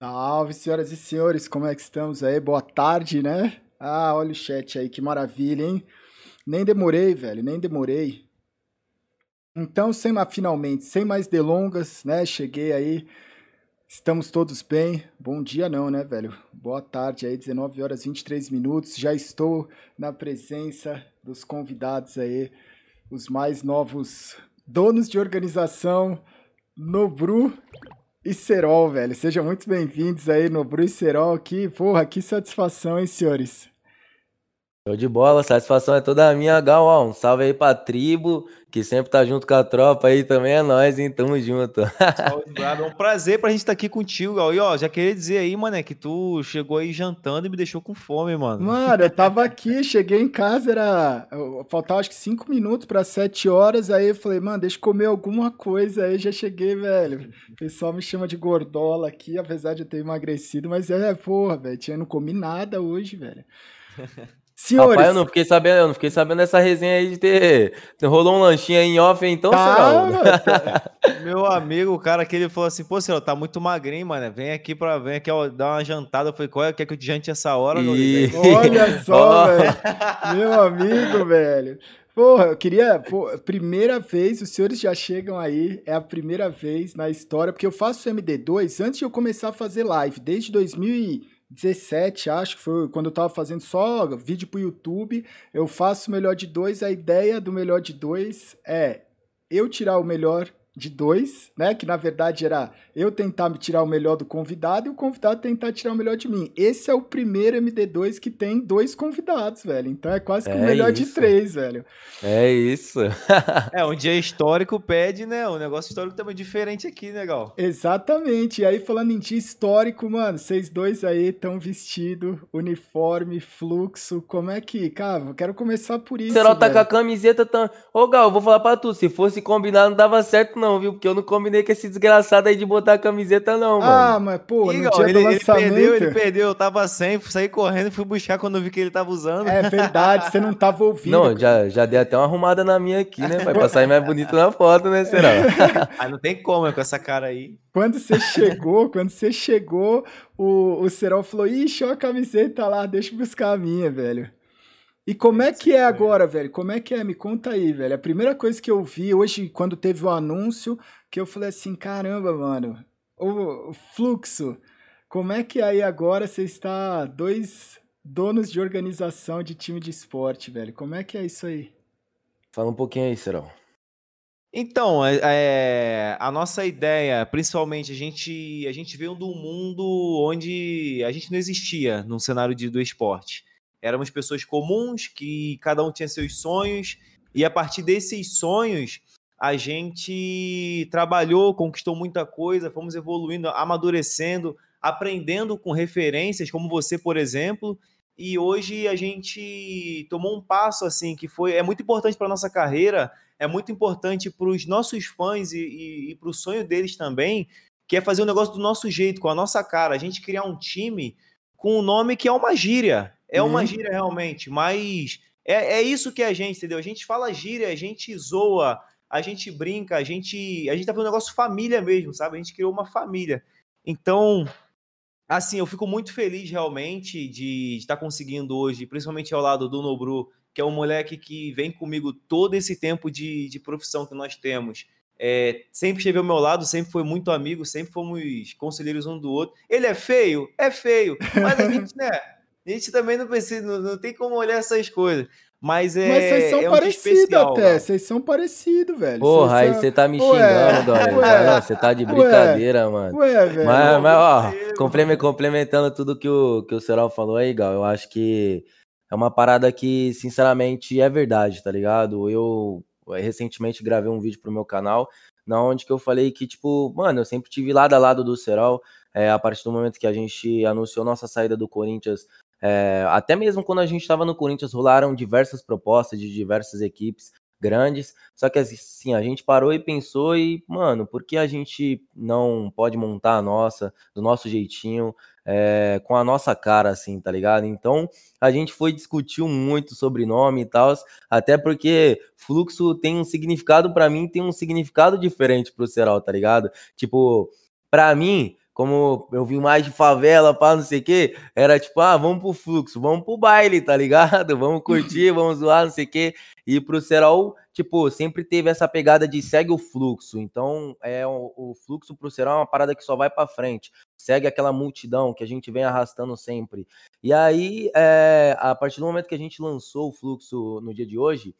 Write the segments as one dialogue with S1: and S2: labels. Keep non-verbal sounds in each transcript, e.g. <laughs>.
S1: Salve, senhoras e senhores, como é que estamos aí? Boa tarde, né? Ah, olha o chat aí, que maravilha, hein? Nem demorei, velho, nem demorei. Então, sem finalmente, sem mais delongas, né? Cheguei aí, estamos todos bem. Bom dia não, né, velho? Boa tarde aí, 19 horas 23 minutos. Já estou na presença dos convidados aí, os mais novos donos de organização, Nobru Serol, velho. Sejam muito bem-vindos aí no Bru Serol aqui. Porra, que satisfação, hein, senhores?
S2: Show de bola, satisfação é toda minha, Gal. Ó, um salve aí pra tribo, que sempre tá junto com a tropa aí também, é nós, hein? Tamo junto. <laughs>
S3: Salve, É um prazer pra gente estar aqui contigo, Gal. E ó, já queria dizer aí, mano, que tu chegou aí jantando e me deixou com fome, mano.
S1: Mano, eu tava <laughs> aqui, cheguei em casa, era. Faltava acho que cinco minutos para sete horas, aí eu falei, mano, deixa eu comer alguma coisa, aí já cheguei, velho. O pessoal me chama de gordola aqui, apesar de eu ter emagrecido, mas é, porra, velho, eu não comi nada hoje, velho. <laughs>
S2: Senhores. Rapaz, eu não fiquei sabendo, eu não fiquei sabendo dessa resenha aí de ter. Rolou um lanchinho aí em off, então,
S3: tá, tá. <laughs> Meu amigo, o cara que ele falou assim, pô, senhor, tá muito magrinho, mano. Vem aqui pra vem aqui, ó, dar uma jantada. Eu falei, qual é? Quer que eu te jante essa hora, <laughs>
S1: e... Olha só, velho. Meu amigo, velho. Porra, eu queria. Pô, primeira vez, os senhores já chegam aí, é a primeira vez na história, porque eu faço MD2 antes de eu começar a fazer live, desde 2000 17, acho que foi quando eu tava fazendo só vídeo pro YouTube. Eu faço o melhor de dois. A ideia do melhor de dois é eu tirar o melhor de dois, né? Que na verdade era eu tentar me tirar o melhor do convidado e o convidado tentar tirar o melhor de mim. Esse é o primeiro MD2 que tem dois convidados, velho. Então é quase que é o melhor isso. de três, velho.
S2: É isso. <laughs>
S3: é, um dia histórico pede, né? O negócio histórico também é diferente aqui, legal.
S1: Né, Exatamente. E aí, falando em dia histórico, mano, vocês dois aí estão vestido, uniforme, fluxo. Como é que, cara, eu quero começar por isso.
S2: Será tá com a camiseta tão. Ô, Gal, vou falar pra tu, se fosse combinar, não dava certo, não, viu? Porque eu não combinei com esse desgraçado aí de botar a camiseta, não, mano.
S1: Ah, mas, pô, no
S3: ele. Ele perdeu, ele perdeu. Eu tava sem, saí correndo e fui buscar quando eu vi que ele tava usando.
S1: É verdade, você não tava ouvindo.
S2: Não, já, já dei até uma arrumada na minha aqui, né? Vai passar mais bonito na foto, né, será? <laughs>
S3: ah, não tem como, é com essa cara aí.
S1: Quando você chegou, quando você chegou, o, o Serol falou, ixi, ó a camiseta lá, deixa eu buscar a minha, velho. E como é que é agora, velho? Como é que é? Me conta aí, velho. A primeira coisa que eu vi hoje, quando teve o anúncio, que eu falei assim, caramba, mano, o, fluxo, como é que aí agora você está dois donos de organização de time de esporte, velho? Como é que é isso aí?
S2: Fala um pouquinho aí, Serol.
S3: Então, é, é, a nossa ideia, principalmente, a gente, a gente veio de um mundo onde a gente não existia no cenário de, do esporte éramos pessoas comuns que cada um tinha seus sonhos e a partir desses sonhos a gente trabalhou, conquistou muita coisa, fomos evoluindo, amadurecendo, aprendendo com referências como você, por exemplo, e hoje a gente tomou um passo assim que foi é muito importante para nossa carreira, é muito importante para os nossos fãs e, e, e para o sonho deles também, que é fazer o um negócio do nosso jeito, com a nossa cara, a gente criar um time com um nome que é uma gíria, é uma uhum. gíria realmente, mas é, é isso que é a gente, entendeu? A gente fala gíria, a gente zoa, a gente brinca, a gente, a gente tá fazendo um negócio família mesmo, sabe? A gente criou uma família. Então, assim, eu fico muito feliz realmente de estar conseguindo hoje, principalmente ao lado do Nobru, que é um moleque que vem comigo todo esse tempo de, de profissão que nós temos. É, sempre esteve ao meu lado, sempre foi muito amigo, sempre fomos conselheiros um do outro. Ele é feio? É feio, mas a <laughs> gente, né? A gente também não precisa, não, não tem como olhar essas coisas. Mas é. Mas vocês
S1: são
S3: é um
S1: parecidos até. Vocês são parecidos, velho.
S2: Porra, aí você tá me xingando, Dória. Você tá de brincadeira, ué, mano. Ué, velho. Mas, mas ó, <laughs> complementando tudo que o, que o Serol falou aí, Gal, eu acho que é uma parada que, sinceramente, é verdade, tá ligado? Eu recentemente gravei um vídeo pro meu canal, na onde que eu falei que, tipo, mano, eu sempre tive lado a lado do Serol. É, a partir do momento que a gente anunciou nossa saída do Corinthians, é, até mesmo quando a gente estava no Corinthians, rolaram diversas propostas de diversas equipes grandes. Só que assim, a gente parou e pensou e, mano, por que a gente não pode montar a nossa, do nosso jeitinho, é, com a nossa cara, assim, tá ligado? Então, a gente foi discutiu muito sobre nome e tal, até porque fluxo tem um significado para mim, tem um significado diferente pro Serol, tá ligado? Tipo, para mim, como eu vim mais de favela, pá, não sei o quê, era tipo, ah, vamos pro fluxo, vamos pro baile, tá ligado? <laughs> Vamos curtir, vamos zoar, não sei o quê. E pro Serol, tipo, sempre teve essa pegada de segue o fluxo. Então, é o, o fluxo pro Serol é uma parada que só vai para frente. Segue aquela multidão que a gente vem arrastando sempre. E aí, é, a partir do momento que a gente lançou o fluxo no dia de hoje,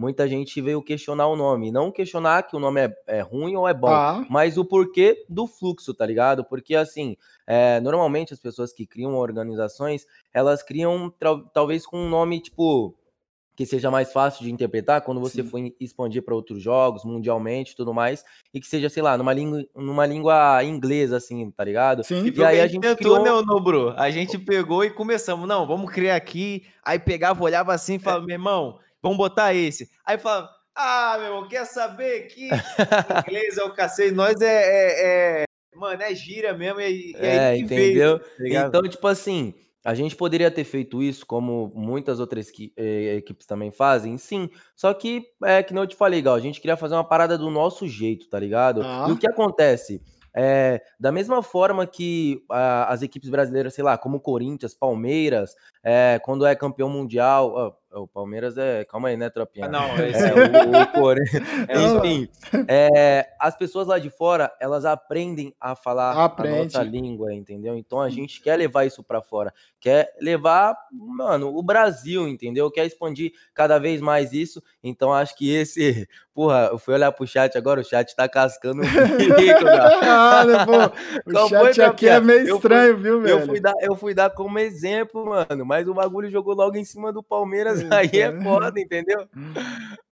S2: muita gente veio questionar o nome. Não questionar que o nome é, é ruim ou é bom, ah. mas o porquê do fluxo, tá ligado? Porque, assim, é, normalmente as pessoas que criam organizações, elas criam talvez com um nome, tipo, que seja mais fácil de interpretar quando você Sim. for expandir para outros jogos, mundialmente tudo mais, e que seja, sei lá, numa língua, numa língua inglesa, assim, tá ligado?
S3: Sim, e, aí a gente tentou, criou... né, Bro? A gente pegou e começamos, não, vamos criar aqui, aí pegava, olhava assim e falava, é. meu irmão, vamos botar esse. Aí falava, ah, meu irmão, quer saber que <laughs> inglês é o cacete, nós é, é, é, Mano, é gira mesmo, e,
S2: e é, entendeu? Veio, tá então, tipo assim, a gente poderia ter feito isso, como muitas outras eh, equipes também fazem, sim. Só que, é que eu te falei, Gal, a gente queria fazer uma parada do nosso jeito, tá ligado? Ah. E o que acontece? É, da mesma forma que as equipes brasileiras, sei lá, como Corinthians, Palmeiras, é, quando é campeão mundial, o Palmeiras é. Calma aí, né, Tropinha? Ah, não, <laughs> esse é, o, o Corinthians. <laughs> É, enfim, é, as pessoas lá de fora, elas aprendem a falar Aprende. a nossa língua, entendeu? Então a gente quer levar isso para fora. Quer levar, mano, o Brasil, entendeu? Quer expandir cada vez mais isso. Então acho que esse. <laughs> Porra, eu fui olhar pro chat agora, o chat tá cascando o bico,
S1: ah, pô, o chat foi, aqui é meio estranho, fui, viu, velho?
S2: Eu fui, dar, eu fui dar como exemplo, mano, mas o bagulho jogou logo em cima do Palmeiras aí <laughs> é foda, entendeu?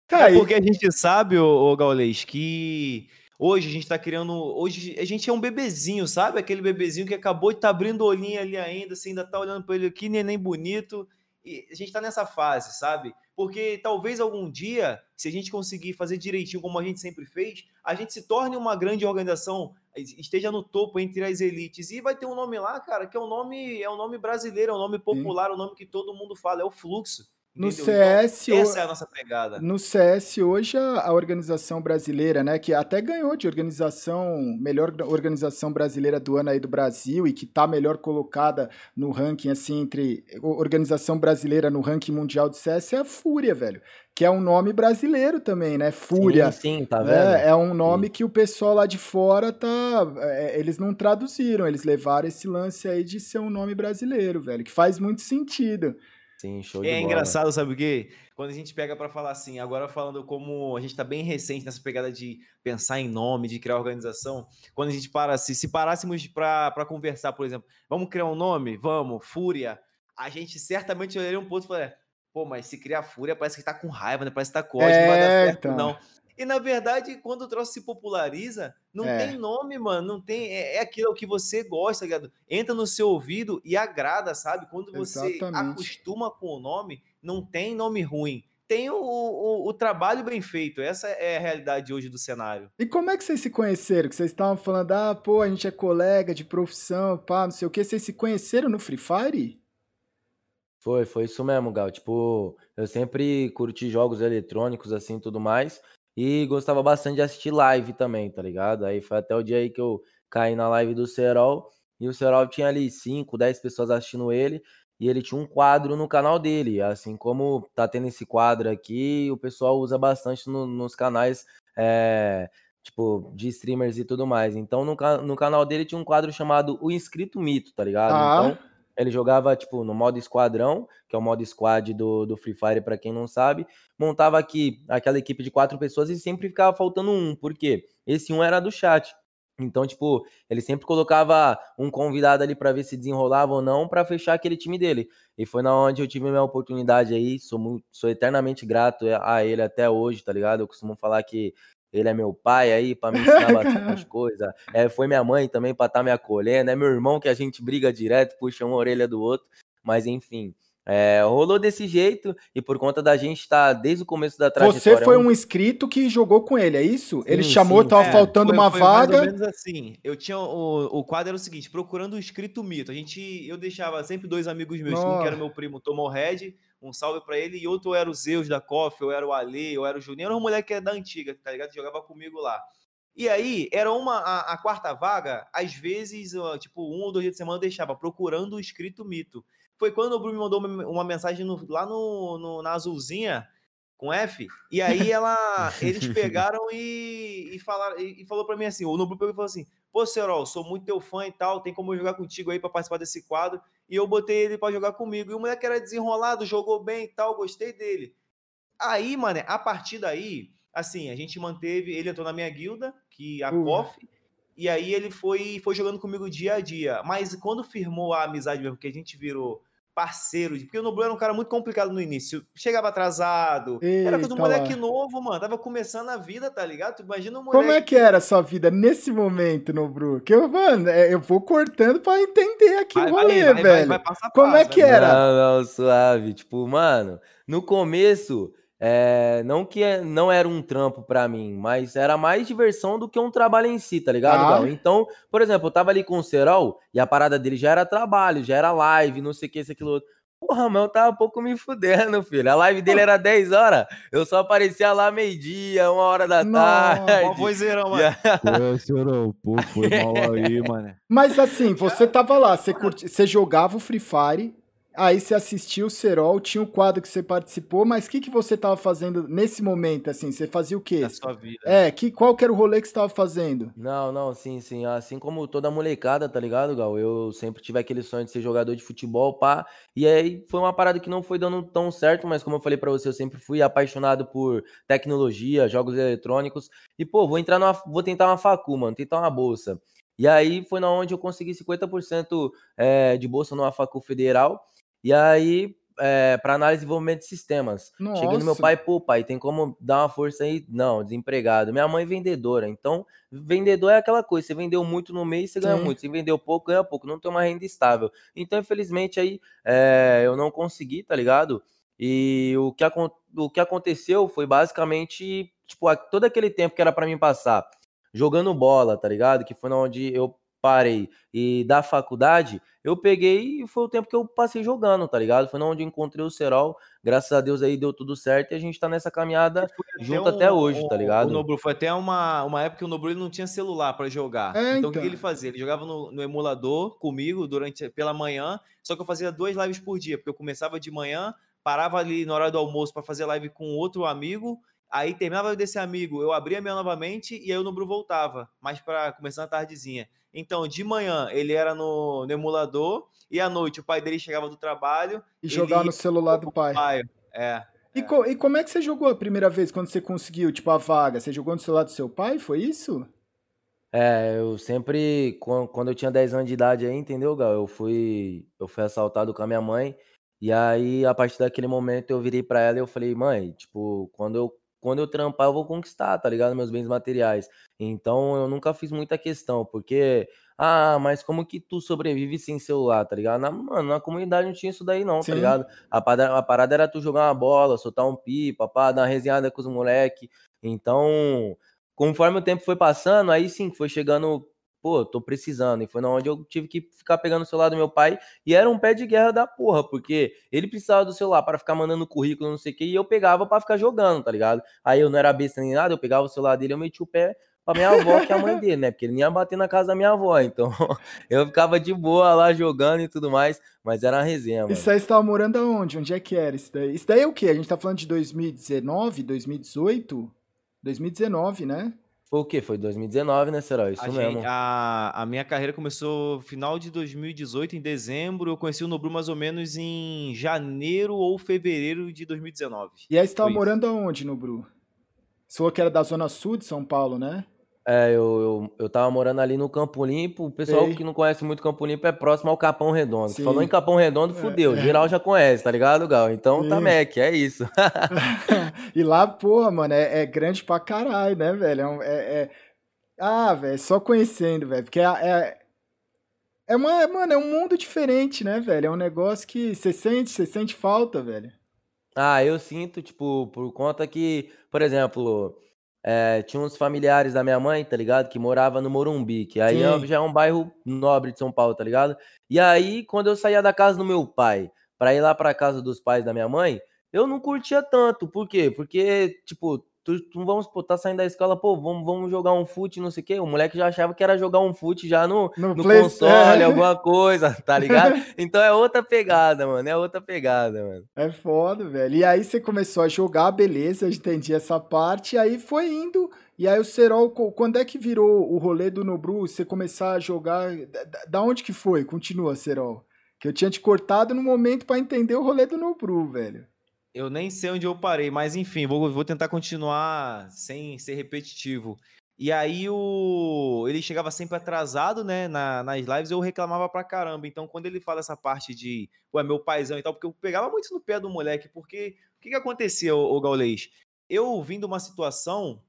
S3: É porque a gente sabe, ô, ô Gaulês, que hoje a gente tá criando. Hoje a gente é um bebezinho, sabe? Aquele bebezinho que acabou de tá abrindo o olhinho ali ainda, você ainda tá olhando para ele aqui, neném bonito. E a gente tá nessa fase, sabe? Porque talvez algum dia, se a gente conseguir fazer direitinho como a gente sempre fez, a gente se torne uma grande organização, esteja no topo entre as elites e vai ter um nome lá, cara, que é um nome, é um nome brasileiro, é um nome popular, é um nome que todo mundo fala, é o fluxo.
S1: No CS,
S3: então, essa é a nossa pegada.
S1: No CS hoje a, a, organização brasileira, né, que até ganhou de organização melhor organização brasileira do ano aí do Brasil e que tá melhor colocada no ranking assim entre organização brasileira no ranking mundial de CS é a Fúria, velho, que é um nome brasileiro também, né? Fúria.
S2: Sim, sim tá vendo?
S1: É, é um nome sim. que o pessoal lá de fora tá, é, eles não traduziram, eles levaram esse lance aí de ser um nome brasileiro, velho, que faz muito sentido.
S3: Sim, show de é bola. engraçado, sabe o quê? Quando a gente pega para falar assim, agora falando como a gente tá bem recente nessa pegada de pensar em nome, de criar organização, quando a gente para, se, se parássemos para conversar, por exemplo, vamos criar um nome? Vamos, Fúria. A gente certamente olharia um ponto e falaria, pô, mas se criar Fúria parece que tá com raiva, né? Parece que tá com ódio, é, não vai dar é, certo, então. não. E na verdade, quando o troço se populariza, não é. tem nome, mano. Não tem. É, é aquilo que você gosta, ligado? Entra no seu ouvido e agrada, sabe? Quando você Exatamente. acostuma com o nome, não tem nome ruim. Tem o, o, o, trabalho bem feito. Essa é a realidade hoje do cenário.
S1: E como é que vocês se conheceram? Que vocês estavam falando, ah, pô, a gente é colega de profissão, pá, não sei o que. Vocês se conheceram no Free Fire?
S2: Foi, foi isso mesmo, Gal. Tipo, eu sempre curti jogos eletrônicos assim tudo mais. E gostava bastante de assistir live também, tá ligado? Aí foi até o dia aí que eu caí na live do Serol. E o Serol tinha ali 5, 10 pessoas assistindo ele. E ele tinha um quadro no canal dele. Assim como tá tendo esse quadro aqui, o pessoal usa bastante no, nos canais. É, tipo, de streamers e tudo mais. Então, no, no canal dele tinha um quadro chamado O Inscrito Mito, tá ligado? Ah. Então, ele jogava, tipo, no modo esquadrão, que é o modo squad do, do Free Fire, para quem não sabe. Montava aqui aquela equipe de quatro pessoas e sempre ficava faltando um. Por quê? Esse um era do chat. Então, tipo, ele sempre colocava um convidado ali para ver se desenrolava ou não para fechar aquele time dele. E foi na onde eu tive minha oportunidade aí. Sou, muito, sou eternamente grato a ele até hoje, tá ligado? Eu costumo falar que ele é meu pai aí para me ensinar <laughs> bastante coisa. É, foi minha mãe também para estar tá me acolhendo. É meu irmão que a gente briga direto, puxa uma orelha do outro. Mas enfim, é, rolou desse jeito e por conta da gente estar tá, desde o começo da
S1: trajetória. Você foi um inscrito que jogou com ele, é isso? Sim, ele chamou, sim. tava é, faltando foi, uma foi vaga. Mais ou menos
S3: assim. Eu tinha o, o quadro era o seguinte, procurando o inscrito mito. A gente, eu deixava sempre dois amigos meus, Nossa. um que era meu primo Tomou Red, um salve para ele, e outro era o Zeus da Coffee, ou era o Ale, ou era o Juninho, era uma mulher que é da antiga, tá ligado? Jogava comigo lá. E aí, era uma a, a, quarta vaga, às vezes, tipo, um ou dois dias de semana eu deixava procurando o escrito mito. Foi quando o Bruno me mandou uma, uma mensagem no, lá no, no, na azulzinha, com F, e aí ela, <laughs> eles pegaram e, e, falaram, e, e falou para mim assim, o Noblu pegou e falou assim, pô, Serol, sou muito teu fã e tal, tem como eu jogar contigo aí para participar desse quadro, e eu botei ele para jogar comigo, e o moleque era desenrolado, jogou bem e tal, gostei dele. Aí, mano, a partir daí, assim, a gente manteve, ele entrou na minha guilda, que a uhum. E aí ele foi, foi jogando comigo dia a dia, mas quando firmou a amizade mesmo, que a gente virou parceiro, porque o Noblu era um cara muito complicado no início. Chegava atrasado, Eita era coisa do moleque lá. novo, mano. Tava começando a vida, tá ligado? Tu imagina um
S1: moleque. Como é que era a sua vida nesse momento, Noblu? Que eu, mano, é, eu vou cortando pra entender aqui vai, o rolê, vai, vai, velho. Vai, Como é que era?
S2: Não, não, suave. Tipo, mano, no começo é, não que é, não era um trampo para mim, mas era mais diversão do que um trabalho em si, tá ligado? Ah. Então, por exemplo, eu tava ali com o Serol e a parada dele já era trabalho, já era live, não sei o que, isso, aquilo outro. Porra, mas eu tava um pouco me fudendo, filho. A live dele era 10 horas, eu só aparecia lá meio-dia, uma hora da tarde. Ó,
S3: vozeirão, <laughs> mano.
S4: Pô, Serol, pô, foi mal aí, mano.
S1: Mas assim, você tava lá, você, curti... você jogava o Free Fire, Aí você assistiu o Serol, tinha um quadro que você participou, mas o que, que você estava fazendo nesse momento, assim? Você fazia o quê?
S3: Na sua vida.
S1: É, que, qual que era o rolê que você estava fazendo?
S2: Não, não, sim, sim. Assim como toda molecada, tá ligado, Gal? Eu sempre tive aquele sonho de ser jogador de futebol, pá. E aí foi uma parada que não foi dando tão certo, mas como eu falei para você, eu sempre fui apaixonado por tecnologia, jogos eletrônicos. E, pô, vou entrar numa. Vou tentar uma facu, mano, tentar uma bolsa. E aí foi na onde eu consegui 50% é, de bolsa numa facu federal. E aí, é, para análise de desenvolvimento de sistemas. Nossa. Cheguei no meu pai, pô, pai, tem como dar uma força aí? Não, desempregado. Minha mãe vendedora. Então, vendedor é aquela coisa, você vendeu muito no mês, você ganha Sim. muito. Você vendeu pouco, ganha pouco. Não tem uma renda estável. Então, infelizmente, aí é, eu não consegui, tá ligado? E o que, o que aconteceu foi basicamente, tipo, todo aquele tempo que era para mim passar jogando bola, tá ligado? Que foi onde eu parei e da faculdade, eu peguei e foi o tempo que eu passei jogando, tá ligado? Foi onde eu encontrei o Serol, graças a Deus aí deu tudo certo e a gente tá nessa caminhada junto um, até hoje, tá ligado?
S3: O Nobru foi até uma, uma época que o Nobru não tinha celular para jogar. É, então, então, o que então. ele fazia? Ele jogava no, no, emulador comigo durante pela manhã, só que eu fazia duas lives por dia, porque eu começava de manhã, parava ali na hora do almoço para fazer live com outro amigo Aí terminava desse amigo, eu abria a minha novamente e aí o Nubru voltava, mas para começar a tardezinha. Então, de manhã ele era no, no, emulador e à noite o pai dele chegava do trabalho
S1: e jogava no celular do pai.
S3: pai. É.
S1: E, é. Co e como é que você jogou a primeira vez quando você conseguiu, tipo, a vaga? Você jogou no celular do seu pai? Foi isso?
S2: É, eu sempre, quando eu tinha 10 anos de idade aí, entendeu, Gal? Eu fui, eu fui assaltado com a minha mãe. E aí, a partir daquele momento, eu virei para ela e eu falei, mãe, tipo, quando eu quando eu trampar, eu vou conquistar, tá ligado? Meus bens materiais. Então eu nunca fiz muita questão, porque, ah, mas como que tu sobrevive sem celular, tá ligado? Na, mano, na comunidade não tinha isso daí, não, tá Sim. tá ligado? A parada, a parada era tu jogar uma bola, soltar um pipa, pá, dar uma resenhada com os moleque. Então, conforme o tempo foi passando, aí sim foi chegando pô, tô precisando. E foi onde eu tive que ficar pegando o celular do meu pai. E era um pé de guerra da porra, porque ele precisava do celular para ficar mandando currículo, não sei o que, e eu pegava para ficar jogando, tá ligado? Aí eu não era besta nem nada, eu pegava o celular dele, eu metia o pé pra minha avó, que é a mãe dele, né? Porque ele nem ia bater na casa da minha avó. Então <laughs> eu ficava de boa lá jogando e tudo mais, mas era uma resenha. Mano.
S1: Isso aí você tava morando aonde? Onde é que era isso daí? Isso daí é o quê? A gente tá falando de 2019, 2018? 2019, né?
S2: Foi o quê? Foi 2019, né, Será? Isso
S3: a
S2: mesmo.
S3: Gente, a, a minha carreira começou final de 2018, em dezembro. Eu conheci o Nobru mais ou menos em janeiro ou fevereiro de 2019.
S1: E aí você estava morando aonde, Nobru? Você falou que era da zona sul de São Paulo, né?
S2: É, eu, eu, eu tava morando ali no Campo Limpo. O pessoal Sei. que não conhece muito Campo Limpo é próximo ao Capão Redondo. Sim. Falou em Capão Redondo, fudeu. É, é. Geral já conhece, tá ligado, Gal? Então tá Sim. tá Mac, é isso. <laughs>
S1: e lá, porra, mano, é, é, grande pra caralho, né, velho? É, é, é Ah, velho, só conhecendo, velho. Porque é, é, é, uma, mano, é um mundo diferente, né, velho? É um negócio que você sente, você sente falta, velho.
S2: Ah, eu sinto, tipo, por conta que, por exemplo é, tinha uns familiares da minha mãe, tá ligado? Que morava no Morumbi, que aí é, já é um bairro nobre de São Paulo, tá ligado? E aí, quando eu saía da casa do meu pai para ir lá pra casa dos pais da minha mãe, eu não curtia tanto. Por quê? Porque, tipo, tu, tu, vamos, pô, tá saindo da escola, pô, vamos, vamos jogar um fute, não sei o quê. O moleque já achava que era jogar um fute já no, no, no console, <laughs> alguma coisa, tá ligado? então é outra pegada, mano, é outra pegada, mano.
S1: É foda, velho. E aí você começou a jogar, beleza, eu entendi essa parte, e aí foi indo. E aí o Serol, quando é que virou o rolê do Nobru, você começar a jogar, da, da onde que foi? Continua, Serol. Que eu tinha te cortado no momento para entender o rolê do Nobru, velho.
S3: Eu nem sei onde eu parei, mas enfim, vou, vou tentar continuar sem ser repetitivo. E aí o ele chegava sempre atrasado, né, na, nas lives, eu reclamava pra caramba. Então, quando ele fala essa parte de, ué, meu paizão e tal, porque eu pegava muito no pé do moleque, porque o que que acontecia, o, o Gaulês? Eu vim de uma situação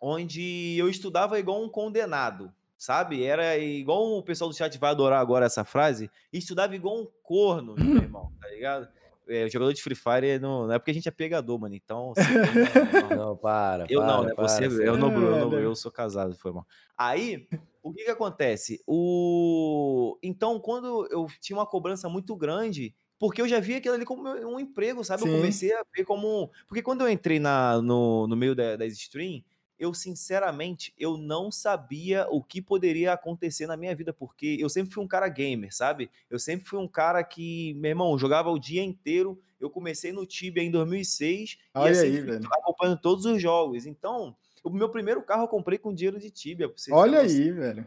S3: onde eu estudava igual um condenado, sabe? Era igual o pessoal do chat vai adorar agora essa frase, estudava igual um corno, meu irmão, tá ligado? É, jogador de Free Fire não, não, é porque a gente é pegador, mano. Então. <laughs>
S2: não, não, para.
S3: Eu
S2: para,
S3: não, né? Para, você, para, eu, não, eu, não, eu sou casado, foi mal. Aí, o que que acontece? O... Então, quando eu tinha uma cobrança muito grande, porque eu já via aquilo ali como um emprego, sabe? Sim. Eu comecei a ver como. Porque quando eu entrei na, no, no meio da, das stream, eu sinceramente eu não sabia o que poderia acontecer na minha vida, porque eu sempre fui um cara gamer, sabe? Eu sempre fui um cara que, meu irmão, jogava o dia inteiro. Eu comecei no Tibia em 2006
S1: Olha e assim, aí, velho.
S3: acompanhando todos os jogos. Então, o meu primeiro carro eu comprei com dinheiro de Tibia.
S1: Olha aí, velho.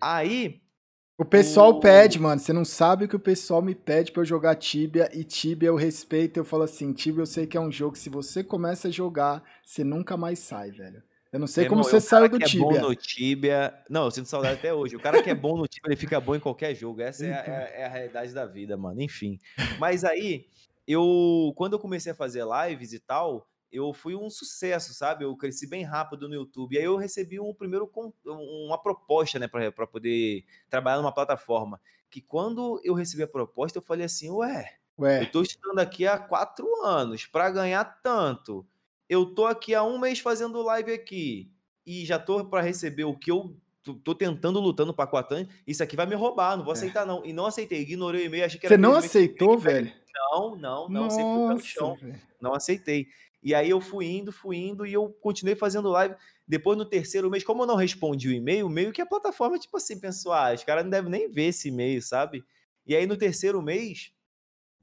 S3: Aí,
S1: o pessoal o... pede, mano. Você não sabe o que o pessoal me pede para eu jogar Tibia. E Tibia eu respeito. Eu falo assim: Tibia eu sei que é um jogo que se você começa a jogar, você nunca mais sai, velho. Eu não sei como você saiu do Tibia. O
S3: cara que é bom no Tibia... Não, eu sinto saudade até hoje. O cara que é bom no Tibia, ele fica bom em qualquer jogo. Essa é a, é, é a realidade da vida, mano. Enfim. Mas aí, eu... Quando eu comecei a fazer lives e tal, eu fui um sucesso, sabe? Eu cresci bem rápido no YouTube. E aí eu recebi um primeiro uma proposta, né, para poder trabalhar numa plataforma. Que quando eu recebi a proposta, eu falei assim, ué, ué. eu tô estudando aqui há quatro anos para ganhar tanto eu tô aqui há um mês fazendo live aqui e já tô para receber o que eu tô tentando lutando para quatro anos, isso aqui vai me roubar, não vou é. aceitar não. E não aceitei, ignorei o e-mail, achei que
S1: era Você não aceitou, velho?
S3: Não, não, não, Nossa, sempre no chão. Não aceitei. E aí eu fui indo, fui indo e eu continuei fazendo live. Depois no terceiro mês, como eu não respondi o e-mail, meio que a plataforma tipo assim pensou, ah, os caras não devem nem ver esse e-mail, sabe? E aí no terceiro mês,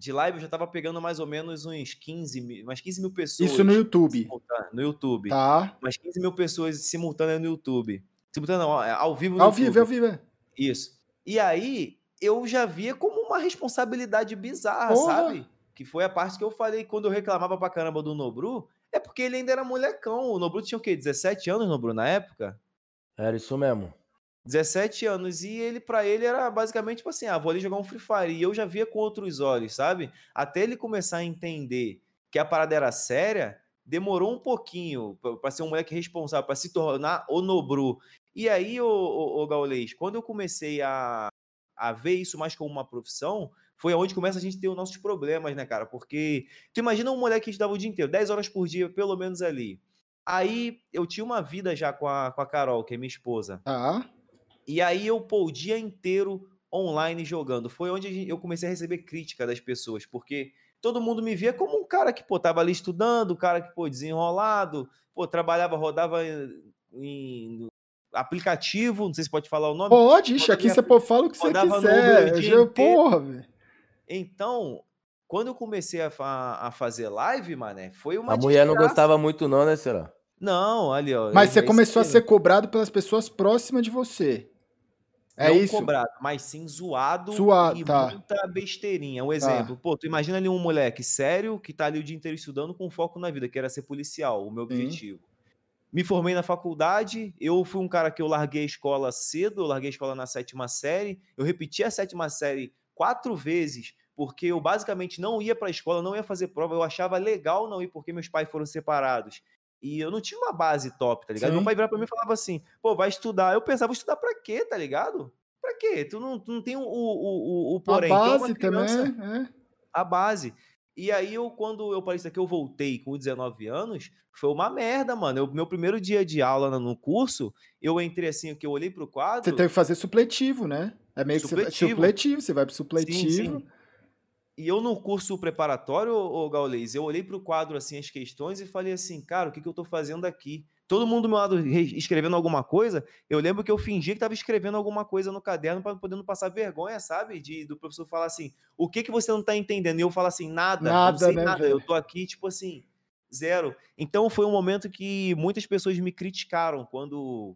S3: de live eu já tava pegando mais ou menos uns 15 mil, umas 15 mil pessoas.
S1: Isso no YouTube.
S3: No YouTube.
S1: Tá.
S3: Umas 15 mil pessoas simultâneas no YouTube. Simultâneo não, é ao vivo
S1: no Ao YouTube. vivo, ao vivo. É.
S3: Isso. E aí eu já via como uma responsabilidade bizarra, Porra. sabe? Que foi a parte que eu falei quando eu reclamava pra caramba do Nobru, é porque ele ainda era molecão. O Nobru tinha o quê? 17 anos, Nobru, na época?
S2: Era isso mesmo.
S3: 17 anos. E ele, para ele, era basicamente tipo assim: ah, vou ali jogar um Free Fire. E eu já via com outros olhos, sabe? Até ele começar a entender que a parada era séria, demorou um pouquinho para ser um moleque responsável, para se tornar o Nobru. E aí, o, o, Gaulês, quando eu comecei a, a ver isso mais como uma profissão, foi onde começa a gente ter os nossos problemas, né, cara? Porque tu imagina um moleque que estudava o dia inteiro, 10 horas por dia, pelo menos ali. Aí eu tinha uma vida já com a, com a Carol, que é minha esposa.
S1: Ah.
S3: E aí eu, pô, o dia inteiro online jogando. Foi onde eu comecei a receber crítica das pessoas, porque todo mundo me via como um cara que, pô, tava ali estudando, um cara que, pô, desenrolado, pô, trabalhava, rodava em, aplicativo, não sei se pode falar o nome.
S1: Pode, ixi, aqui você pode falar o que você quiser. Já, porra, velho.
S3: Então, quando eu comecei a, a, fazer live, mané, foi uma
S2: A mulher desgraça. não gostava muito não, né, será?
S3: Não, ali, ó.
S1: Mas você começou a ser cobrado pelas pessoas próximas de você. É não isso?
S3: cobrado, mas sim zoado, zoado e tá. muita besteirinha. Um tá. exemplo, tá. pô, tu imagina ali um moleque sério que tá ali o dia inteiro estudando com foco na vida, que era ser policial, o meu objetivo. Me formei na faculdade, eu fui um cara que eu larguei a escola cedo, eu larguei a escola na sétima série, eu repeti a sétima série quatro vezes, porque eu basicamente não ia para a escola, não ia fazer prova, eu achava legal não ir porque meus pais foram separados. E eu não tinha uma base top, tá ligado? Sim. Meu pai virava pra mim e falava assim, pô, vai estudar. Eu pensava, estudar pra quê, tá ligado? Pra quê? Tu não, tu não tem o, o, o, o porém.
S1: A então, base criança, também, é.
S3: A base. E aí, eu, quando eu parei isso aqui, eu voltei com 19 anos, foi uma merda, mano. Eu, meu primeiro dia de aula no curso, eu entrei assim, que eu olhei pro quadro...
S1: Você teve que fazer supletivo, né? É meio supletivo. que você, supletivo, você vai pro supletivo... Sim, sim.
S3: E eu no curso preparatório, o Gaulês, eu olhei para o quadro assim as questões e falei assim, cara, o que, que eu estou fazendo aqui? Todo mundo do meu lado escrevendo alguma coisa, eu lembro que eu fingi que estava escrevendo alguma coisa no caderno para poder não passar vergonha, sabe? De, do professor falar assim, o que que você não está entendendo? E eu falo assim, nada, nada não sei né, nada. Eu tô aqui, tipo assim, zero. Então foi um momento que muitas pessoas me criticaram quando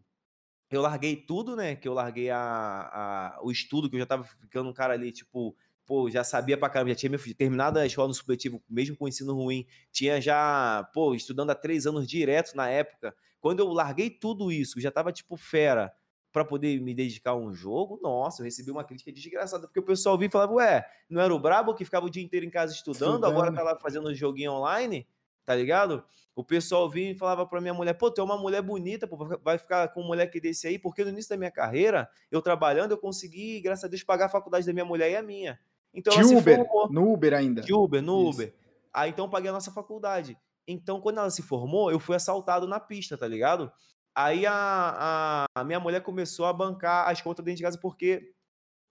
S3: eu larguei tudo, né? Que eu larguei a, a, o estudo, que eu já tava ficando um cara ali, tipo, pô, já sabia pra caramba, já tinha terminado a escola no supletivo, mesmo com ensino ruim, tinha já, pô, estudando há três anos direto na época. Quando eu larguei tudo isso, já tava tipo fera, para poder me dedicar a um jogo, nossa, eu recebi uma crítica desgraçada, porque o pessoal vinha e falava, ué, não era o Brabo que ficava o dia inteiro em casa estudando, agora tá lá fazendo um joguinho online, tá ligado? O pessoal vinha e falava pra minha mulher, pô, tu é uma mulher bonita, pô, vai ficar com um moleque desse aí, porque no início da minha carreira, eu trabalhando, eu consegui, graças a Deus, pagar a faculdade da minha mulher e a minha.
S1: Então, de ela Uber, formou. no Uber ainda.
S3: De Uber, no Isso. Uber. Aí então paguei a nossa faculdade. Então, quando ela se formou, eu fui assaltado na pista, tá ligado? Aí a, a, minha mulher começou a bancar as contas dentro de casa, porque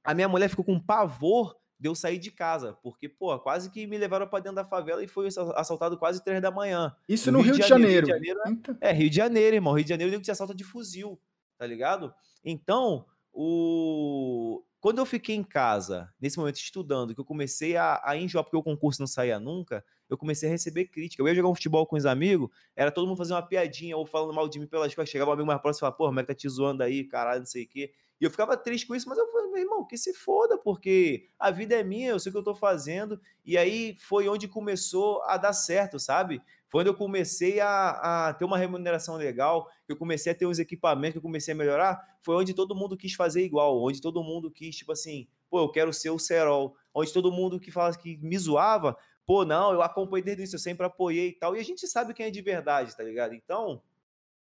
S3: a minha mulher ficou com pavor de eu sair de casa, porque, pô, quase que me levaram para dentro da favela e foi assaltado quase três da manhã.
S1: Isso no, no Rio, Rio, de Janeiro. Rio de
S3: Janeiro. é, Rio de Janeiro, irmão. Rio de Janeiro, eu que te assalta de fuzil, tá ligado? Então, o quando eu fiquei em casa, nesse momento estudando, que eu comecei a, a enjoar porque o concurso não saía nunca, eu comecei a receber crítica. Eu ia jogar um futebol com os amigos, era todo mundo fazendo uma piadinha ou falando mal de mim pelas costas. Chegava um amigo mais próximo e falava, pô, como é que tá te zoando aí, caralho, não sei o quê. E eu ficava triste com isso, mas eu falei, meu irmão, que se foda, porque a vida é minha, eu sei o que eu tô fazendo. E aí foi onde começou a dar certo, sabe? Quando eu comecei a, a, ter uma remuneração legal, eu comecei a ter uns equipamentos, que eu comecei a melhorar, foi onde todo mundo quis fazer igual, onde todo mundo quis, tipo assim, pô, eu quero ser o Serol, onde todo mundo que fala que me zoava, pô, não, eu acompanhei desde isso, eu sempre apoiei e tal, e a gente sabe quem é de verdade, tá ligado? Então,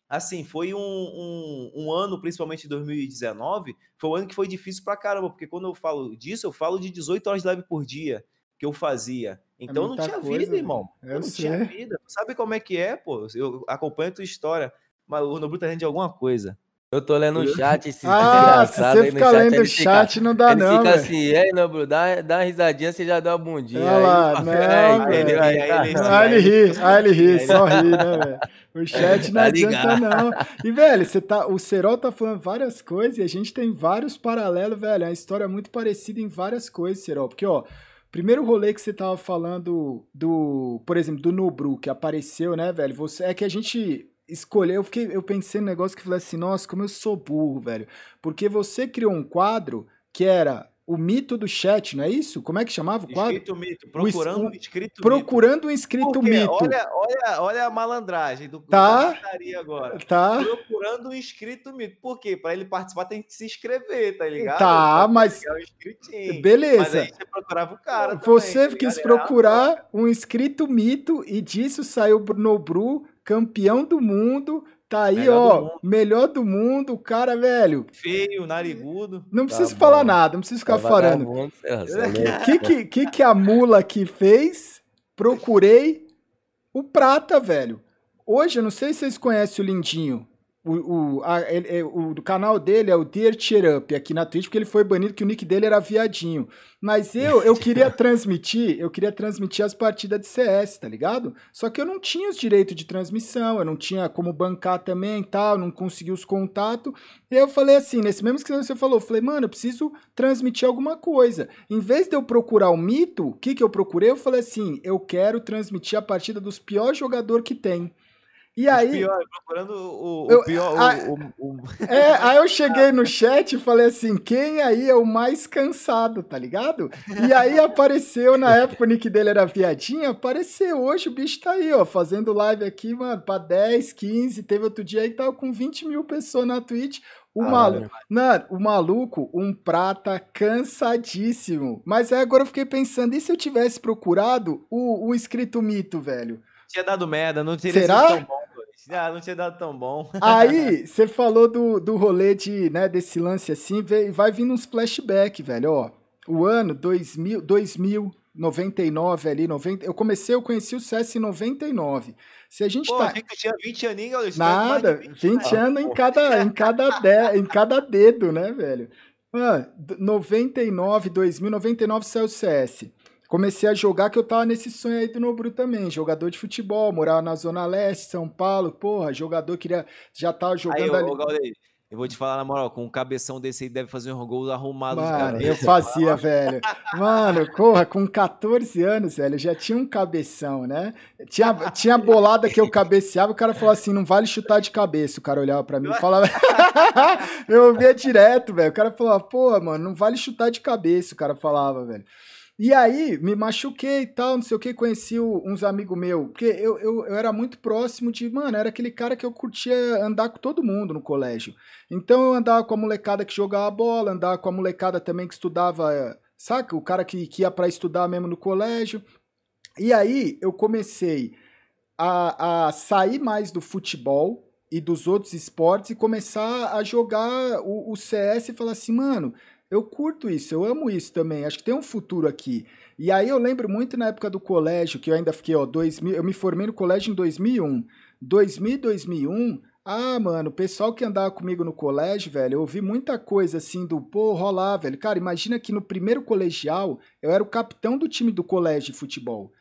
S3: assim, foi um, um, um, ano, principalmente 2019, foi um ano que foi difícil pra caramba, porque quando eu falo disso, eu falo de 18 horas de live por dia que eu fazia. É então é não tinha coisa, vida, irmão. Eu não sei. tinha vida. Sabe como é que é, pô? Eu acompanho a tua história, mas o Nobru tá lendo de alguma coisa.
S2: Eu tô lendo o chat, esse
S1: Ah, se você ficar lendo o chat, fica, não dá ele não,
S2: fica véio. assim, e aí, Nobru, dá, dá uma risadinha, você já dá uma bundinha. Olha
S1: lá, não, aí, ele, aí, aí, aí, ele ri, aí ele ri, só ri, né, velho? O <laughs> chat não tá adianta não. E, velho, você tá, o Serol tá falando várias coisas e a gente tem vários paralelos, velho. É uma história muito parecida em várias coisas, Serol. Porque, ó, Primeiro rolê que você tava falando do, por exemplo, do Nobru, que apareceu, né, velho? Você é que a gente escolheu, eu fiquei, eu pensei no negócio que falei assim, nossa, como eu sou burro, velho. Porque você criou um quadro que era o mito do chat, não é isso? Como é que chamava o quadro?
S3: Escrito mito, procurando um inscrito
S1: Procurando um inscrito mito.
S3: Olha, olha, olha a malandragem do
S1: tá,
S3: agora.
S1: Tá.
S3: Procurando um inscrito mito. Por quê? Para ele participar tem que se inscrever, tá ligado?
S1: Tá, mas um beleza. Mas aí
S3: você procurava o cara
S1: Você também, quis procurar um inscrito mito e disso saiu no Bru, campeão do mundo, Tá aí, melhor ó, do melhor do mundo, o cara, velho.
S3: Feio, narigudo.
S1: Não precisa tá falar nada, não precisa ficar tá falando. O que, que, que, que a mula aqui fez? Procurei o prata, velho. Hoje, eu não sei se vocês conhecem o Lindinho. O, o, a, ele, o, o canal dele é o Dear Cheer Up aqui na Twitch, porque ele foi banido que o nick dele era viadinho. Mas eu, eu <laughs> queria transmitir, eu queria transmitir as partidas de CS, tá ligado? Só que eu não tinha os direitos de transmissão, eu não tinha como bancar também tal, não consegui os contatos. E eu falei assim, nesse mesmo que você falou, eu falei, mano, eu preciso transmitir alguma coisa. Em vez de eu procurar o mito, o que, que eu procurei? Eu falei assim, eu quero transmitir a partida dos piores jogadores que tem. E aí.
S3: Pior, procurando o, o eu, pior. A, o, o, <laughs>
S1: É, aí eu cheguei no chat e falei assim: quem aí é o mais cansado, tá ligado? E aí apareceu, na <laughs> época o nick dele era viadinho, apareceu. Hoje o bicho tá aí, ó, fazendo live aqui, mano, pra 10, 15. Teve outro dia aí que tava com 20 mil pessoas na Twitch. O, ah, maluco, não, o maluco, um prata cansadíssimo. Mas aí agora eu fiquei pensando, e se eu tivesse procurado o, o escrito mito, velho?
S3: Tinha dado merda, não teria
S1: Será? sido tão bom.
S3: Ah, não tinha dado tão bom. <laughs>
S1: Aí, você falou do, do rolê de, né, desse lance assim, vai vindo uns flashback, velho, ó. O ano 2000, 2000 99 ali, 90. Eu comecei, eu conheci o CS em 99. Se a gente Pô, tá.
S3: que tinha 20 aninhos,
S1: Nada, 20, 20 anos em cada, em, cada de, em cada dedo, né, velho? Mano, 99, 2000, 99 saiu o CS. Comecei a jogar que eu tava nesse sonho aí do Nobru também, jogador de futebol, morava na Zona Leste, São Paulo, porra, jogador queria já tava jogando
S3: aí,
S1: ali.
S3: Ô, eu vou te falar na moral, com um cabeção desse aí deve fazer um gol arrumado
S1: Mano,
S3: de cabeça.
S1: eu fazia, velho. Mano, corra, com 14 anos, velho, eu já tinha um cabeção, né? Tinha, tinha bolada que eu cabeceava, o cara falou assim, não vale chutar de cabeça. O cara olhava pra mim e falava... <laughs> eu ouvia direto, velho. O cara falava, pô, mano, não vale chutar de cabeça, o cara falava, velho. E aí, me machuquei e tal, não sei o que, conheci uns amigos meus, porque eu, eu, eu era muito próximo de, mano, era aquele cara que eu curtia andar com todo mundo no colégio. Então eu andava com a molecada que jogava bola, andava com a molecada também que estudava, saca? O cara que, que ia para estudar mesmo no colégio. E aí eu comecei a, a sair mais do futebol e dos outros esportes e começar a jogar o, o CS e falar assim, mano, eu curto isso, eu amo isso também, acho que tem um futuro aqui. E aí eu lembro muito na época do colégio, que eu ainda fiquei, ó, 2000, eu me formei no colégio em 2001. 2000 2001, ah, mano, o pessoal que andava comigo no colégio, velho, eu ouvi muita coisa assim do, pô, rolar, velho. Cara, imagina que no primeiro colegial eu era o capitão do time do colégio de futebol.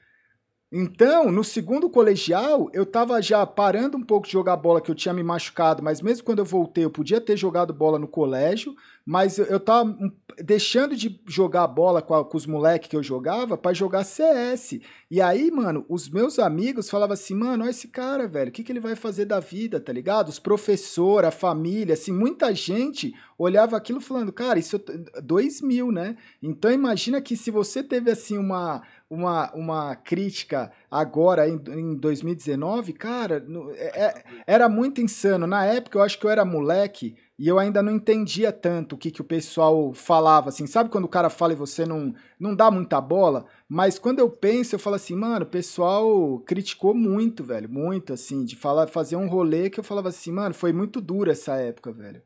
S1: Então, no segundo colegial, eu tava já parando um pouco de jogar bola, que eu tinha me machucado, mas mesmo quando eu voltei, eu podia ter jogado bola no colégio, mas eu tava deixando de jogar bola com, a, com os moleques que eu jogava para jogar CS. E aí, mano, os meus amigos falavam assim, mano, olha esse cara, velho, o que, que ele vai fazer da vida, tá ligado? Os professores, a família, assim, muita gente olhava aquilo falando, cara, isso é dois mil, né? Então imagina que se você teve, assim, uma uma, uma crítica agora, em, em 2019, cara, é, é, era muito insano. Na época, eu acho que eu era moleque e eu ainda não entendia tanto o que, que o pessoal falava, assim. Sabe quando o cara fala e você não, não dá muita bola? Mas quando eu penso, eu falo assim, mano, o pessoal criticou muito, velho, muito, assim, de falar, fazer um rolê que eu falava assim, mano, foi muito duro essa época, velho.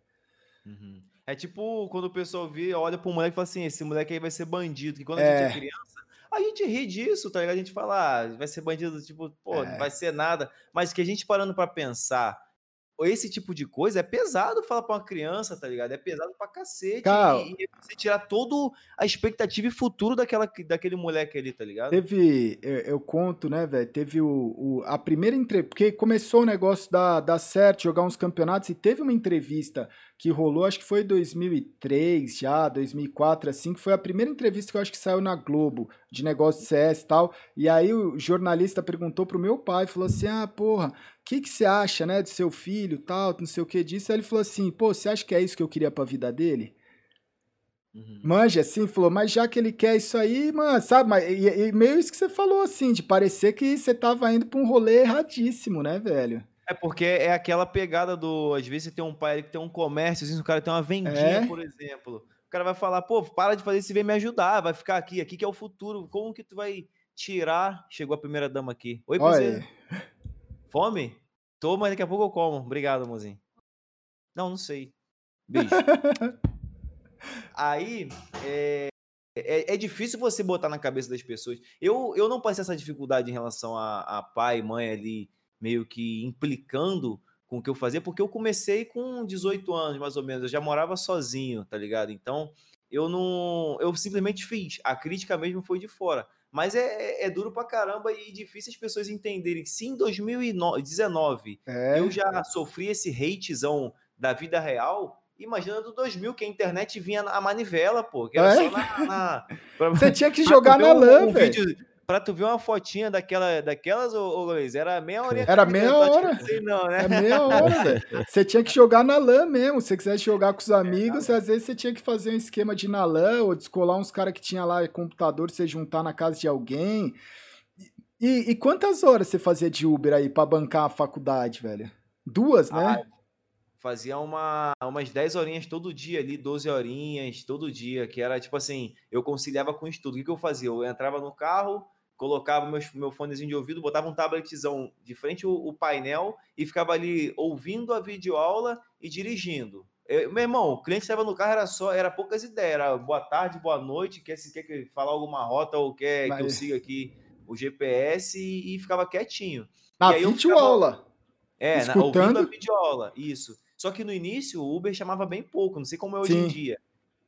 S3: Uhum. É tipo quando o pessoal vê, olha pro moleque e fala assim, esse moleque aí vai ser bandido, que quando a é. gente é criança, a gente ri disso, tá ligado? A gente fala, ah, vai ser bandido, tipo, pô, é. não vai ser nada. Mas que a gente parando para pensar, esse tipo de coisa é pesado falar pra uma criança, tá ligado? É pesado pra cacete. Cara, e, e você tirar toda a expectativa e futuro daquela, daquele moleque ali, tá ligado?
S1: Teve, eu, eu conto, né, velho? Teve o, o, a primeira entrevista, porque começou o negócio da, da certo, jogar uns campeonatos, e teve uma entrevista que rolou, acho que foi 2003 já, 2004, assim, que foi a primeira entrevista que eu acho que saiu na Globo, de negócio de CS e tal. E aí o jornalista perguntou pro meu pai, falou assim: ah, porra, o que, que você acha, né, do seu filho tal, não sei o que disso. Aí ele falou assim: pô, você acha que é isso que eu queria pra vida dele? Uhum. Manja assim, falou, mas já que ele quer isso aí, mano, sabe? Mas, e, e meio isso que você falou, assim, de parecer que você tava indo pra um rolê erradíssimo, né, velho?
S3: É porque é aquela pegada do. Às vezes você tem um pai que tem um comércio, às vezes o cara tem uma vendinha, é? por exemplo. O cara vai falar, pô, para de fazer isso e vem me ajudar, vai ficar aqui, aqui que é o futuro. Como que tu vai tirar? Chegou a primeira dama aqui. Oi, você. Fome? Tô, mas daqui a pouco eu como. Obrigado, mozinho. Não, não sei. Beijo. <laughs> Aí, é, é, é, difícil você botar na cabeça das pessoas. Eu, eu não passei essa dificuldade em relação a, a pai, mãe ali meio que implicando com o que eu fazia, porque eu comecei com 18 anos, mais ou menos, eu já morava sozinho, tá ligado? Então, eu não. Eu simplesmente fiz. A crítica mesmo foi de fora. Mas é, é, duro pra caramba e difícil as pessoas entenderem. Se em 2019 é. eu já sofri esse hatezão da vida real, imagina do 2000 que a internet vinha a manivela, pô. Que era é? só na. na <laughs>
S1: Você tinha que jogar na lã, um velho
S3: pra tu ver uma fotinha daquela, daquelas, ô, ô Luiz, era meia hora.
S1: Era meia hora. Sei não, né? É meia hora, velho. <laughs> Você tinha que jogar na LAN mesmo. Se você quisesse jogar com os amigos, é, às vezes você tinha que fazer um esquema de na LAN ou descolar uns caras que tinha lá computador, você juntar na casa de alguém. E, e, quantas horas você fazia de Uber aí pra bancar a faculdade, velho? Duas, né? Ah,
S3: fazia uma, umas 10 horinhas todo dia ali, 12 horinhas todo dia, que era tipo assim, eu conciliava com estudo. O que, que eu fazia? Eu entrava no carro, colocava meu, meu fonezinho de ouvido, botava um tabletzão de frente o, o painel e ficava ali ouvindo a videoaula e dirigindo. Eu, meu irmão, o cliente estava no carro, era só, era poucas ideias, era boa tarde, boa noite, quer, se quer que falar alguma rota ou quer Mas... que eu siga aqui o GPS e, e ficava quietinho.
S1: Na videoaula.
S3: É, na, ouvindo a videoaula, isso. Só que no início o Uber chamava bem pouco, não sei como é hoje Sim. em dia.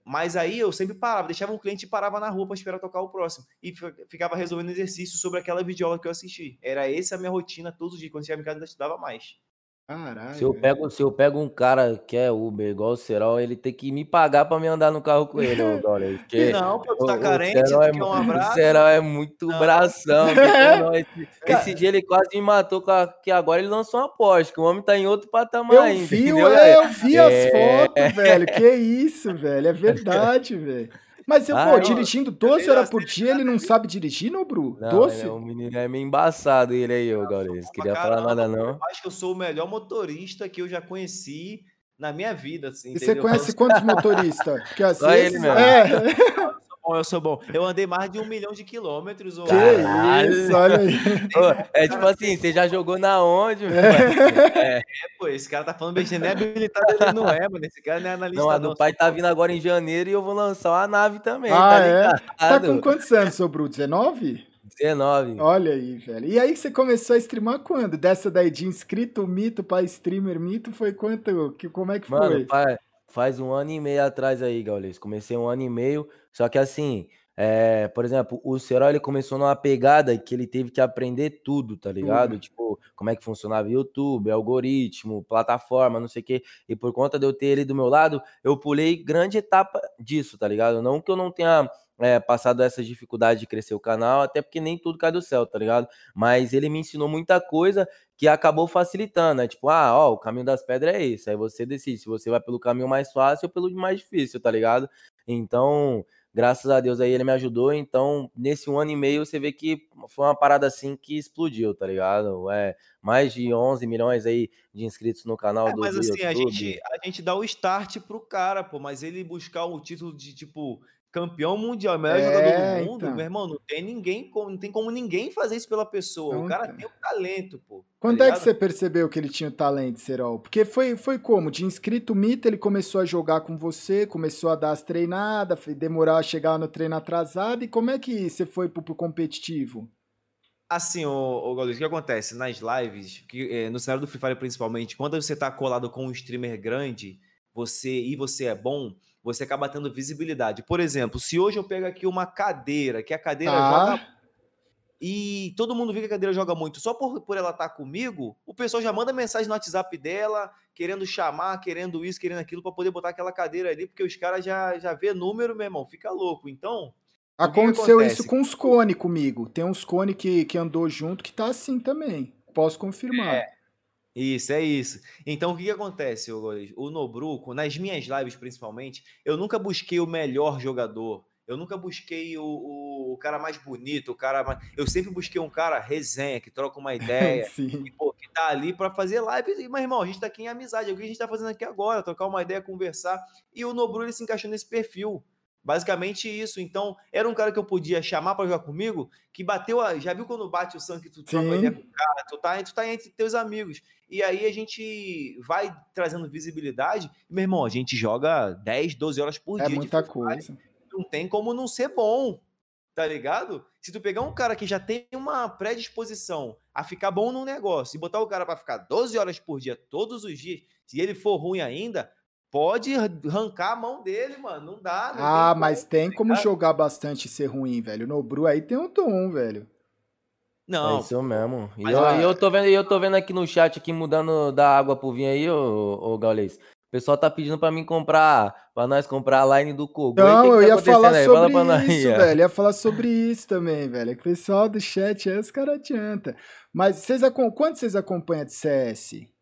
S3: Mas aí eu sempre parava, deixava um cliente e parava na rua para esperar tocar o próximo. E ficava resolvendo exercício sobre aquela videoaula que eu assisti. Era essa a minha rotina todos os dias. Quando chegava em casa, eu estudava mais.
S2: Caralho. Se eu, pego, se eu pego um cara que é Uber, igual o Serol, ele tem que me pagar pra me andar no carro com ele, ô <laughs> Dória.
S3: Não, pô, tu tá o, carente, <laughs> o
S2: é, um abraço. O Serol é muito não. bração. <laughs> esse, esse, dia ele quase me matou, que agora ele lançou uma aposta, que o homem tá em outro patamar
S1: eu
S2: ainda.
S1: Vi, é, eu vi as é. fotos, velho. Que isso, velho. É verdade, velho. Mas, ah, pô, dirigindo doce era por dia, ele não sabe dirigir, não, Bru?
S2: Não,
S1: doce?
S2: É, o menino é meio embaçado ele aí, ô Gaules. Queria falar nada, não. Eu
S3: acho que eu sou o melhor motorista que eu já conheci na minha vida, assim.
S1: E entendeu? você conhece quantos <laughs> motoristas?
S2: Que às Só ele mesmo. É. <laughs>
S3: bom, eu sou bom. Eu andei mais de um milhão de quilômetros.
S1: Que isso, olha aí.
S2: é tipo assim, você já jogou na onde?
S3: É. é, pô, esse cara tá falando besteira, nem habilitado ele não é, mano. Esse cara não é analista.
S2: Não, a do pai tá vindo agora em janeiro e eu vou lançar uma nave também,
S1: ah, tá? É? Tá com quantos anos, seu Bruto? 19?
S2: 19.
S1: Olha aí, velho. E aí você começou a streamar quando? Dessa daí de inscrito mito para streamer mito foi quanto? Que, como é que
S2: Mano,
S1: foi?
S2: Pai, faz um ano e meio atrás aí, Gaules. Comecei um ano e meio, só que assim, é, por exemplo, o Serol ele começou numa pegada que ele teve que aprender tudo, tá ligado? Uhum. Tipo, como é que funcionava YouTube, algoritmo, plataforma, não sei o quê. E por conta de eu ter ele do meu lado, eu pulei grande etapa disso, tá ligado? Não que eu não tenha é, passado essa dificuldade de crescer o canal, até porque nem tudo cai do céu, tá ligado? Mas ele me ensinou muita coisa que acabou facilitando, né? Tipo, ah, ó, o caminho das pedras é esse. Aí você decide se você vai pelo caminho mais fácil ou pelo mais difícil, tá ligado? Então, graças a Deus aí ele me ajudou. Então, nesse um ano e meio, você vê que foi uma parada assim que explodiu, tá ligado? É, mais de 11 milhões aí de inscritos no canal é, do,
S3: mas,
S2: do
S3: assim, A gente, a gente dá o start pro cara, pô, mas ele buscar o título de, tipo, campeão mundial, melhor é, jogador do mundo, então. meu irmão, não tem ninguém, não tem como ninguém fazer isso pela pessoa. Então, o cara tem o talento, pô. Tá
S1: Quando tá é que você percebeu que ele tinha o talento, Serol? Porque foi, foi como? De inscrito mito, ele começou a jogar com você, começou a dar as treinadas, demorar a chegar no treino atrasado, e como é que você foi pro, pro competitivo?
S3: Assim, o, o Gaules, o que acontece nas lives, que, é, no cenário do Free Fire principalmente, quando você tá colado com um streamer grande, você e você é bom, você acaba tendo visibilidade. Por exemplo, se hoje eu pego aqui uma cadeira, que a cadeira ah. joga e todo mundo vê que a cadeira joga muito, só por, por ela estar tá comigo, o pessoal já manda mensagem no WhatsApp dela, querendo chamar, querendo isso, querendo aquilo, para poder botar aquela cadeira ali, porque os caras já, já vê número, meu irmão, fica louco. Então.
S1: Aconteceu isso com os cone comigo. Tem uns cone que, que andou junto que tá assim também. Posso confirmar.
S3: É. Isso, é isso. Então, o que, que acontece, o Nobruco, nas minhas lives principalmente, eu nunca busquei o melhor jogador. Eu nunca busquei o, o, o cara mais bonito, o cara mais... Eu sempre busquei um cara resenha, que troca uma ideia, <laughs> que, pô, que tá ali para fazer live. Mas, irmão, a gente tá aqui em amizade. É o que a gente tá fazendo aqui agora, trocar uma ideia, conversar. E o Nobru, ele se encaixou nesse perfil. Basicamente isso. Então, era um cara que eu podia chamar para jogar comigo, que bateu a. Já viu quando bate o sangue que tu troca ideia com o cara? Tu tá, tu tá entre teus amigos. E aí a gente vai trazendo visibilidade. E, meu irmão, a gente joga 10, 12 horas por
S1: é
S3: dia.
S1: É muita coisa.
S3: Não tem como não ser bom. Tá ligado? Se tu pegar um cara que já tem uma predisposição a ficar bom num negócio e botar o cara para ficar 12 horas por dia, todos os dias, se ele for ruim ainda, pode arrancar a mão dele, mano. Não dá. Não
S1: ah, tem mas como, tem tá como jogar bastante e ser ruim, velho. No Bru aí tem um tom, velho.
S2: Não. É isso mesmo. E eu, eu, tô vendo, eu tô vendo aqui no chat, aqui mudando da água pro vinho aí, ô, ô Gaules. O pessoal tá pedindo pra mim comprar, pra nós comprar a line do Kogu.
S1: Não, que eu tá ia falar aí? sobre Fala isso, velho. Ia falar sobre isso também, velho. É que o pessoal do chat aí, os caras adianta. Mas vocês, quanto vocês acompanham de CS?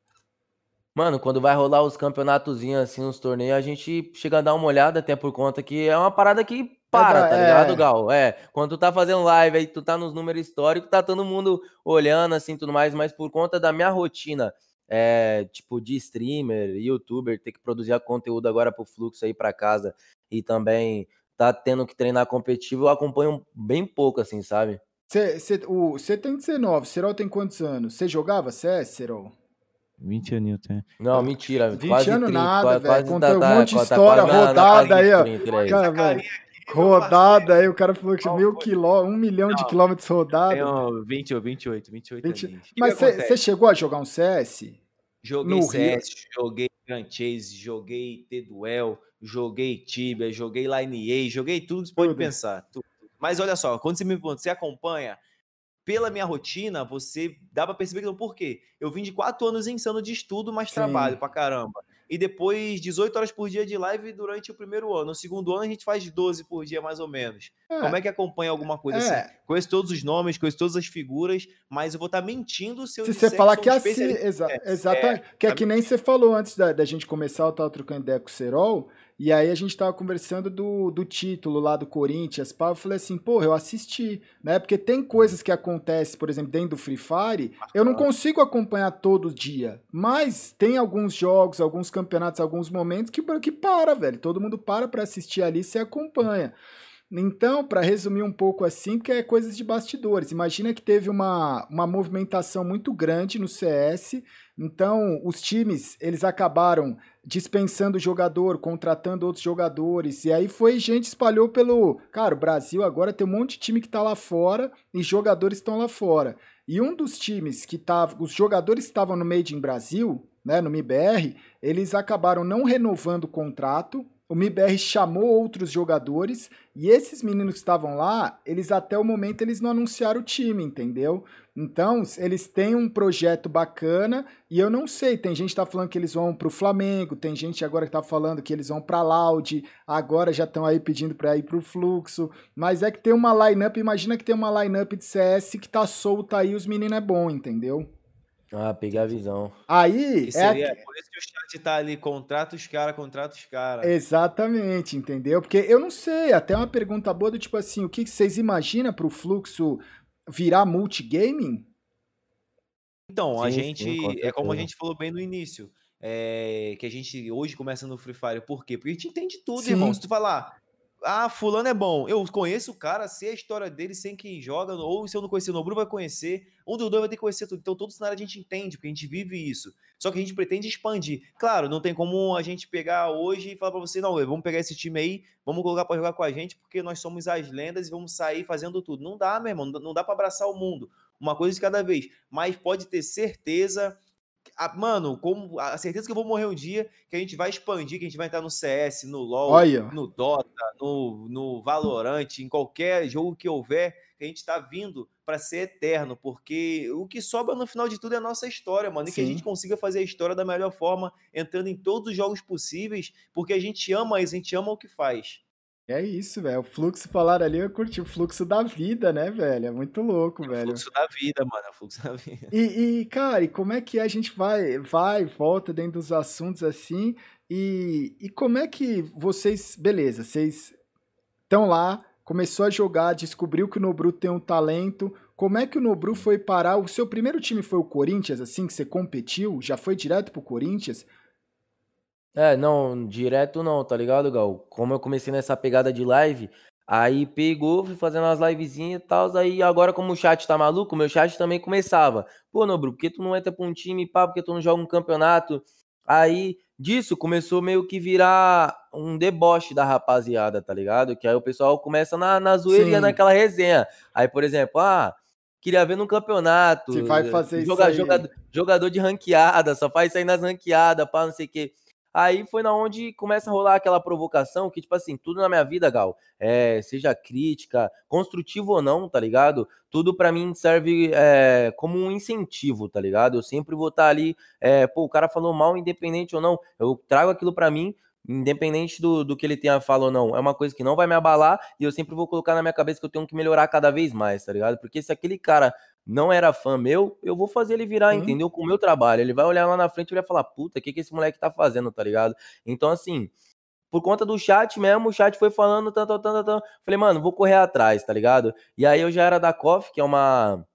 S2: Mano, quando vai rolar os campeonatozinhos, assim, os torneios, a gente chega a dar uma olhada, até por conta que é uma parada que para, tá ligado, é. Gal? É, quando tu tá fazendo live aí, tu tá nos números históricos, tá todo mundo olhando, assim, tudo mais, mas por conta da minha rotina, é, tipo, de streamer, youtuber, ter que produzir conteúdo agora pro fluxo aí pra casa e também tá tendo que treinar competitivo, eu acompanho bem pouco, assim, sabe?
S1: Você tem 19, Serol tem quantos anos? Você jogava CS, Serol?
S4: 20 aninhos tem.
S2: Não, mentira.
S1: 20 quase anos 30, nada, velho. Conta um monte de história rodada aí, ó. 30, cara, velho. Rodada aí, o cara falou que mil quilômetros, um milhão não, de quilômetros rodados.
S3: Tenho 20 ou 28, 28 20...
S1: Mas você chegou a jogar um CS?
S3: Joguei no CS, Rio? joguei Grand Chase, joguei T-Duel, joguei Tibia, joguei Line A, joguei tudo que você pode pensar. Tudo. Mas olha só, quando você me você acompanha, pela minha rotina, você dá para perceber que não. Por quê? Eu vim de quatro anos insano de estudo, mas Sim. trabalho pra caramba. E depois 18 horas por dia de live durante o primeiro ano. No segundo ano a gente faz 12 por dia, mais ou menos. É. Como é que acompanha alguma coisa assim? é. assim? Conheço todos os nomes, conheço todas as figuras, mas eu vou estar tá mentindo se eu
S1: Se você falar que é assim, exa é, exatamente. É, que é tá que nem você falou antes da, da gente começar, eu tava trocando ideia com o Serol. E aí a gente tava conversando do, do título lá do Corinthians, pá, eu falei assim, porra, eu assisti, né? Porque tem coisas que acontecem, por exemplo, dentro do Free Fire, eu não consigo acompanhar todo dia, mas tem alguns jogos, alguns campeonatos, alguns momentos que, que para, velho. Todo mundo para pra assistir ali e se acompanha. Então, para resumir um pouco assim, que é coisas de bastidores. Imagina que teve uma, uma movimentação muito grande no CS. Então, os times, eles acabaram dispensando o jogador, contratando outros jogadores. E aí foi gente espalhou pelo. Cara, o Brasil agora tem um monte de time que tá lá fora e jogadores estão lá fora. E um dos times que tava. Os jogadores que estavam no Made in Brasil, né, no MIBR, eles acabaram não renovando o contrato o MIBR chamou outros jogadores e esses meninos que estavam lá, eles até o momento eles não anunciaram o time, entendeu? Então, eles têm um projeto bacana e eu não sei, tem gente que tá falando que eles vão pro Flamengo, tem gente agora que tá falando que eles vão pra Loud, agora já estão aí pedindo para ir pro Fluxo, mas é que tem uma lineup, imagina que tem uma lineup de CS que tá solta aí, os meninos é bom, entendeu?
S2: Ah, peguei a visão.
S1: Aí.
S3: é seria, por isso que o chat tá ali, contrata os caras, contrata os caras.
S1: Exatamente, entendeu? Porque eu não sei, até uma pergunta boa do tipo assim, o que vocês imaginam pro fluxo virar multigaming?
S3: Então, sim, a gente. Sim, é como a gente falou bem no início. É, que a gente hoje começa no Free Fire. Por quê? Porque a gente entende tudo, sim. irmão. Se tu falar, ah, fulano é bom. Eu conheço o cara, sei a história dele, sem quem joga, ou se eu não conhecer o Nobru, vai conhecer. Um dos dois vai ter que conhecer tudo. Então, todo cenário a gente entende, porque a gente vive isso. Só que a gente pretende expandir. Claro, não tem como a gente pegar hoje e falar pra você, não, vamos pegar esse time aí, vamos colocar pra jogar com a gente, porque nós somos as lendas e vamos sair fazendo tudo. Não dá, meu irmão, não dá pra abraçar o mundo. Uma coisa de cada vez. Mas pode ter certeza a, mano, como a certeza que eu vou morrer um dia, que a gente vai expandir, que a gente vai entrar no CS, no LoL, Olha. no Dota, no, no Valorant, em qualquer jogo que houver, que a gente está vindo para ser eterno, porque o que sobra no final de tudo é a nossa história, mano, e que a gente consiga fazer a história da melhor forma, entrando em todos os jogos possíveis, porque a gente ama isso, a gente ama o que faz.
S1: É isso, velho. O fluxo falar ali, eu curti o fluxo da vida, né, velho? É muito louco,
S3: é
S1: velho.
S3: O fluxo da vida, mano. É o fluxo <laughs> da vida.
S1: E, e, cara, e como é que a gente vai, vai, volta dentro dos assuntos assim? E, e como é que vocês, beleza, vocês estão lá, começou a jogar, descobriu que o Nobru tem um talento. Como é que o Nobru foi parar? O seu primeiro time foi o Corinthians, assim, que você competiu? Já foi direto pro Corinthians?
S2: É, não, direto não, tá ligado, Gal? Como eu comecei nessa pegada de live, aí pegou, fui fazendo umas livezinhas e tal, aí agora como o chat tá maluco, meu chat também começava. Pô, Nobru, por que tu não entra pra um time, pá, porque tu não joga um campeonato? Aí, disso, começou meio que virar um deboche da rapaziada, tá ligado? Que aí o pessoal começa na, na zoeira naquela resenha. Aí, por exemplo, ah, queria ver no campeonato.
S1: Você vai fazer
S2: joga,
S1: isso aí.
S2: Jogador, jogador de ranqueada, só faz sair nas ranqueadas, pá, não sei o quê. Aí foi na onde começa a rolar aquela provocação que, tipo assim, tudo na minha vida, Gal, é, seja crítica, construtivo ou não, tá ligado? Tudo para mim serve é, como um incentivo, tá ligado? Eu sempre vou estar tá ali, é, pô, o cara falou mal, independente ou não, eu trago aquilo para mim, independente do, do que ele tenha falado ou não, é uma coisa que não vai me abalar e eu sempre vou colocar na minha cabeça que eu tenho que melhorar cada vez mais, tá ligado? Porque se aquele cara não era fã meu, eu vou fazer ele virar, uhum. entendeu? Com o meu trabalho. Ele vai olhar lá na frente e vai falar, puta, o que, que esse moleque tá fazendo, tá ligado? Então, assim, por conta do chat mesmo, o chat foi falando tanto, tanto, tanto. Falei, mano, vou correr atrás, tá ligado? E aí eu já era da KOF, que é uma.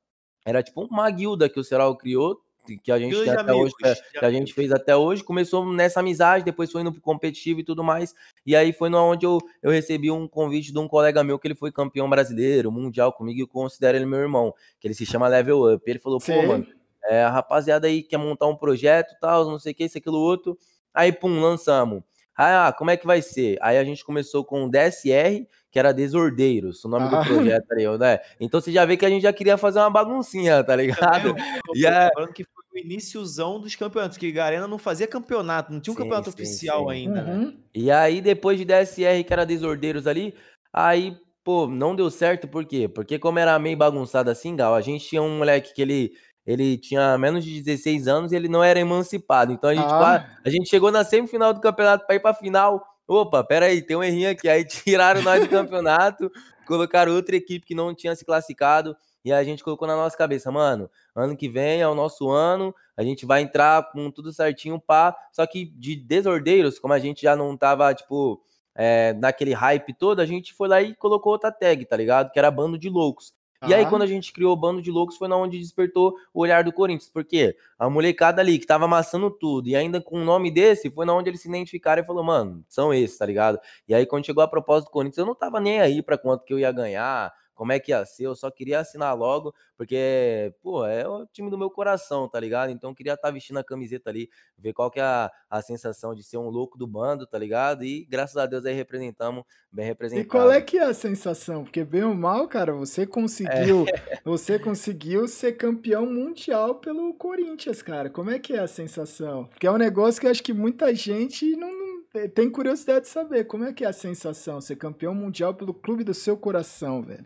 S2: Era tipo uma guilda que o Serol criou, que a gente até hoje, que a gente fez até hoje, começou nessa amizade, depois foi indo pro competitivo e tudo mais. E aí foi onde eu, eu recebi um convite de um colega meu que ele foi campeão brasileiro, mundial comigo, e eu considero ele meu irmão, que ele se chama Level Up. Ele falou, Sim. pô, mano, é, a rapaziada aí quer montar um projeto, tal, não sei o que, isso, aquilo, outro. Aí, pum, lançamos. Ah, como é que vai ser? Aí a gente começou com o DSR, que era Desordeiros, o nome ah. do projeto aí, né? Então você já vê que a gente já queria fazer uma baguncinha, tá ligado?
S3: e é... que o iníciozão dos campeonatos, que a Arena não fazia campeonato, não tinha um sim, campeonato sim, oficial sim. ainda, né? uhum. né?
S2: E aí, depois de DSR, que era Desordeiros ali, aí, pô, não deu certo, por quê? Porque como era meio bagunçado assim, Gal, a gente tinha um moleque que ele ele tinha menos de 16 anos e ele não era emancipado. Então a gente, ah. a gente chegou na semifinal do campeonato para ir para final. Opa, peraí, tem um errinho aqui. Aí <laughs> tiraram nós do campeonato, colocaram outra equipe que não tinha se classificado. E a gente colocou na nossa cabeça, mano, ano que vem é o nosso ano, a gente vai entrar com tudo certinho, pá. Só que de desordeiros, como a gente já não tava, tipo, é, naquele hype todo, a gente foi lá e colocou outra tag, tá ligado? Que era bando de loucos. E aí, quando a gente criou o Bando de Loucos, foi na onde despertou o olhar do Corinthians. Porque a molecada ali que tava amassando tudo, e ainda com um nome desse, foi na onde eles se identificaram e falou, mano, são esses, tá ligado? E aí, quando chegou a proposta do Corinthians, eu não tava nem aí pra quanto que eu ia ganhar, como é que ia ser, eu só queria assinar logo, porque, pô, é o time do meu coração, tá ligado? Então eu queria estar tá vestindo a camiseta ali, ver qual que é a, a sensação de ser um louco do bando, tá ligado? E graças a Deus aí representamos, bem representado.
S1: E qual é que é a sensação? Porque bem ou mal, cara, você conseguiu, é. <laughs> você conseguiu ser campeão mundial pelo Corinthians, cara. Como é que é a sensação? Porque é um negócio que eu acho que muita gente não, não tem curiosidade de saber. Como é que é a sensação ser campeão mundial pelo clube do seu coração, velho?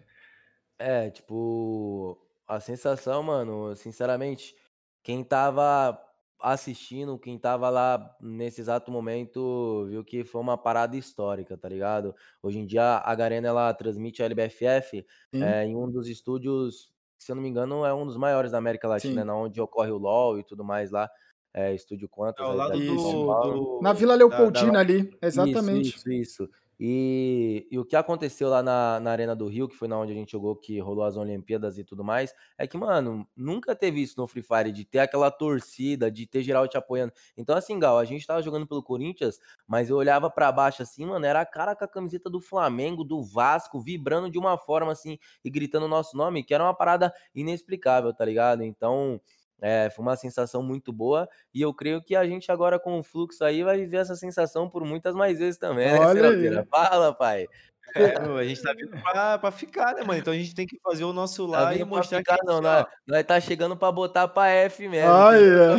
S2: É, tipo, a sensação, mano, sinceramente, quem tava assistindo, quem tava lá nesse exato momento, viu que foi uma parada histórica, tá ligado? Hoje em dia a Garena ela transmite a LBFF é, em um dos estúdios, se eu não me engano, é um dos maiores da América Latina, né, onde ocorre o LoL e tudo mais lá. É, Estúdio Quantas.
S1: Ao lado do, do, Na Vila Leopoldina da, da... ali, exatamente.
S2: Isso, isso, isso. E, e, o que aconteceu lá na, na, Arena do Rio, que foi na onde a gente jogou, que rolou as Olimpíadas e tudo mais, é que, mano, nunca teve isso no Free Fire, de ter aquela torcida, de ter geral te apoiando. Então, assim, Gal, a gente tava jogando pelo Corinthians, mas eu olhava para baixo assim, mano, era a cara com a camiseta do Flamengo, do Vasco, vibrando de uma forma assim e gritando o nosso nome, que era uma parada inexplicável, tá ligado? Então. É, foi uma sensação muito boa e eu creio que a gente agora com o fluxo aí vai viver essa sensação por muitas mais vezes também, né, Olha Fala, pai.
S3: É, a gente tá vindo pra, pra, ficar, né, mano? Então a gente tem que fazer o nosso tá lá tá e mostrar ficar, que
S2: não, nós, nós tá chegando pra botar pra F mesmo.
S1: Ai, é.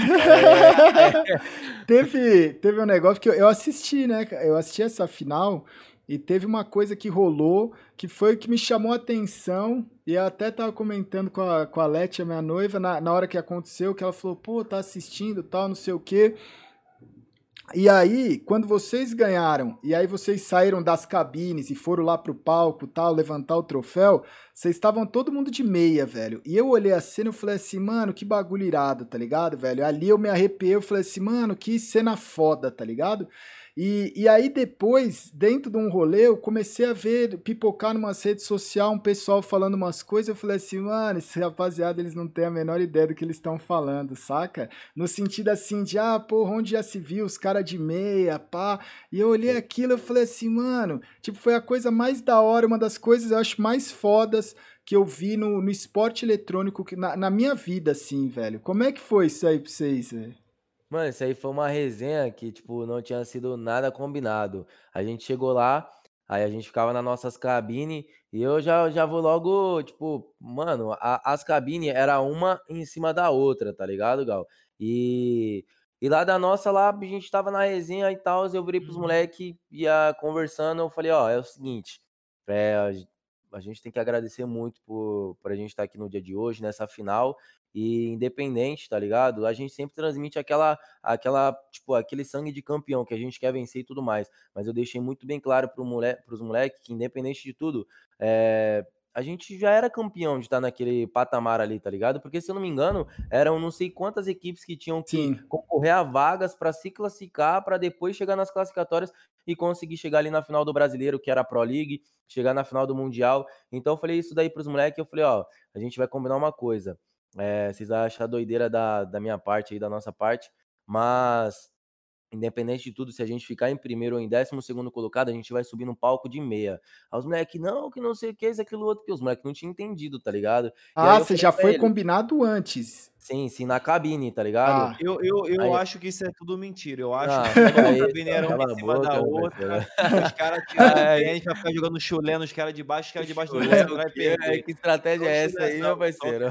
S1: <laughs> teve, teve um negócio que eu, eu assisti, né? Eu assisti essa final e teve uma coisa que rolou que foi o que me chamou a atenção. E eu até tava comentando com a, com a Leti, a minha noiva, na, na hora que aconteceu, que ela falou, pô, tá assistindo tal, não sei o quê. E aí, quando vocês ganharam, e aí vocês saíram das cabines e foram lá pro palco, tal, levantar o troféu, vocês estavam todo mundo de meia, velho. E eu olhei a cena e falei assim, mano, que bagulho irado, tá ligado, velho? Ali eu me arrepiei, eu falei assim, mano, que cena foda, tá ligado? E, e aí depois, dentro de um rolê, eu comecei a ver, pipocar numa rede social, um pessoal falando umas coisas, eu falei assim, mano, esse rapaziada, eles não têm a menor ideia do que eles estão falando, saca? No sentido assim de, ah, porra, onde já se viu os caras de meia, pá. E eu olhei aquilo, eu falei assim, mano, tipo, foi a coisa mais da hora, uma das coisas, eu acho, mais fodas que eu vi no, no esporte eletrônico que, na, na minha vida, assim, velho. Como é que foi isso aí pra vocês, velho?
S2: Mano, isso aí foi uma resenha que, tipo, não tinha sido nada combinado. A gente chegou lá, aí a gente ficava nas nossas cabines e eu já, já vou logo, tipo, mano, a- as cabines era uma em cima da outra, tá ligado, Gal? E, e lá da nossa, lá, a gente tava na resenha e tal, eu virei pros uhum. moleques, ia conversando, eu falei, ó, é o seguinte, é, a gente tem que agradecer muito por, por a gente estar aqui no dia de hoje, nessa final. E independente, tá ligado? A gente sempre transmite aquela, aquela, tipo, aquele sangue de campeão que a gente quer vencer e tudo mais. Mas eu deixei muito bem claro pro moleque, pros moleques que, independente de tudo, é, a gente já era campeão de estar naquele patamar ali, tá ligado? Porque, se eu não me engano, eram não sei quantas equipes que tinham que Sim. concorrer a vagas para se classificar, para depois chegar nas classificatórias e conseguir chegar ali na final do brasileiro, que era a Pro League, chegar na final do Mundial. Então, eu falei isso daí pros moleques. Eu falei, ó, a gente vai combinar uma coisa. É, vocês vão achar doideira da, da minha parte aí, da nossa parte, mas independente de tudo, se a gente ficar em primeiro ou em décimo segundo colocado, a gente vai subir no palco de meia. Aí os moleques, não, que não sei o que, isso, aquilo outro, que os moleques não tinham entendido, tá ligado?
S1: ah, você já foi ele... combinado antes.
S2: Sim, sim, na cabine, tá ligado?
S3: Ah, eu eu, eu aí... acho que isso é tudo mentira. Eu acho ah, que a <laughs> cabine era uma em cima boca, da outra. <laughs> Os caras <laughs> tiraram é, tênis pra ficar jogando chulé nos caras de baixo, os caras de baixo do
S2: outro vai perder. É, que estratégia é essa aí, meu parceiro?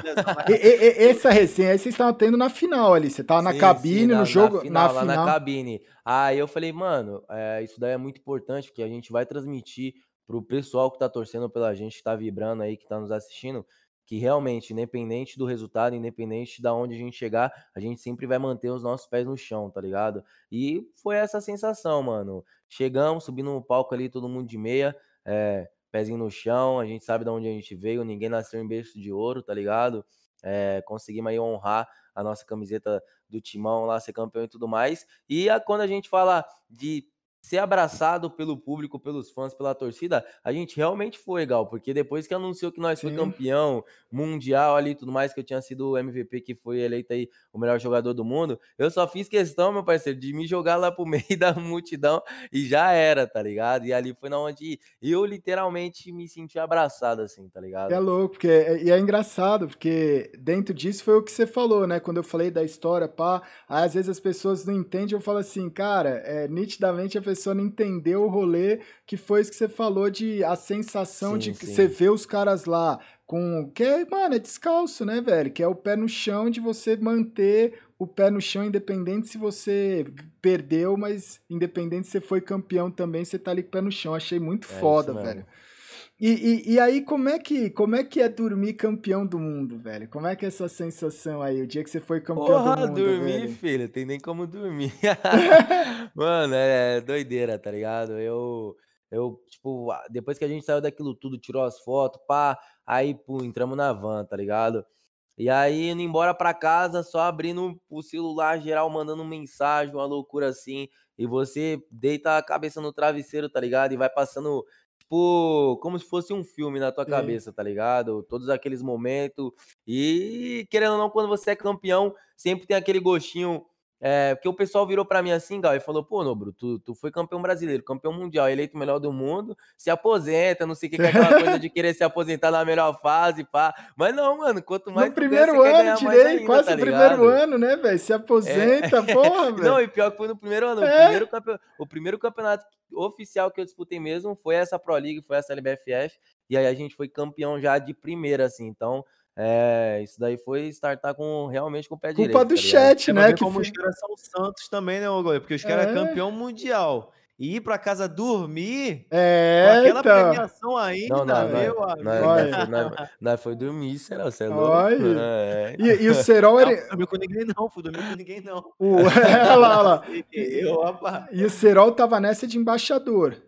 S1: e, e, essa resenha aí vocês estavam tendo na final ali. Você tava na sim, cabine, sim, na, no jogo, na final, na, final.
S2: na cabine. Aí eu falei, mano, é, isso daí é muito importante, porque a gente vai transmitir pro pessoal que tá torcendo pela gente, que tá vibrando aí, que tá nos assistindo, que realmente, independente do resultado, independente da onde a gente chegar, a gente sempre vai manter os nossos pés no chão, tá ligado? E foi essa sensação, mano. Chegamos, subindo no palco ali, todo mundo de meia, é, pezinho no chão, a gente sabe de onde a gente veio, ninguém nasceu em berço de ouro, tá ligado? É, conseguimos aí honrar a nossa camiseta do timão lá, ser campeão e tudo mais. E a, quando a gente fala de ser abraçado pelo público, pelos fãs, pela torcida, a gente realmente foi, Gal, porque depois que anunciou que nós Sim. foi campeão mundial ali e tudo mais, que eu tinha sido o MVP que foi eleito aí o melhor jogador do mundo, eu só fiz questão, meu parceiro, de me jogar lá pro <laughs> meio da multidão e já era, tá ligado? E ali foi na onde eu literalmente me senti abraçado, assim, tá ligado?
S1: É louco, porque, é, e é engraçado, porque dentro disso foi o que você falou, né? Quando eu falei da história, pá, às vezes as pessoas não entendem, eu falo assim, cara, é, nitidamente a pessoa não entendeu o rolê, que foi isso que você falou de a sensação sim, de que você vê os caras lá com. Que é, mano, é descalço, né, velho? Que é o pé no chão de você manter o pé no chão, independente se você perdeu, mas independente se você foi campeão também, você tá ali com o pé no chão. Achei muito é foda, velho. E, e, e, aí, como é, que, como é que é dormir campeão do mundo, velho? Como é que é essa sensação aí, o dia que você foi campeão Porra, do mundo,
S2: dormir,
S1: velho?
S2: filho, tem nem como dormir. <laughs> Mano, é doideira, tá ligado? Eu, eu, tipo, depois que a gente saiu daquilo tudo, tirou as fotos, pá, aí, pô, entramos na van, tá ligado? E aí, indo embora pra casa, só abrindo o celular geral, mandando mensagem, uma loucura assim. E você deita a cabeça no travesseiro, tá ligado? E vai passando tipo, como se fosse um filme na tua Sim. cabeça, tá ligado? Todos aqueles momentos. E, querendo ou não, quando você é campeão, sempre tem aquele gostinho. É, porque o pessoal virou para mim assim, Gal, e falou: pô, Nobro, tu, tu foi campeão brasileiro, campeão mundial, eleito melhor do mundo, se aposenta, não sei o que, que é aquela <laughs> coisa de querer se aposentar na melhor fase, pá. Mas não, mano, quanto mais.
S1: No primeiro ganha, ano, tirei, ainda, quase tá primeiro ano, né, velho? Se aposenta, é. <laughs> porra, velho.
S2: Não, e pior que foi no primeiro ano. É. O, primeiro campe... o primeiro campeonato oficial que eu disputei mesmo foi essa Pro League, foi essa LBFF, e aí a gente foi campeão já de primeira, assim, então é, isso daí foi startar com realmente com o pé
S1: Culpa
S2: direito. Culpa
S1: do tá chat, né?
S3: Que como foi... os caras são santos também, né, goleiro? Porque os caras é. campeão mundial e ir para casa dormir
S1: é,
S3: com aquela então. premiação ainda, não, não, meu
S2: não, amigo. Não, não, não, foi dormir, será? Você é louco?
S1: É. E, e, o Serol...
S3: Não, não dormi com ninguém não, fui dormir com ninguém não.
S1: O, <laughs> é, lá, lá. <laughs> Eu, e o Serol tava nessa de embaixador.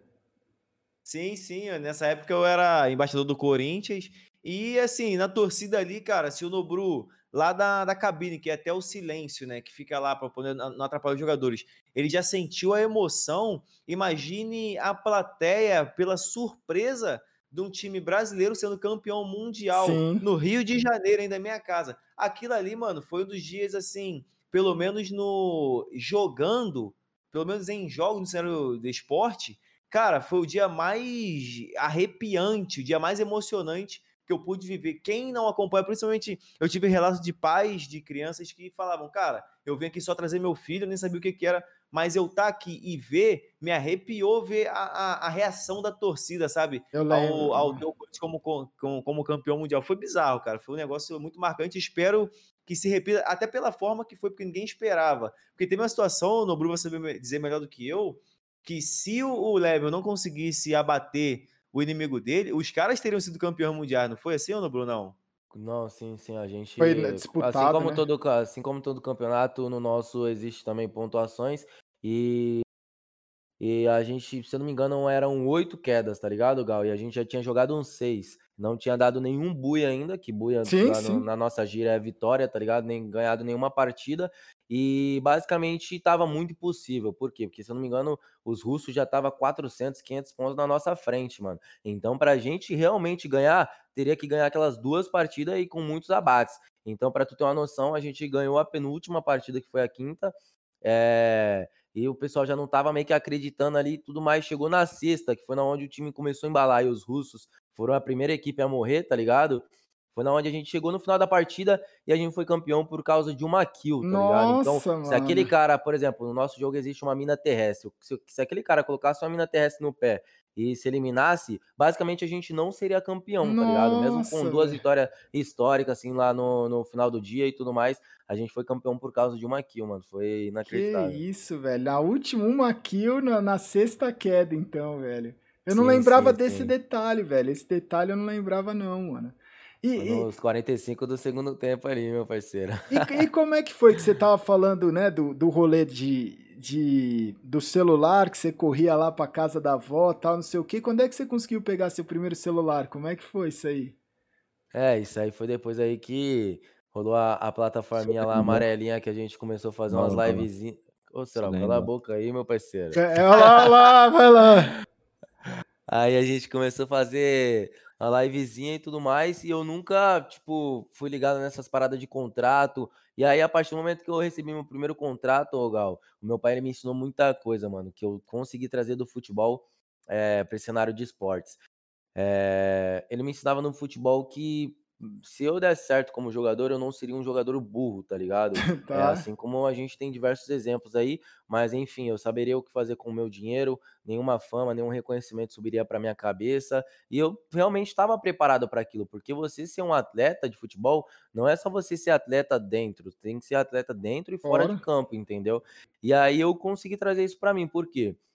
S3: Sim, sim, nessa época eu era embaixador do Corinthians e assim, na torcida ali, cara, se o Nobru lá da, da cabine, que é até o silêncio, né? Que fica lá para poder não atrapalhar os jogadores. Ele já sentiu a emoção. Imagine a plateia pela surpresa de um time brasileiro sendo campeão mundial Sim. no Rio de Janeiro, ainda minha casa. Aquilo ali, mano, foi um dos dias assim, pelo menos no jogando, pelo menos em jogos no cenário do esporte, cara, foi o dia mais arrepiante, o dia mais emocionante que eu pude viver. Quem não acompanha, principalmente, eu tive relatos de pais de crianças que falavam, cara, eu vim aqui só trazer meu filho, eu nem sabia o que, que era, mas eu tá aqui e ver, me arrepiou ver a, a, a reação da torcida, sabe?
S1: Eu lembro.
S3: Ao, teu como, como, como campeão mundial. Foi bizarro, cara. Foi um negócio muito marcante. Espero que se repita, até pela forma que foi, porque ninguém esperava. Porque teve uma situação, no Bruno, você vai dizer melhor do que eu, que se o Level não conseguisse abater o inimigo dele, os caras teriam sido campeão mundial, não foi assim ou não, Brunão?
S2: Não, sim, sim, a gente.
S1: Foi disputado,
S2: assim como
S1: né?
S2: todo, assim como todo campeonato, no nosso existe também pontuações e e a gente, se eu não me engano, eram oito quedas, tá ligado, Gal? E a gente já tinha jogado uns seis. Não tinha dado nenhum buia ainda, que buia sim, sim. No, na nossa gira é vitória, tá ligado? Nem ganhado nenhuma partida. E basicamente estava muito impossível. Por quê? Porque, se eu não me engano, os russos já estavam 400, 500 pontos na nossa frente, mano. Então, pra gente realmente ganhar, teria que ganhar aquelas duas partidas e com muitos abates. Então, para tu ter uma noção, a gente ganhou a penúltima partida, que foi a quinta. É... E o pessoal já não tava meio que acreditando ali tudo mais. Chegou na sexta, que foi na onde o time começou a embalar. E os russos foram a primeira equipe a morrer, tá ligado? Foi na onde a gente chegou no final da partida e a gente foi campeão por causa de uma kill, tá ligado? Então,
S1: Nossa,
S2: se aquele
S1: mano.
S2: cara, por exemplo, no nosso jogo existe uma mina terrestre. Se, se aquele cara colocasse uma mina terrestre no pé e se eliminasse, basicamente a gente não seria campeão, tá ligado? Mesmo com
S1: Nossa,
S2: duas
S1: velho.
S2: vitórias históricas, assim, lá no, no final do dia e tudo mais, a gente foi campeão por causa de uma kill, mano. Foi
S1: Que
S2: inacreditável.
S1: isso, velho. Na última, uma kill na, na sexta queda, então, velho. Eu não
S2: Sim,
S1: lembrava
S2: sim,
S1: desse
S2: sim.
S1: detalhe, velho. Esse detalhe eu não lembrava, não, mano. E,
S2: Foi
S1: e,
S2: nos 45 do segundo tempo ali, meu parceiro.
S1: e, e como é que foi que você tava falando, né, do, do rolê de, de, do celular, que você corria lá pra casa da avó tal, não sei o quê. Quando é que você conseguiu pegar seu primeiro celular? Como é que foi isso aí?
S2: É, isso aí foi depois aí que rolou a, a plataforminha lá amarelinha que a gente começou a fazer
S4: Fala,
S2: umas livezinhas. Ô, Serol, cala a boca aí, meu parceiro.
S1: É, olha lá, olha lá, vai lá. <laughs>
S2: Aí a gente começou a fazer a livezinha e tudo mais, e eu nunca, tipo, fui ligado nessas paradas de contrato. E aí, a partir do momento que eu recebi meu primeiro contrato, ô Gal, o meu pai me ensinou muita coisa, mano, que eu consegui trazer do futebol é, para esse cenário de esportes. É, ele me ensinava no futebol que se eu der certo como jogador, eu não seria um jogador burro, tá ligado? <laughs> É,
S1: Tá.
S2: assim como a gente tem diversos exemplos aí, mas enfim, eu saberia o que fazer com o meu dinheiro, nenhuma fama, nenhum reconhecimento subiria para minha cabeça, e eu realmente estava preparado para aquilo, porque você ser um atleta de futebol não é só você ser atleta dentro, tem que ser atleta dentro e fora de
S1: Fora.
S2: campo, entendeu? E aí eu consegui trazer isso para mim, por quê? Porque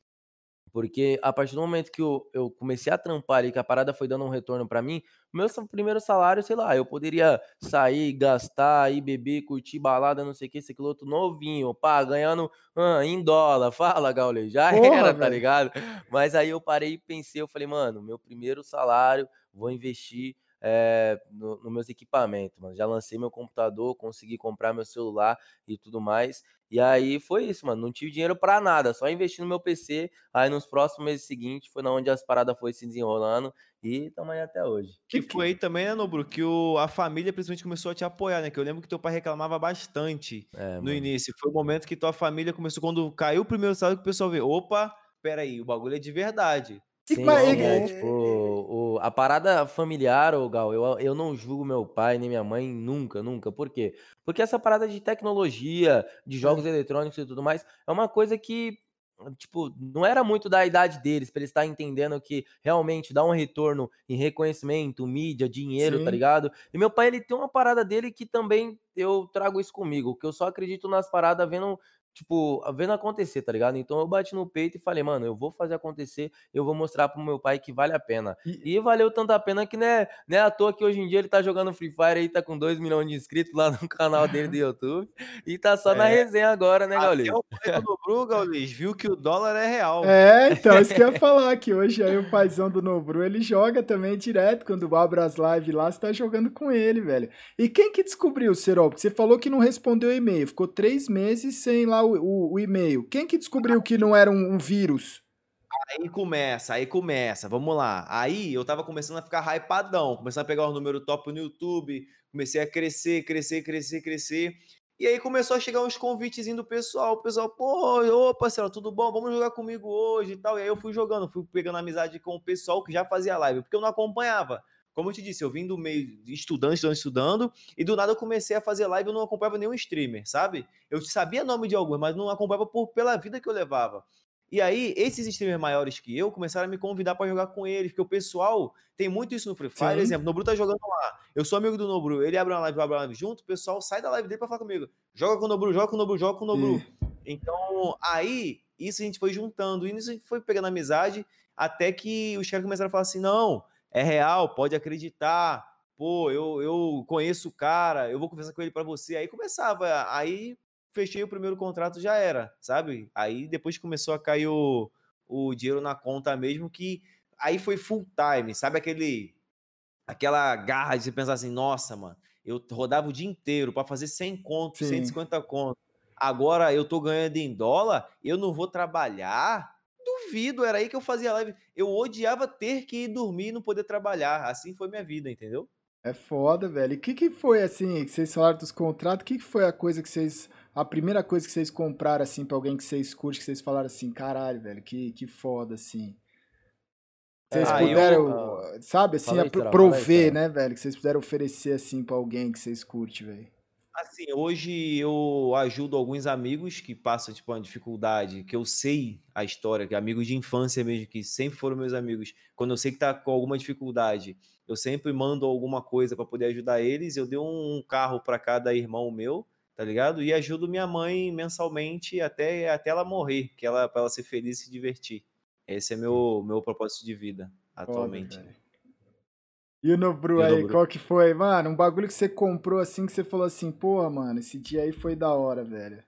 S2: a partir do momento que eu, eu comecei a trampar ali, que a parada foi dando um retorno pra mim, meu primeiro salário, sei lá, eu poderia sair, gastar, ir beber, curtir balada, não sei o que, esse outro novinho, pá, ganhando ah, em dólar. <laughs> Fala, Gaulê, já
S1: Porra,
S2: era, tá
S1: velho.
S2: ligado? Mas aí eu parei e pensei, eu falei, mano, meu primeiro salário, vou investir eh, no, nos meus equipamentos, mano. Já lancei meu computador, consegui comprar meu celular e tudo mais. E aí foi isso, mano. Não tive dinheiro pra nada, só investi no meu PC. Aí nos próximos meses seguintes foi na onde as paradas foi se desenrolando e tamo aí até hoje.
S3: Que foi aí também, né, Nobru, que o, a família principalmente começou a te apoiar, né? Que eu lembro que teu pai reclamava bastante
S2: É,
S3: no
S2: mano.
S3: início. Foi o momento que tua família começou, quando caiu o primeiro salário, que o pessoal vê, opa, peraí, o bagulho é de verdade.
S2: Sim,
S1: mas-
S2: sim, é,
S1: e-
S2: tipo, o, a parada familiar, ô Gal, eu, eu não julgo meu pai nem minha mãe nunca, nunca. Por quê? Porque essa parada de tecnologia, de jogos eletrônicos e tudo mais, é uma coisa que, tipo, não era muito da idade deles, pra eles estar entendendo que realmente dá um retorno em reconhecimento, mídia, dinheiro, tá
S1: Sim.
S2: ligado? E meu pai, ele tem uma parada dele que também eu trago isso comigo, que eu só acredito nas paradas vendo tipo, vendo acontecer, tá ligado? Então eu bati no peito e falei, mano, eu vou fazer acontecer, eu vou mostrar pro meu pai que vale a pena.
S1: E-
S2: E valeu tanto a pena que não é, não é à toa que hoje em dia ele tá jogando Free Fire aí, tá com 2 milhões de inscritos lá no <laughs> canal dele do <laughs> YouTube. E tá só na
S3: É.
S2: resenha agora, né, Gaules?
S3: Até o pai do Nobru, Gaules, viu que o dólar é real.
S1: É, então, isso que eu ia falar, que hoje aí o paizão do Nobru, ele joga também direto, quando abre as lives lá, você tá jogando com ele, velho. E quem que descobriu, Serol? Porque você falou que não respondeu o e-mail, ficou três meses sem lá o, o- o e-mail. Quem que descobriu que não era um, um vírus?
S3: Aí começa, aí começa, vamos lá. Aí eu tava começando a ficar hypadão, começando a pegar os números top no YouTube, comecei a crescer, crescer, crescer, crescer. E aí começou a chegar uns convites do pessoal. O pessoal, pô, ô parceiro, tudo bom? Vamos jogar comigo hoje e tal. E aí eu fui jogando, fui pegando amizade com o pessoal que já fazia live, porque eu não acompanhava. Como eu te disse, eu vim do meio de estudando, estudando, estudando, e do nada eu comecei a fazer live eu não acompanhava nenhum streamer, sabe? Eu sabia nome de alguns, mas não acompanhava por, pela vida que eu levava. E aí, esses streamers maiores que eu começaram a me convidar para jogar com eles, porque o pessoal tem muito isso no Free Fire.
S1: Sim.
S3: Exemplo, o Nobru tá jogando lá. Eu sou amigo do Nobru, ele abre uma live, eu abro uma live junto, o pessoal sai da live dele para falar comigo. Joga com o Nobru, joga com o Nobru, joga com o Nobru. Então, aí, isso a gente foi juntando, e isso a gente foi pegando amizade, até que os caras começaram a falar assim: não, é real, pode acreditar. Pô, eu, eu conheço o cara, eu vou conversar com ele para você. Aí começava, aí fechei o primeiro contrato, já era, sabe? Aí depois começou a cair o, o dinheiro na conta mesmo, que aí foi full time, sabe aquele aquela garra de você pensar assim, nossa, mano, eu rodava o dia inteiro para fazer 100 conto,
S1: Sim.
S3: 150 conto. Agora eu tô ganhando em dólar, eu não vou trabalhar? Duvido, era aí que eu fazia live. Eu odiava ter que ir dormir e não poder trabalhar. Assim foi minha vida, entendeu?
S1: É foda, velho. E o que que foi, assim, que vocês falaram dos contratos, o que que foi a coisa que vocês, a primeira coisa que vocês compraram, assim, pra alguém que vocês curtem, que vocês falaram assim, caralho, velho, que, que foda, assim. Vocês
S3: Ah, eu-
S1: puderam sabe, assim, aí, prover, né, velho? Que vocês puderam oferecer, assim, pra alguém que vocês curtem, velho.
S3: Assim, hoje eu ajudo alguns amigos que passam, tipo, uma dificuldade, que eu sei a história, que é amigos de infância mesmo, que sempre foram meus amigos. Quando eu sei que tá com alguma dificuldade, eu sempre mando alguma coisa para poder ajudar eles. Eu dei um carro para cada irmão meu, tá ligado? E ajudo minha mãe mensalmente até, até ela morrer, que ela para ela ser feliz e se divertir. Esse é meu meu propósito de vida atualmente.
S1: E o Nobru aí, Nobru? qual que foi? Mano, um bagulho que você comprou assim, que você falou assim, porra, mano, esse dia aí foi da hora, velho.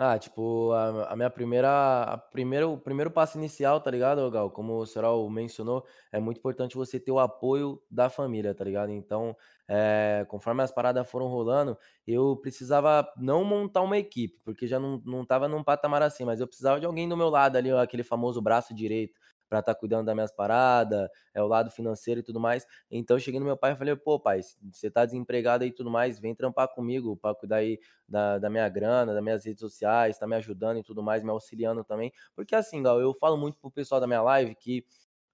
S2: Ah, tipo, a, a minha primeira, a primeiro, o primeiro passo inicial, tá ligado, Gal? Como o Serol mencionou, é muito importante você ter o apoio da família, tá ligado? Então, é, conforme as paradas foram rolando, eu precisava não montar uma equipe, porque já não, não tava num patamar assim, mas eu precisava de alguém do meu lado ali, aquele famoso braço direito, para estar tá cuidando das minhas paradas, é o lado financeiro e tudo mais. Então eu cheguei no meu pai e falei, pô, pai, você tá desempregado aí e tudo mais, vem trampar comigo para cuidar aí da, da minha grana, das minhas redes sociais, tá me ajudando e tudo mais, me auxiliando também. Porque assim, Gal, eu falo muito pro pessoal da minha live que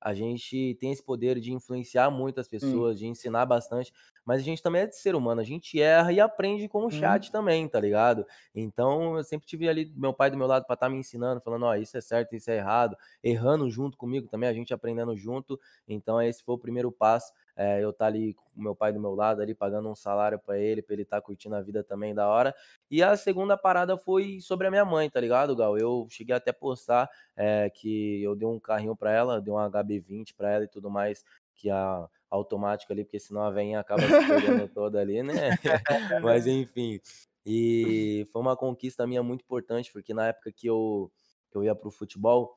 S2: a gente tem esse poder de influenciar muitas pessoas, hum. de ensinar bastante, mas a gente também é de ser humano, a gente erra e aprende com o chat hum. também, tá ligado? Então eu sempre tive ali meu pai do meu lado para estar tá me ensinando, falando, ó, oh, isso é certo, isso é errado, errando junto comigo também, a gente aprendendo junto. Então esse foi o primeiro passo é, eu estar tá ali com meu pai do meu lado, ali pagando um salário para ele, para ele estar tá curtindo a vida também da hora. E a segunda parada foi sobre a minha mãe, tá ligado, Gal? Eu cheguei até a postar é, que eu dei um carrinho para ela, dei um HB20 para ela e tudo mais, que a automática ali, porque senão a veinha acaba se pegando <laughs> toda ali, né? <laughs> Mas enfim. E foi uma conquista minha muito importante, porque na época que eu, que eu ia pro futebol,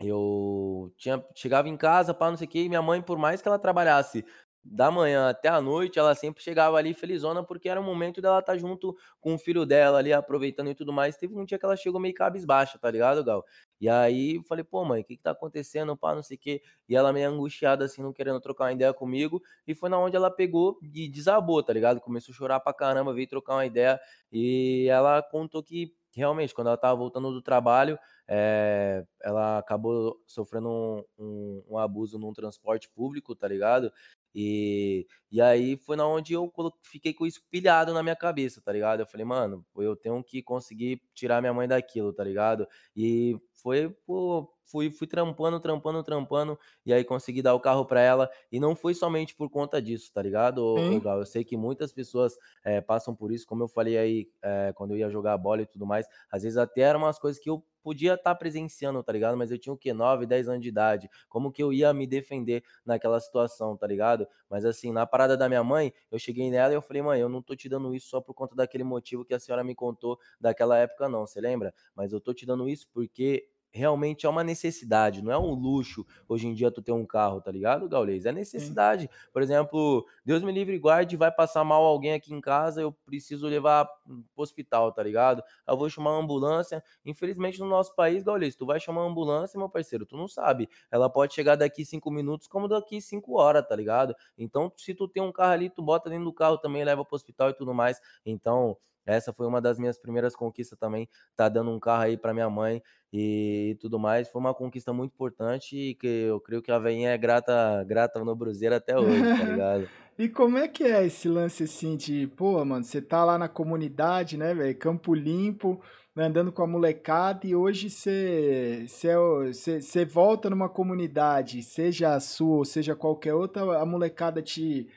S2: eu tinha chegava em casa, para não sei o quê, e minha mãe, por mais que ela trabalhasse da manhã até a noite, ela sempre chegava ali felizona, porque era o momento dela estar tá junto com o filho dela ali, aproveitando e tudo mais. Teve um dia que ela chegou meio cabisbaixa, tá ligado, Gal? E aí eu falei, pô, mãe, o que que tá acontecendo, pá, não sei o quê. E ela meio angustiada, assim, não querendo trocar uma ideia comigo. E foi na onde ela pegou e desabou, tá ligado? Começou a chorar pra caramba, veio trocar uma ideia. E ela contou que realmente, quando ela tava voltando do trabalho, é, ela acabou sofrendo um, um, um, abuso num transporte público, tá ligado? E, e aí foi na onde eu fiquei com isso pilhado na minha cabeça, tá ligado? Eu falei, mano, eu tenho que conseguir tirar minha mãe daquilo, tá ligado? E foi, pô, fui, fui trampando, trampando, trampando, e aí consegui dar o carro para ela. E não foi somente por conta disso, tá ligado, Gal? Eu sei que muitas pessoas é, passam por isso, como eu falei aí, é, quando eu ia jogar bola e tudo mais, às vezes até eram umas coisas que eu podia estar tá presenciando, tá ligado? Mas eu tinha o quê? 9, 10 anos de idade. Como que eu ia me defender naquela situação, tá ligado? Mas assim, na parada da minha mãe, eu cheguei nela e eu falei, mãe, eu não tô te dando isso só por conta daquele motivo que a senhora me contou daquela época, não, você lembra? Mas eu tô te dando isso porque realmente é uma necessidade, não é um luxo hoje em dia tu ter um carro, tá ligado, Gaulês? É necessidade. Sim. Por exemplo, Deus me livre guarde, vai passar mal alguém aqui em casa, eu preciso levar pro hospital, tá ligado? Eu vou chamar uma ambulância. Infelizmente, no nosso país, Gaulês, tu vai chamar uma ambulância, meu parceiro, tu não sabe. Ela pode chegar daqui cinco minutos como daqui cinco horas, tá ligado? Então, se tu tem um carro ali, tu bota dentro do carro também, leva pro hospital e tudo mais. Então, essa foi uma das minhas primeiras conquistas também, tá dando um carro aí para minha mãe e tudo mais. Foi uma conquista muito importante e que eu creio que a veinha é grata, grata no Bruzeiro até hoje, tá <laughs> ligado?
S1: e como é que é esse lance assim de, pô, mano, você tá lá na comunidade, né, velho, Campo Limpo, né, andando com a molecada e hoje você, você, você volta numa comunidade, seja a sua ou seja qualquer outra, a molecada te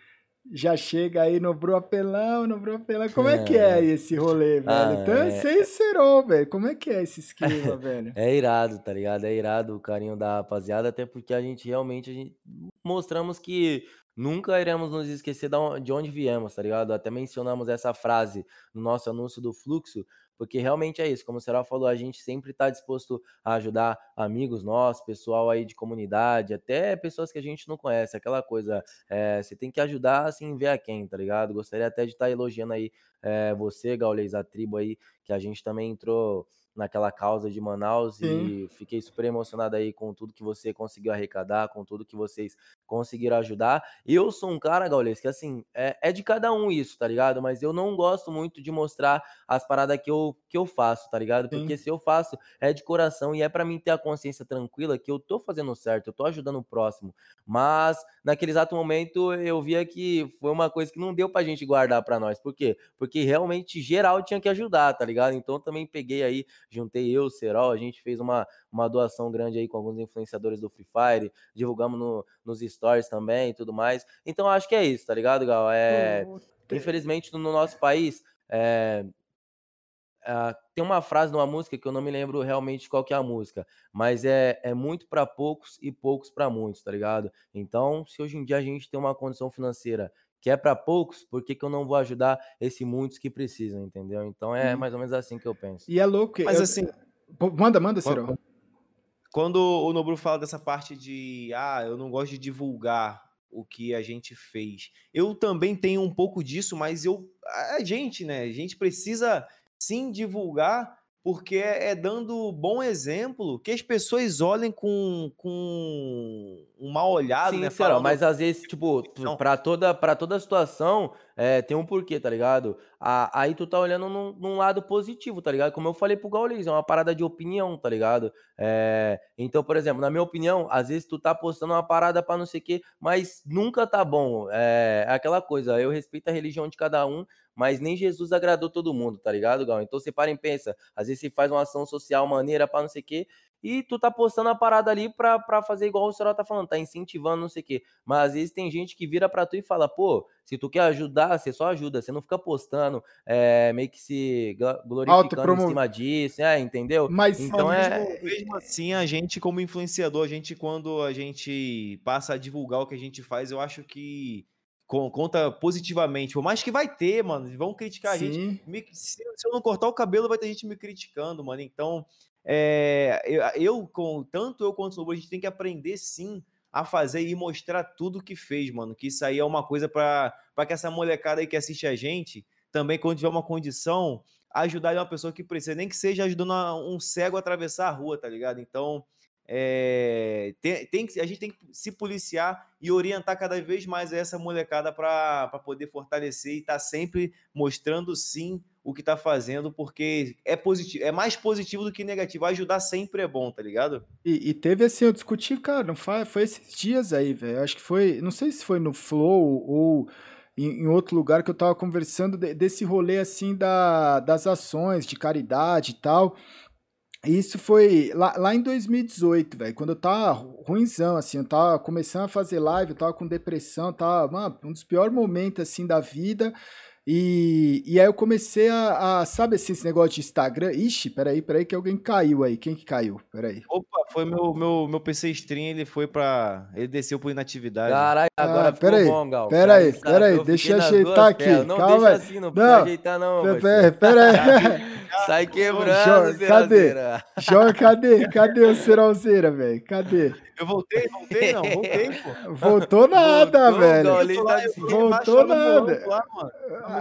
S1: já chega aí no Bro Apelão, no Bro Apelão. Como é, é que é esse rolê, velho? Ah, então, é... sem serol, velho. Como é que é esse esquema, <laughs> velho?
S2: É irado, tá ligado? É irado o carinho da rapaziada, até porque a gente realmente a gente mostramos que nunca iremos nos esquecer de onde viemos, tá ligado? Até mencionamos essa frase no nosso anúncio do fluxo, porque realmente é isso, como o Será falou, a gente sempre está disposto a ajudar amigos nossos, pessoal aí de comunidade, até pessoas que a gente não conhece, aquela coisa, é, você tem que ajudar assim, ver a quem, tá ligado? Gostaria até de estar tá elogiando aí é, você, Gaules, a tribo aí, que a gente também entrou naquela causa de Manaus Sim. e fiquei super emocionado aí com tudo que você conseguiu arrecadar, com tudo que vocês conseguiram ajudar. Eu sou um cara, Gaules, que assim, é, é de cada um isso, tá ligado? Mas eu não gosto muito de mostrar as paradas que eu, que eu faço, tá ligado? Porque Sim. se eu faço, é de coração e é para mim ter a consciência tranquila que eu tô fazendo certo, eu tô ajudando o próximo. Mas naquele exato momento eu via que foi uma coisa que não deu pra gente guardar para nós. Por quê? Porque realmente geral tinha que ajudar, tá ligado? Então também peguei aí juntei eu, o Serol, a gente fez uma, uma doação grande aí com alguns influenciadores do Free Fire, divulgamos no, nos stories também e tudo mais. Então acho que é isso, tá ligado, Gal? É, infelizmente no nosso país, é, Uh, tem uma frase numa música que eu não me lembro realmente qual que é a música, mas é, é muito para poucos e poucos para muitos, tá ligado? Então, se hoje em dia a gente tem uma condição financeira que é para poucos, por que, que eu não vou ajudar esses muitos que precisam, entendeu? Então é mais ou menos assim que eu penso.
S1: E é louco.
S3: Mas eu... assim.
S1: Manda, manda, Ciro.
S3: Quando o Nobru fala dessa parte de, ah, eu não gosto de divulgar o que a gente fez. Eu também tenho um pouco disso, mas eu, a gente, né? A gente precisa sim divulgar porque é, é dando bom exemplo que as pessoas olhem com, com um mal olhado, Sim,
S2: né? Falando... mas às vezes, tipo, para toda, pra toda situação, é, tem um porquê, tá ligado? A, aí tu tá olhando num, num, lado positivo, tá ligado? Como eu falei pro Gaules, é uma parada de opinião, tá ligado? É, então, por exemplo, na minha opinião, às vezes tu tá postando uma parada pra não sei o quê, mas nunca tá bom. É, é aquela coisa, eu respeito a religião de cada um, mas nem Jesus agradou todo mundo, tá ligado, Gal? Então você para e pensa, às vezes você faz uma ação social maneira para não sei o quê, e tu tá postando a parada ali pra, pra fazer igual o senhor tá falando, tá incentivando não sei o quê. Mas às vezes tem gente que vira pra tu e fala, pô, se tu quer ajudar, você só ajuda, você não fica postando, é, meio que se glorificando em cima disso, é, entendeu?
S3: Mas então é... mesmo assim, a gente como influenciador, a gente quando a gente passa a divulgar o que a gente faz, eu acho que conta positivamente. Por mais que vai ter, mano. Vão criticar Sim. a gente. Me, se, se, eu não cortar o cabelo, vai ter gente me criticando, mano. Então, é, eu, com tanto eu quanto o Lobo, a gente tem que aprender sim a fazer e mostrar tudo que fez, mano. Que isso aí é uma coisa para que essa molecada aí que assiste a gente, também, quando tiver uma condição, ajudar uma pessoa que precisa, nem que seja ajudando um cego a atravessar a rua, tá ligado? Então, é, tem, tem, a gente tem que se policiar e orientar cada vez mais essa molecada para poder fortalecer e estar tá sempre mostrando sim o que está fazendo, porque é positivo, é mais positivo do que negativo. Ajudar sempre é bom, tá ligado?
S1: E, e teve assim, eu discuti, cara, não foi, foi esses dias aí, velho. Acho que foi, não sei se foi no Flow ou em, outro lugar que eu tava conversando de, desse rolê assim da, das ações de caridade e tal. Isso foi lá, lá em 2018, velho, quando eu tava ruimzão, assim, eu tava começando a fazer live, eu tava com depressão, tava, mano, um dos piores momentos, assim, da vida, e, e aí eu comecei a, a, sabe assim, esse negócio de Instagram? Ixi, peraí, peraí que alguém caiu aí. Quem que caiu? Peraí.
S3: Opa, foi meu, meu, meu PC stream, ele foi pra... Ele desceu por inatividade.
S2: Caralho, agora ah, ficou
S1: peraí,
S2: bom, Gal.
S1: Peraí, peraí, deixa eu ajeitar aqui.
S2: Não Calma deixa assim, não, precisa ajeitar não.
S1: Peraí, peraí. <laughs>
S2: Sai quebrando,
S1: Jor, Cadê? Jor, cadê? Cadê o Seralzeira, velho? Cadê?
S3: Eu voltei, voltei, não, voltei, pô.
S1: Voltou nada, voltou, velho.
S3: Lá, voltou nada. Lá, mano.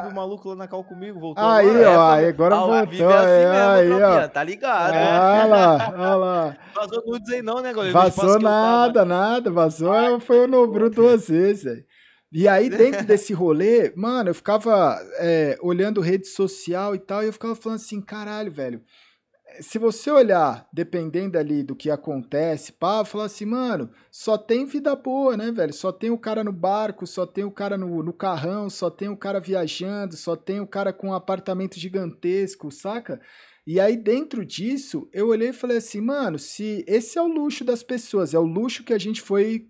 S3: O maluco lá na cal comigo, voltou.
S1: Aí, ó, aí agora ah, voltou. Assim aí, mesmo, ó.
S2: Tá ligado,
S1: Olha lá, olha lá. <laughs>
S3: Vazou nudes aí não, né, galera?
S1: Vazou nada, nada. Vazou, foi o Nobru duas vezes, velho. E aí, <laughs> dentro desse rolê, mano, eu ficava é, olhando rede social e tal, e eu ficava falando assim, caralho, velho. Se você olhar, dependendo ali do que acontece, pá, falar assim, mano, só tem vida boa, né, velho? Só tem o cara no barco, só tem o cara no, no carrão, só tem o cara viajando, só tem o cara com um apartamento gigantesco, saca? E aí, dentro disso, eu olhei e falei assim, mano, se esse é o luxo das pessoas, é o luxo que a gente foi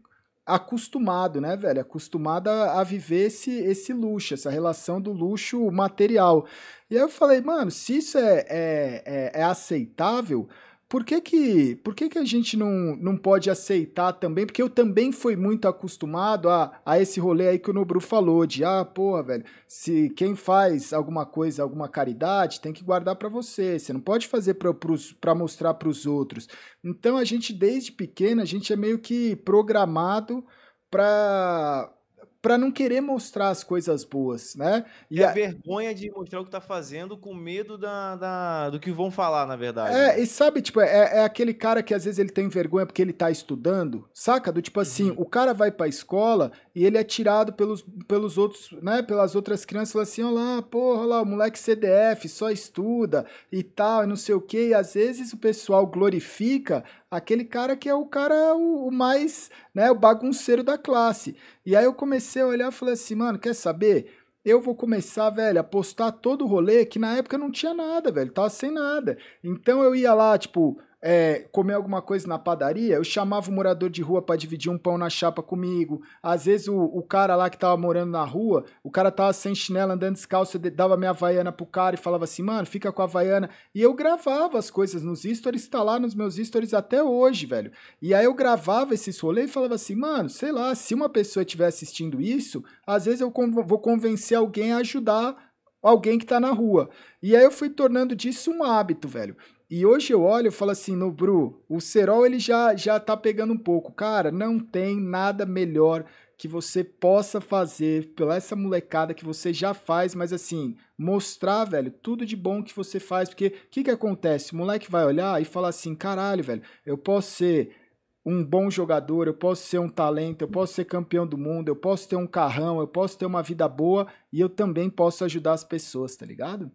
S1: acostumado, né, velho? Acostumado a, a, viver esse, esse luxo, essa relação do luxo material. E aí eu falei, mano, se isso é, é, é, é aceitável, por que que, por que, que a gente não, não pode aceitar também? Porque eu também fui muito acostumado a, a esse rolê aí que o Nobru falou, de, ah, porra, velho, se quem faz alguma coisa, alguma caridade, tem que guardar para você, você não pode fazer para mostrar para os outros. Então a gente, desde pequeno, a gente é meio que programado para para não querer mostrar as coisas boas, né?
S3: E, a vergonha de mostrar o que tá fazendo com medo da, da, do que vão falar, na verdade.
S1: É, né? e sabe, tipo, é, é, aquele cara que às vezes ele tem vergonha porque ele tá estudando, saca? Do tipo assim, uhum. o cara vai pra escola e ele é tirado pelos, pelos outros, né, pelas outras crianças, fala assim, olha lá, porra, lá, o moleque CDF só estuda e tal, e não sei o quê, e às vezes o pessoal glorifica aquele cara que é o cara o, o mais, né, o bagunceiro da classe. E aí eu comecei a olhar e falei assim, mano, quer saber? eu vou começar, velho, a postar todo o rolê que na época não tinha nada, velho, tava sem nada. Então eu ia lá, tipo, é, comer alguma coisa na padaria, eu chamava o morador de rua para dividir um pão na chapa comigo. Às vezes o, o cara lá que tava morando na rua, o cara tava sem chinelo, andando descalço, eu dava minha havaiana pro cara e falava assim, mano, fica com a havaiana. E eu gravava as coisas nos stories, tá lá nos meus stories até hoje, velho. E aí eu gravava esses rolês e falava assim, mano, sei lá, se uma pessoa estiver assistindo isso, às vezes eu vou convencer alguém a ajudar alguém que tá na rua. E aí eu fui tornando disso um hábito, velho. E hoje eu olho e falo assim, no Bru, o Serol ele já, já tá pegando um pouco. Cara, não tem nada melhor que você possa fazer pela essa molecada que você já faz, mas assim, mostrar, velho, tudo de bom que você faz, porque o que que acontece? O moleque vai olhar e falar assim, caralho, velho, eu posso ser um bom jogador, eu posso ser um talento, eu posso ser campeão do mundo, eu posso ter um carrão, eu posso ter uma vida boa e eu também posso ajudar as pessoas, tá ligado?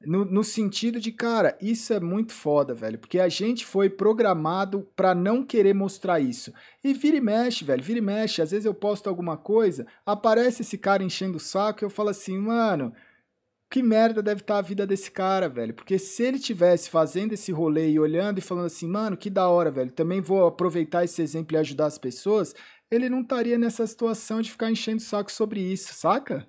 S1: No, no, sentido de, cara, isso é muito foda, velho. Porque a gente foi programado para não querer mostrar isso. E vira e mexe, velho, vira e mexe. Às vezes eu posto alguma coisa, aparece esse cara enchendo o saco e eu falo assim, mano, que merda deve estar tá a vida desse cara, velho. Porque se ele tivesse fazendo esse rolê e olhando e falando assim, mano, que da hora, velho, também vou aproveitar esse exemplo e ajudar as pessoas, ele não estaria nessa situação de ficar enchendo o saco sobre isso, saca?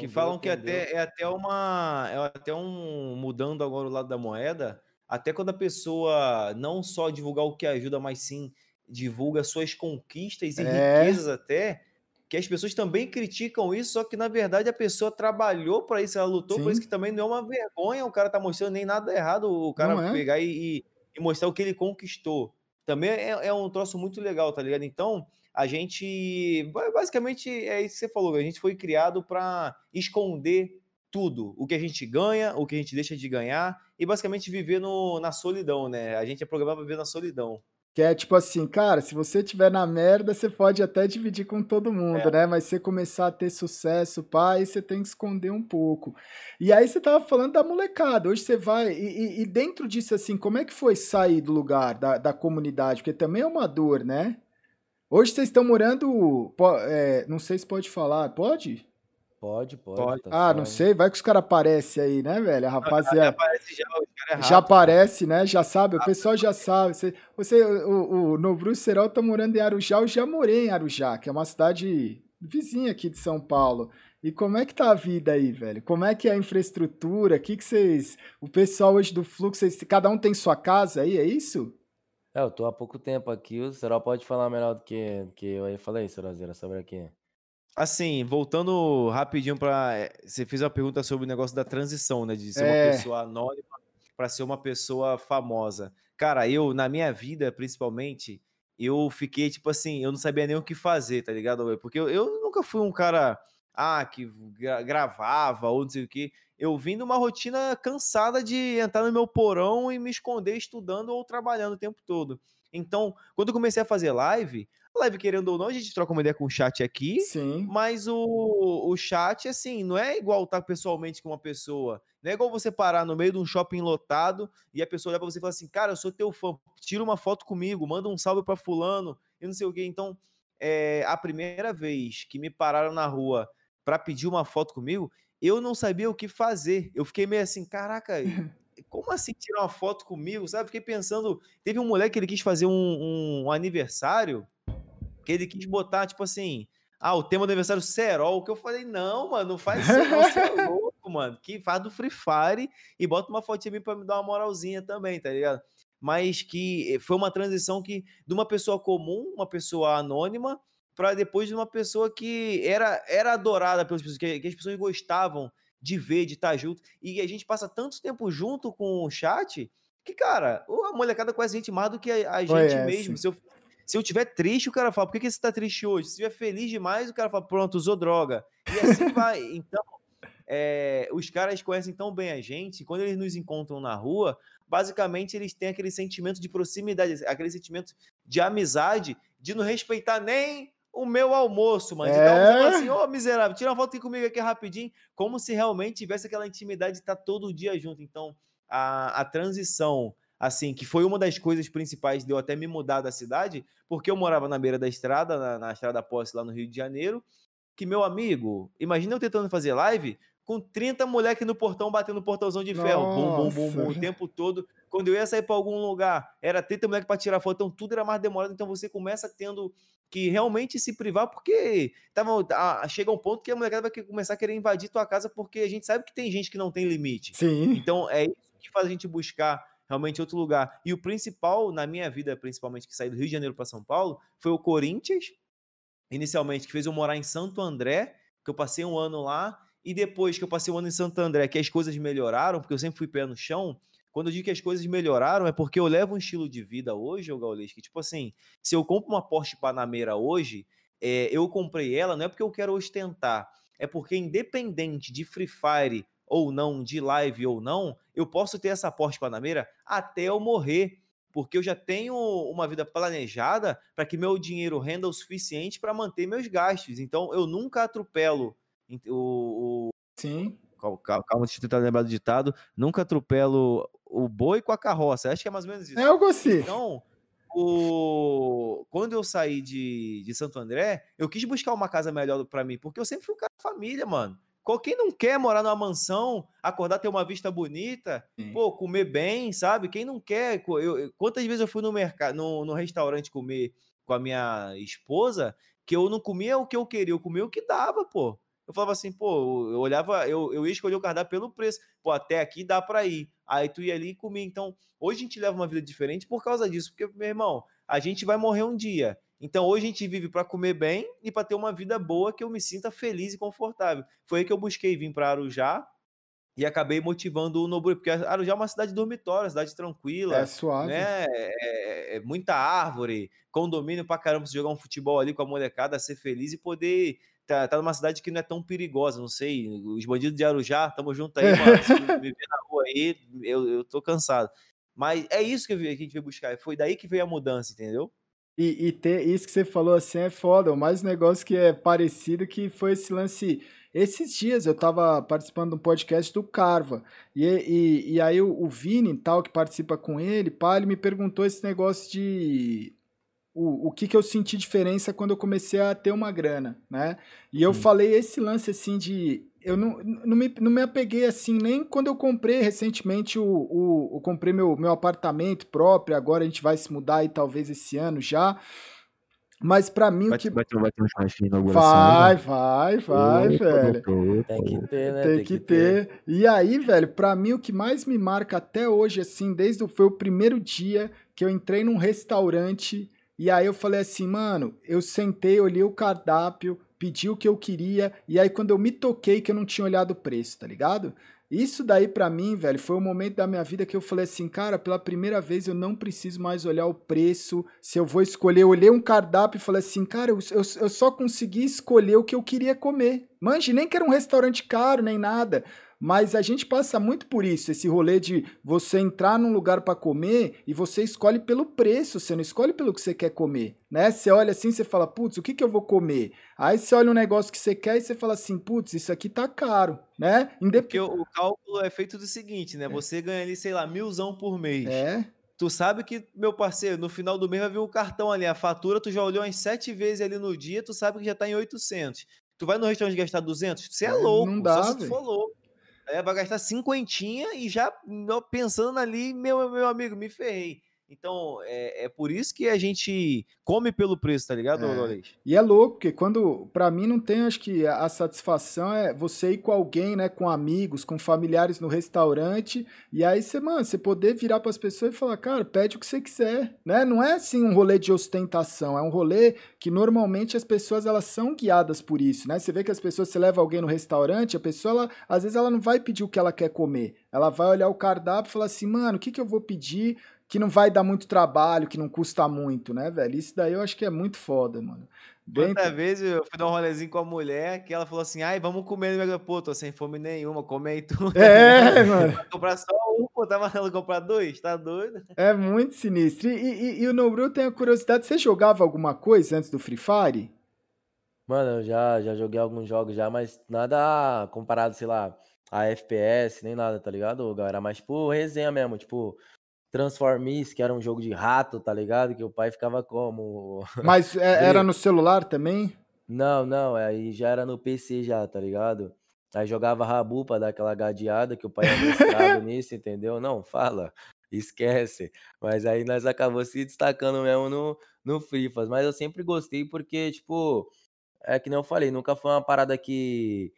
S3: Que falam que até, é até uma. É até um. Mudando agora o lado da moeda, até quando a pessoa não só divulgar o que ajuda, mas sim divulga suas conquistas e é. riquezas até, que as pessoas também criticam isso, só que na verdade a pessoa trabalhou para isso, ela lutou por isso, que também não é uma vergonha o cara tá mostrando nem nada errado, o cara é. pegar e, e, mostrar o que ele conquistou. Também é, é um troço muito legal, tá ligado? Então, a gente basicamente é isso que você falou, a gente foi criado para esconder tudo, o que a gente ganha, o que a gente deixa de ganhar e basicamente viver no, na solidão, né? A gente é programado para viver na solidão.
S1: Que é tipo assim, cara, se você tiver na merda, você pode até dividir com todo mundo, é. né? Mas você começar a ter sucesso, pai, você tem que esconder um pouco. E aí você tava falando da molecada, hoje você vai. E, e, e dentro disso, assim, como é que foi sair do lugar, da, da comunidade? Porque também é uma dor, né? Hoje vocês estão morando. É, não sei se pode falar. Pode?
S2: Pode, pode. pode.
S1: Tá ah, não sei. Vai que os caras aparecem aí, né, velho? A rapaziada. Já aparece já, é já aparece, né? Já sabe, o pessoal já sabe. Você, você o, o Nobru Serol tá morando em Arujá. Eu já morei em Arujá, que é uma cidade vizinha aqui de São Paulo. E como é que tá a vida aí, velho? Como é que é a infraestrutura? O que, que vocês. O pessoal hoje do fluxo, vocês, cada um tem sua casa aí, é isso?
S2: É, eu tô há pouco tempo aqui, o Serol pode falar melhor do que, que eu aí. falei, Serolzeira, sobre aqui.
S3: Assim, voltando rapidinho para eh, Você fez uma pergunta sobre o negócio da transição, né? De ser é. uma pessoa anônima para ser uma pessoa famosa. Cara, eu, na minha vida, principalmente, eu fiquei tipo assim, eu não sabia nem o que fazer, tá ligado? Porque eu, eu nunca fui um cara ah, que gravava ou não sei o que eu vim numa rotina cansada de entrar no meu porão e me esconder estudando ou trabalhando o tempo todo. Então, quando eu comecei a fazer live, live, querendo ou não, a gente troca uma ideia com o chat aqui,
S1: Sim.
S3: mas o, o chat, assim, não é igual estar pessoalmente com uma pessoa. Não é igual você parar no meio de um shopping lotado e a pessoa olhar pra você e falar assim, cara, eu sou teu fã, tira uma foto comigo, manda um salve pra fulano, e não sei o quê. Então, é, a primeira vez que me pararam na rua para pedir uma foto comigo, eu não sabia o que fazer. Eu fiquei meio assim, caraca, <laughs> como assim tirar uma foto comigo, sabe? Fiquei pensando, teve um moleque que ele quis fazer um, um aniversário, que ele quis botar, tipo assim, ah, o tema do aniversário Serol, que eu falei, não, mano, não faz isso não, você é <laughs> louco, mano, que faz do Free Fire e bota uma fotinha mim pra me dar uma moralzinha também, tá ligado? Mas que foi uma transição que, de uma pessoa comum, uma pessoa anônima, para depois de uma pessoa que era, era adorada pelas pessoas, que, que, as pessoas gostavam de ver, de estar junto. E a gente passa tanto tempo junto com o chat que, cara, a molecada conhece a gente mais do que a, a gente é, mesmo. Se eu, Se eu tiver triste, o cara fala, por que, que você tá triste hoje? Se estiver feliz demais, o cara fala, pronto, usou droga. E assim <laughs> vai. Então, é, os caras conhecem tão bem a gente, quando eles nos encontram na rua, basicamente eles têm aquele sentimento de proximidade, aquele sentimento de amizade, de não respeitar nem o meu almoço, mano. De é? um assim, ô oh, miserável, tira uma foto aqui comigo aqui rapidinho, como se realmente tivesse aquela intimidade de estar todo dia junto. Então, a, a transição assim, que foi uma das coisas principais de eu até me mudar da cidade, porque eu morava na beira da estrada, na, na estrada Posse lá no Rio de Janeiro, que meu amigo, imagina eu tentando fazer live com 30 moleques no portão batendo portãozão de ferro, bum, bum, bum, bum, o tempo todo. Quando eu ia sair para algum lugar, era 30 moleques para tirar foto, então tudo era mais demorado, então você começa tendo que realmente se privar, porque tava, a, chega um ponto que a molecada vai começar a querer invadir tua casa, porque a gente sabe que tem gente que não tem limite.
S1: Sim.
S3: Então é isso que faz a gente buscar realmente outro lugar. E o principal, na minha vida, principalmente, que saí do Rio de Janeiro para São Paulo, foi o Corinthians, inicialmente, que fez eu morar em Santo André, que eu passei um ano lá, e depois que eu passei um ano em Santo André, que as coisas melhoraram, porque eu sempre fui pé no chão, quando eu digo que as coisas melhoraram, é porque eu levo um estilo de vida hoje, o Gaulês, que tipo assim, se eu compro uma Porsche Panamera hoje, é, eu comprei ela não é porque eu quero ostentar, é porque independente de Free Fire ou não, de live ou não, eu posso ter essa Porsche Panamera até eu morrer, porque eu já tenho uma vida planejada para que meu dinheiro renda o suficiente para manter meus gastos. Então eu nunca atropelo o. o...
S1: Sim.
S3: Calma, calma, deixa eu tentar lembrar do ditado. Nunca atropelo o boi com a carroça. Acho que é mais ou menos isso.
S1: É algo assim.
S3: Então, o... quando eu saí de, de Santo André, eu quis buscar uma casa melhor para mim, porque eu sempre fui um cara de família, mano. Quem não quer morar numa mansão, acordar, ter uma vista bonita, Sim. pô, comer bem, sabe? Quem não quer? Eu, quantas vezes eu fui no mercado, no, no restaurante comer com a minha esposa, que eu não comia o que eu queria, eu comia o que dava, pô. Eu falava assim, pô, eu olhava, eu, eu ia escolher o cardápio pelo preço. Pô, até aqui dá para ir. Aí tu ia ali e comia. Então, hoje a gente leva uma vida diferente por causa disso. Porque, meu irmão, a gente vai morrer um dia. Então hoje a gente vive para comer bem e para ter uma vida boa que eu me sinta feliz e confortável. Foi aí que eu busquei vir para Arujá e acabei motivando o Noburi, porque Arujá é uma cidade dormitória, cidade tranquila.
S1: É suave.
S3: Né? É, é, é muita árvore, condomínio para caramba, você jogar um futebol ali com a molecada, ser feliz e poder tá, tá numa cidade que não é tão perigosa, não sei. Os bandidos de Arujá, tamo junto aí, mano. Se <laughs> me ver na rua aí, eu, eu tô cansado. Mas é isso que a gente veio buscar. Foi daí que veio a mudança, entendeu?
S1: E, e ter isso que você falou assim é foda. O mais negócio que é parecido que foi esse lance. Esses dias eu tava participando de um podcast do Carva. E, e, e aí o, o Vini, tal, que participa com ele, pá, ele me perguntou esse negócio de o, o que, que eu senti diferença quando eu comecei a ter uma grana, né? E eu falei esse lance assim de eu não, não, me, não me apeguei assim, nem quando eu comprei recentemente o, o, o comprei meu, meu apartamento próprio, agora a gente vai se mudar aí talvez esse ano já. Mas para mim
S4: vai,
S1: o que.
S4: Vai ter, vai um.
S1: Vai, né? vai, vai, velho.
S2: Tem que ter, né?
S1: Tem, Tem que, que ter. ter. E aí, velho, para mim o que mais me marca até hoje, assim, desde o, foi o primeiro dia que eu entrei num restaurante. E aí eu falei assim, mano, eu sentei, olhei o cardápio, pedi o que eu queria, e aí quando eu me toquei que eu não tinha olhado o preço, tá ligado? Isso daí para mim, velho, foi o momento da minha vida que eu falei assim, cara, pela primeira vez eu não preciso mais olhar o preço, se eu vou escolher, eu olhei um cardápio e falei assim, cara, eu, eu, eu só consegui escolher o que eu queria comer. Manje, nem que era um restaurante caro, nem nada. Mas a gente passa muito por isso, esse rolê de você entrar num lugar para comer e você escolhe pelo preço, você não escolhe pelo que você quer comer, né? Você olha assim, você fala, putz, o que, que eu vou comer? Aí você olha um negócio que você quer e você fala assim, putz, isso aqui tá caro, né?
S3: Indep... Porque o, o cálculo é feito do seguinte, né? É. Você ganha ali, sei lá, milzão por mês.
S1: É.
S3: Tu sabe que, meu parceiro, no final do mês vai vir um cartão ali, a fatura, tu já olhou umas sete vezes ali no dia, tu sabe que já tá em 800. Tu vai no restaurante gastar 200? Você é, é louco,
S1: não dá,
S3: só se tu for louco. É, vai gastar cinquentinha e já pensando ali, meu, meu amigo, me ferrei. Então, é, é por isso que a gente come pelo preço, tá ligado, é.
S1: E é louco, porque quando, para mim, não tem, acho que a satisfação é você ir com alguém, né, com amigos, com familiares no restaurante, e aí você, mano, você poder virar para as pessoas e falar, cara, pede o que você quiser, né? Não é assim um rolê de ostentação, é um rolê que normalmente as pessoas, elas são guiadas por isso, né? Você vê que as pessoas, você leva alguém no restaurante, a pessoa, ela, às vezes ela não vai pedir o que ela quer comer, ela vai olhar o cardápio e falar assim, mano, o que que eu vou pedir que não vai dar muito trabalho, que não custa muito, né, velho? Isso daí eu acho que é muito foda, mano.
S3: Quantas vezes eu fui dar um rolezinho com a mulher que ela falou assim: ai, vamos comer no Pô, tô sem fome nenhuma, come aí tu.
S1: É, <laughs> mano.
S3: Vai comprar só um, pô, tá mandando comprar dois? Tá doido?
S1: É muito sinistro. E, e, e o Nobru tem a curiosidade: você jogava alguma coisa antes do Free Fire?
S2: Mano, eu já, já joguei alguns jogos já, mas nada comparado, sei lá, a FPS, nem nada, tá ligado, galera? Mas, tipo, resenha mesmo, tipo, Transformice, que era um jogo de rato, tá ligado? Que o pai ficava como. <laughs>
S1: Mas é, era no celular também?
S2: Não, não, aí já era no PC já, tá ligado? Aí jogava Rabu pra dar aquela gadeada que o pai era mestrado <laughs> nisso, entendeu? Não, fala, esquece. Mas aí nós acabou se destacando mesmo no, no Fire. Mas eu sempre gostei porque, tipo, é que nem eu falei, nunca foi uma parada que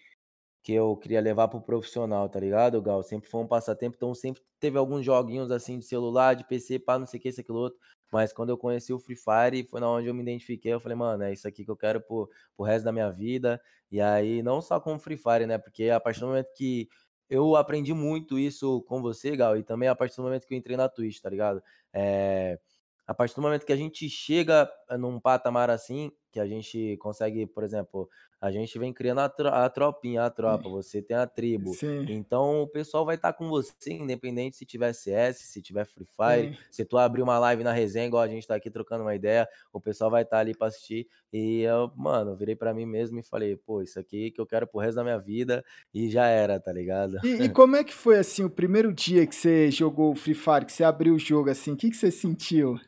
S2: que eu queria levar pro profissional, tá ligado, Gal? Sempre foi um passatempo, então sempre teve alguns joguinhos assim de celular, de PC, pá, não sei o que, isso, aquilo outro. Mas quando eu conheci o Free Fire, foi na onde eu me identifiquei. Eu falei, mano, é isso aqui que eu quero pro, pro resto da minha vida. E aí, não só com o Free Fire, né? Porque a partir do momento que eu aprendi muito isso com você, Gal, e também a partir do momento que eu entrei na Twitch, tá ligado? É, a partir do momento que a gente chega num patamar assim, que a gente consegue, por exemplo, a gente vem criando a, tro a tropinha, a tropa, você tem a tribo. Sim. Então o pessoal vai estar tá com você, independente se tiver CS, se tiver Free Fire, Sim. se tu abrir uma live na resenha, igual a gente tá aqui trocando uma ideia, o pessoal vai estar tá ali para assistir. E eu, mano, virei para mim mesmo e falei, pô, isso aqui que eu quero pro resto da minha vida e já era, tá ligado?
S1: E, e <laughs> como é que foi assim o primeiro dia que você jogou Free Fire, que você abriu o jogo assim? O que, que você sentiu?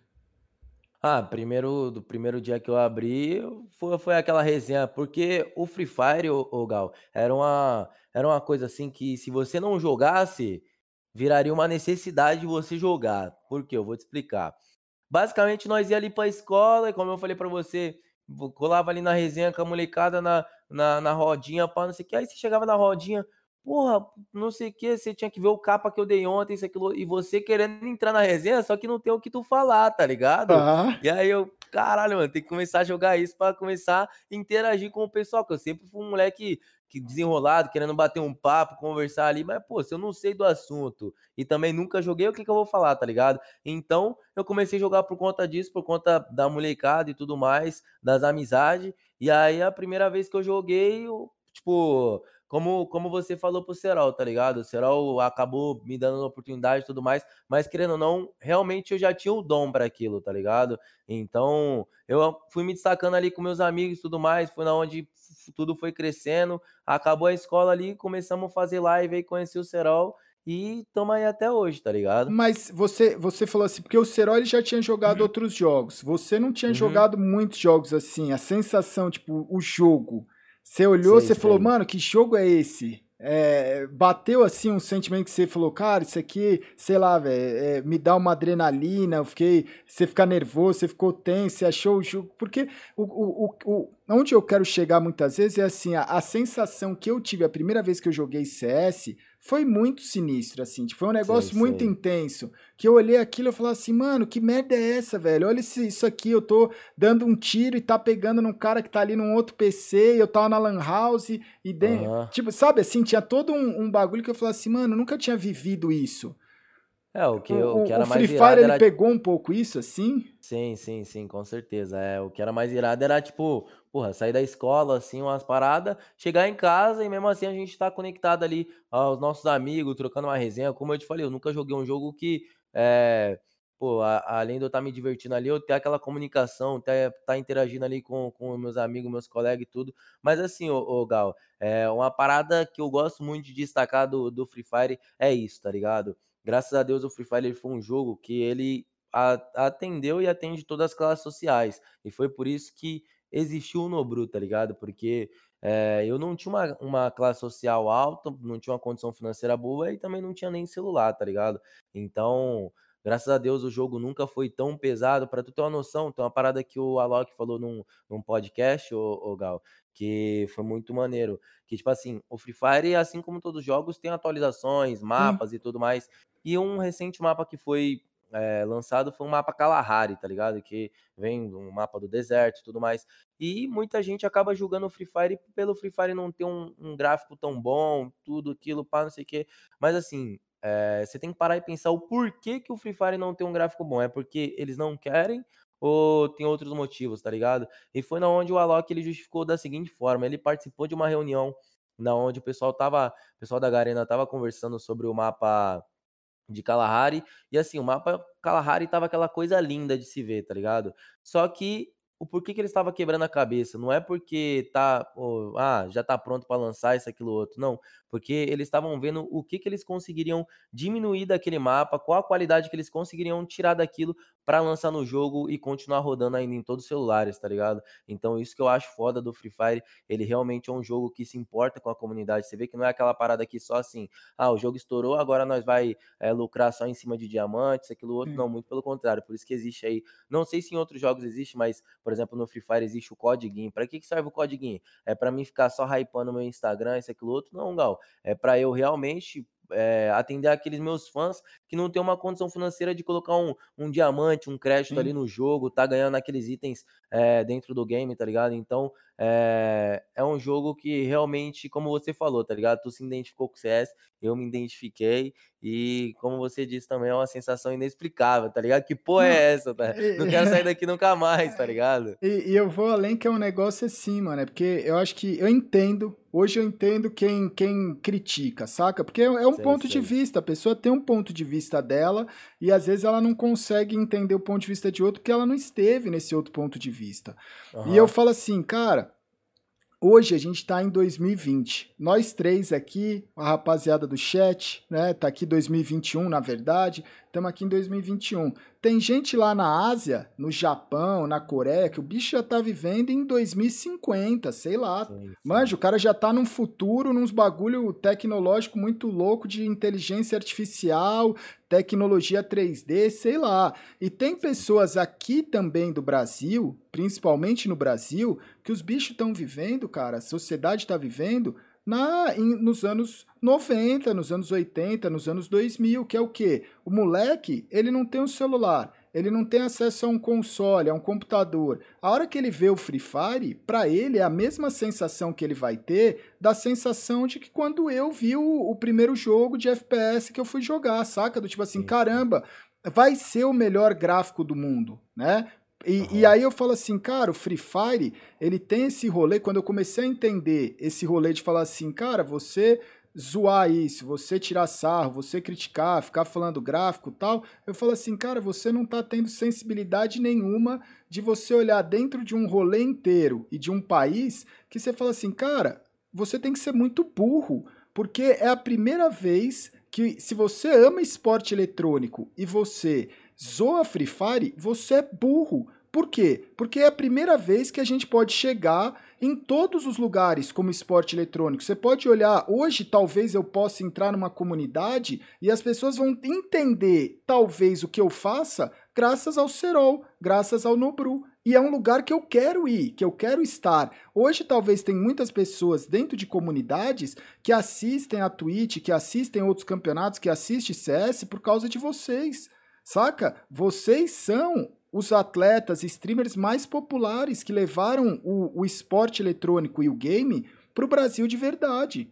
S2: Ah, primeiro, do primeiro dia que eu abri, foi, foi aquela resenha, porque o Free Fire, o, Gal, era uma, era uma coisa assim que se você não jogasse, viraria uma necessidade de você jogar. Por quê? Eu vou te explicar. Basicamente, nós ia ali pra escola, e como eu falei pra você, colava ali na resenha com a molecada na, na, na rodinha, pá, não sei o que. Aí você chegava na rodinha, porra, não sei o que, você tinha que ver o capa que eu dei ontem, isso, aquilo, e você querendo entrar na resenha, só que não tem o que tu falar, tá ligado? Ah. E aí eu, caralho, mano, tem que começar a jogar isso para começar a interagir com o pessoal, que eu sempre fui um moleque que desenrolado, querendo bater um papo, conversar ali, mas, pô, se eu não sei do assunto e também nunca joguei, o que que eu vou falar, tá ligado? Então, eu comecei a jogar por conta disso, por conta da molecada e tudo mais, das amizades, e aí a primeira vez que eu joguei, eu, tipo, como, como você falou pro Serol, tá ligado? O Serol acabou me dando oportunidade e tudo mais, mas querendo ou não, realmente eu já tinha o dom para aquilo, tá ligado? Então, eu fui me destacando ali com meus amigos e tudo mais, foi na onde tudo foi crescendo, acabou a escola ali, começamos a fazer live aí, conheci o Serol e estamos aí até hoje, tá ligado?
S1: Mas você, você falou assim, porque o Serol ele já tinha jogado uhum. outros jogos. Você não tinha uhum. jogado muitos jogos assim, a sensação, tipo, o jogo. Você olhou, sei, você sei. falou, mano, que jogo é esse? É, bateu assim um sentimento que você falou, cara, isso aqui, sei lá, velho, é, me dá uma adrenalina, eu fiquei, você ficar nervoso, você ficou tenso, você achou o jogo, porque o, o, o, onde eu quero chegar muitas vezes é assim, a, a sensação que eu tive a primeira vez que eu joguei CS foi muito sinistro, assim. Tipo, foi um negócio sei, muito sei. intenso. Que eu olhei aquilo e falei assim, mano, que merda é essa, velho? Olha isso aqui, eu tô dando um tiro e tá pegando num cara que tá ali num outro PC, e eu tava na Lan House e dentro. Uhum. Tipo, sabe assim, tinha todo um, um, bagulho que eu falei assim, mano, nunca tinha vivido isso.
S2: É, o que, o, o que era
S1: o
S2: Free
S1: Fire, ele pegou um pouco isso, assim?
S2: Sim, sim, sim, com certeza. É, o que era mais irado era, tipo, porra, sair da escola, assim, umas paradas, chegar em casa e mesmo assim a gente tá conectado ali aos nossos amigos, trocando uma resenha. Como eu te falei, eu nunca joguei um jogo que, é, pô, a, além de eu estar tá me divertindo ali, eu ter aquela comunicação, ter, tá interagindo ali com, com meus amigos, meus colegas e tudo. Mas assim, ô, ô, Gal, é uma parada que eu gosto muito de destacar do, do Free Fire é isso, tá ligado? Graças a Deus o Free Fire foi um jogo que ele atendeu e atende todas as classes sociais. E foi por isso que existiu o Nobru, tá ligado? Porque é, eu não tinha uma, uma classe social alta, não tinha uma condição financeira boa e também não tinha nem celular, tá ligado? Então, graças a Deus, o jogo nunca foi tão pesado. Para tu ter uma noção, tem uma parada que o Alok falou num, num podcast, o Gal, que foi muito maneiro. Que, tipo assim, o Free Fire, assim como todos os jogos, tem atualizações, mapas hum. e tudo mais. E um recente mapa que foi é, lançado foi um mapa Kalahari, tá ligado? Que vem um mapa do deserto e tudo mais. E muita gente acaba julgando o Free Fire pelo Free Fire não ter um, um gráfico tão bom, tudo aquilo, pá, não sei o quê. Mas assim, é, você tem que parar e pensar o porquê que o Free Fire não tem um gráfico bom. É porque eles não querem ou tem outros motivos, tá ligado? E foi na onde o Alok ele justificou da seguinte forma: ele participou de uma reunião na onde o pessoal tava, o pessoal da Garena tava conversando sobre o mapa de Kalahari, e assim, o mapa Kalahari tava aquela coisa linda de se ver, tá ligado? Só que o porquê que ele estava quebrando a cabeça. Não é porque tá, oh, ah, já tá pronto para lançar isso, aquilo, outro. Não, porque eles estavam vendo o que, que eles conseguiriam diminuir daquele mapa, qual a qualidade que eles conseguiriam tirar daquilo para lançar no jogo e continuar rodando ainda em todos os celulares, tá ligado? Então, isso que eu acho foda do Free Fire, ele realmente é um jogo que se importa com a comunidade. Você vê que não é aquela parada aqui só assim, ah, o jogo estourou, agora nós vai é, lucrar só em cima de diamantes, aquilo outro. Hum. Não, muito pelo contrário. Por isso que existe aí, não sei se em outros jogos existe, mas, por exemplo, no Free Fire existe o codiguinho. Para que, que serve o codiguinho? É para mim ficar só hypando meu Instagram, isso, aquilo outro? Não, Gal. É para eu realmente é, atender aqueles meus fãs que não tem uma condição financeira de colocar um, um diamante, um crédito Sim. ali no jogo, tá ganhando aqueles itens é, dentro do game, tá ligado? Então é, é um jogo que realmente, como você falou, tá ligado? Tu se identificou com o CS, eu me identifiquei e, como você disse também, é uma sensação inexplicável, tá ligado? Que porra é essa, tá? Não quero sair daqui nunca mais, tá ligado?
S1: E, e eu vou além que é um negócio assim, mano, é porque eu acho que eu entendo Hoje eu entendo quem, quem critica, saca? Porque é, é um sei, ponto sei. de vista, a pessoa tem um ponto de vista dela e às vezes ela não consegue entender o ponto de vista de outro porque ela não esteve nesse outro ponto de vista. Uhum. E eu falo assim, cara, Hoje a gente está em 2020. Nós três aqui, a rapaziada do chat, né? Tá aqui 2021, na verdade. Estamos aqui em 2021. Tem gente lá na Ásia, no Japão, na Coreia, que o bicho já tá vivendo em 2050, sei lá. Sim, sim. Manja, o cara já tá num futuro, nos bagulho tecnológico muito louco de inteligência artificial, tecnologia 3D, sei lá. E tem pessoas aqui também do Brasil, principalmente no Brasil, que os bichos estão vivendo, cara, a sociedade está vivendo na, em, nos anos 90, nos anos 80, nos anos 2000, que é o quê? O moleque, ele não tem um celular, ele não tem acesso a um console, a um computador. A hora que ele vê o Free Fire, para ele é a mesma sensação que ele vai ter da sensação de que quando eu vi o, o primeiro jogo de FPS que eu fui jogar, saca? Do tipo assim, caramba, vai ser o melhor gráfico do mundo, né? E, uhum. e, aí eu falo assim, cara, o Free Fire, ele tem esse rolê, quando eu comecei a entender esse rolê de falar assim, cara, você zoar isso, você tirar sarro, você criticar, ficar falando gráfico tal, eu falo assim, cara, você não tá tendo sensibilidade nenhuma de você olhar dentro de um rolê inteiro e de um país que você fala assim, cara, você tem que ser muito burro, porque é a primeira vez que se você ama esporte eletrônico e você zoa Free Fire, você é burro. Por quê? Porque é a primeira vez que a gente pode chegar em todos os lugares como esporte eletrônico. Você pode olhar, hoje talvez eu possa entrar numa comunidade e as pessoas vão entender talvez o que eu faça graças ao Serol, graças ao Nobru. E é um lugar que eu quero ir, que eu quero estar. Hoje talvez tem muitas pessoas dentro de comunidades que assistem a Twitch, que assistem outros campeonatos, que assistem CS por causa de vocês. Saca? Vocês são os atletas, streamers mais populares que levaram o, o esporte eletrônico e o game para o Brasil de verdade.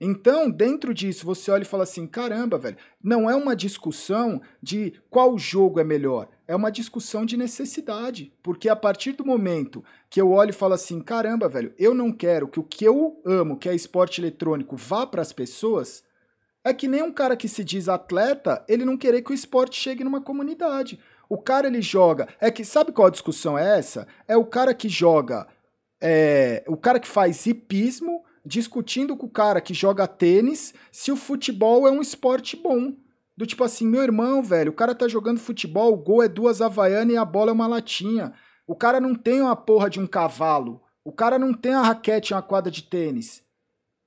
S1: Então, dentro disso, você olha e fala assim: caramba, velho, não é uma discussão de qual jogo é melhor, é uma discussão de necessidade. Porque a partir do momento que eu olho e falo assim: caramba, velho, eu não quero que o que eu amo, que é esporte eletrônico, vá para as pessoas, é que nem um cara que se diz atleta, ele não querer que o esporte chegue numa comunidade. O cara ele joga. É que sabe qual a discussão é essa? É o cara que joga. É, o cara que faz hipismo discutindo com o cara que joga tênis se o futebol é um esporte bom. Do tipo assim, meu irmão, velho, o cara tá jogando futebol, o gol é duas havaianas e a bola é uma latinha. O cara não tem uma porra de um cavalo. O cara não tem a raquete uma quadra de tênis.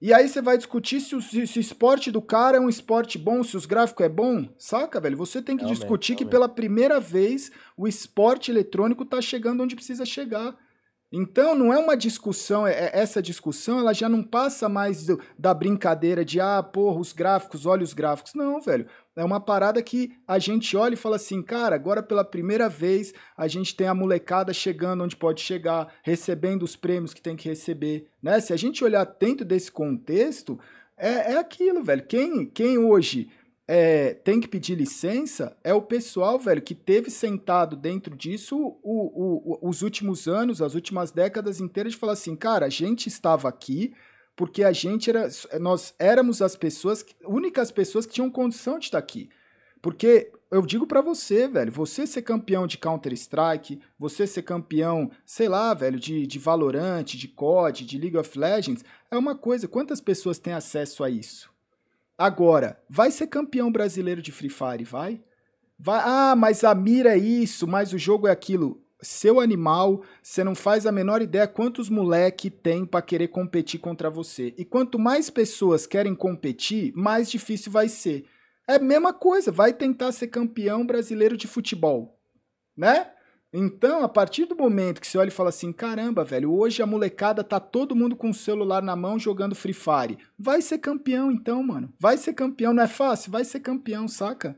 S1: E aí você vai discutir se o, se, se o, esporte do cara é um esporte bom, se os gráficos é bom, saca, velho? Você tem que realmente, discutir realmente. que pela primeira vez o esporte eletrônico tá chegando onde precisa chegar. Então não é uma discussão, é, é, essa discussão ela já não passa mais do, da brincadeira de ah, porra, os gráficos, olha os gráficos. Não, velho. É uma parada que a gente olha e fala assim, cara, agora pela primeira vez a gente tem a molecada chegando onde pode chegar, recebendo os prêmios que tem que receber, né? Se a gente olhar dentro desse contexto, é, é aquilo, velho. Quem, quem hoje é, tem que pedir licença é o pessoal, velho, que teve sentado dentro disso o, o, o, os últimos anos, as últimas décadas inteiras, de falar assim, cara, a gente estava aqui porque a gente era. Nós éramos as pessoas, únicas pessoas que tinham condição de estar aqui. Porque eu digo para você, velho, você ser campeão de Counter-Strike, você ser campeão, sei lá, velho, de, de Valorant, de COD, de League of Legends, é uma coisa. Quantas pessoas têm acesso a isso? Agora, vai ser campeão brasileiro de Free Fire, vai? Vai, ah, mas a mira é isso, mas o jogo é aquilo. Seu animal, você não faz a menor ideia quantos moleque tem para querer competir contra você. E quanto mais pessoas querem competir, mais difícil vai ser. É a mesma coisa, vai tentar ser campeão brasileiro de futebol, né? Então, a partir do momento que você olha e fala assim, caramba, velho, hoje a molecada tá todo mundo com o celular na mão jogando Free Fire. Vai ser campeão então, mano. Vai ser campeão, não é fácil? Vai ser campeão, saca?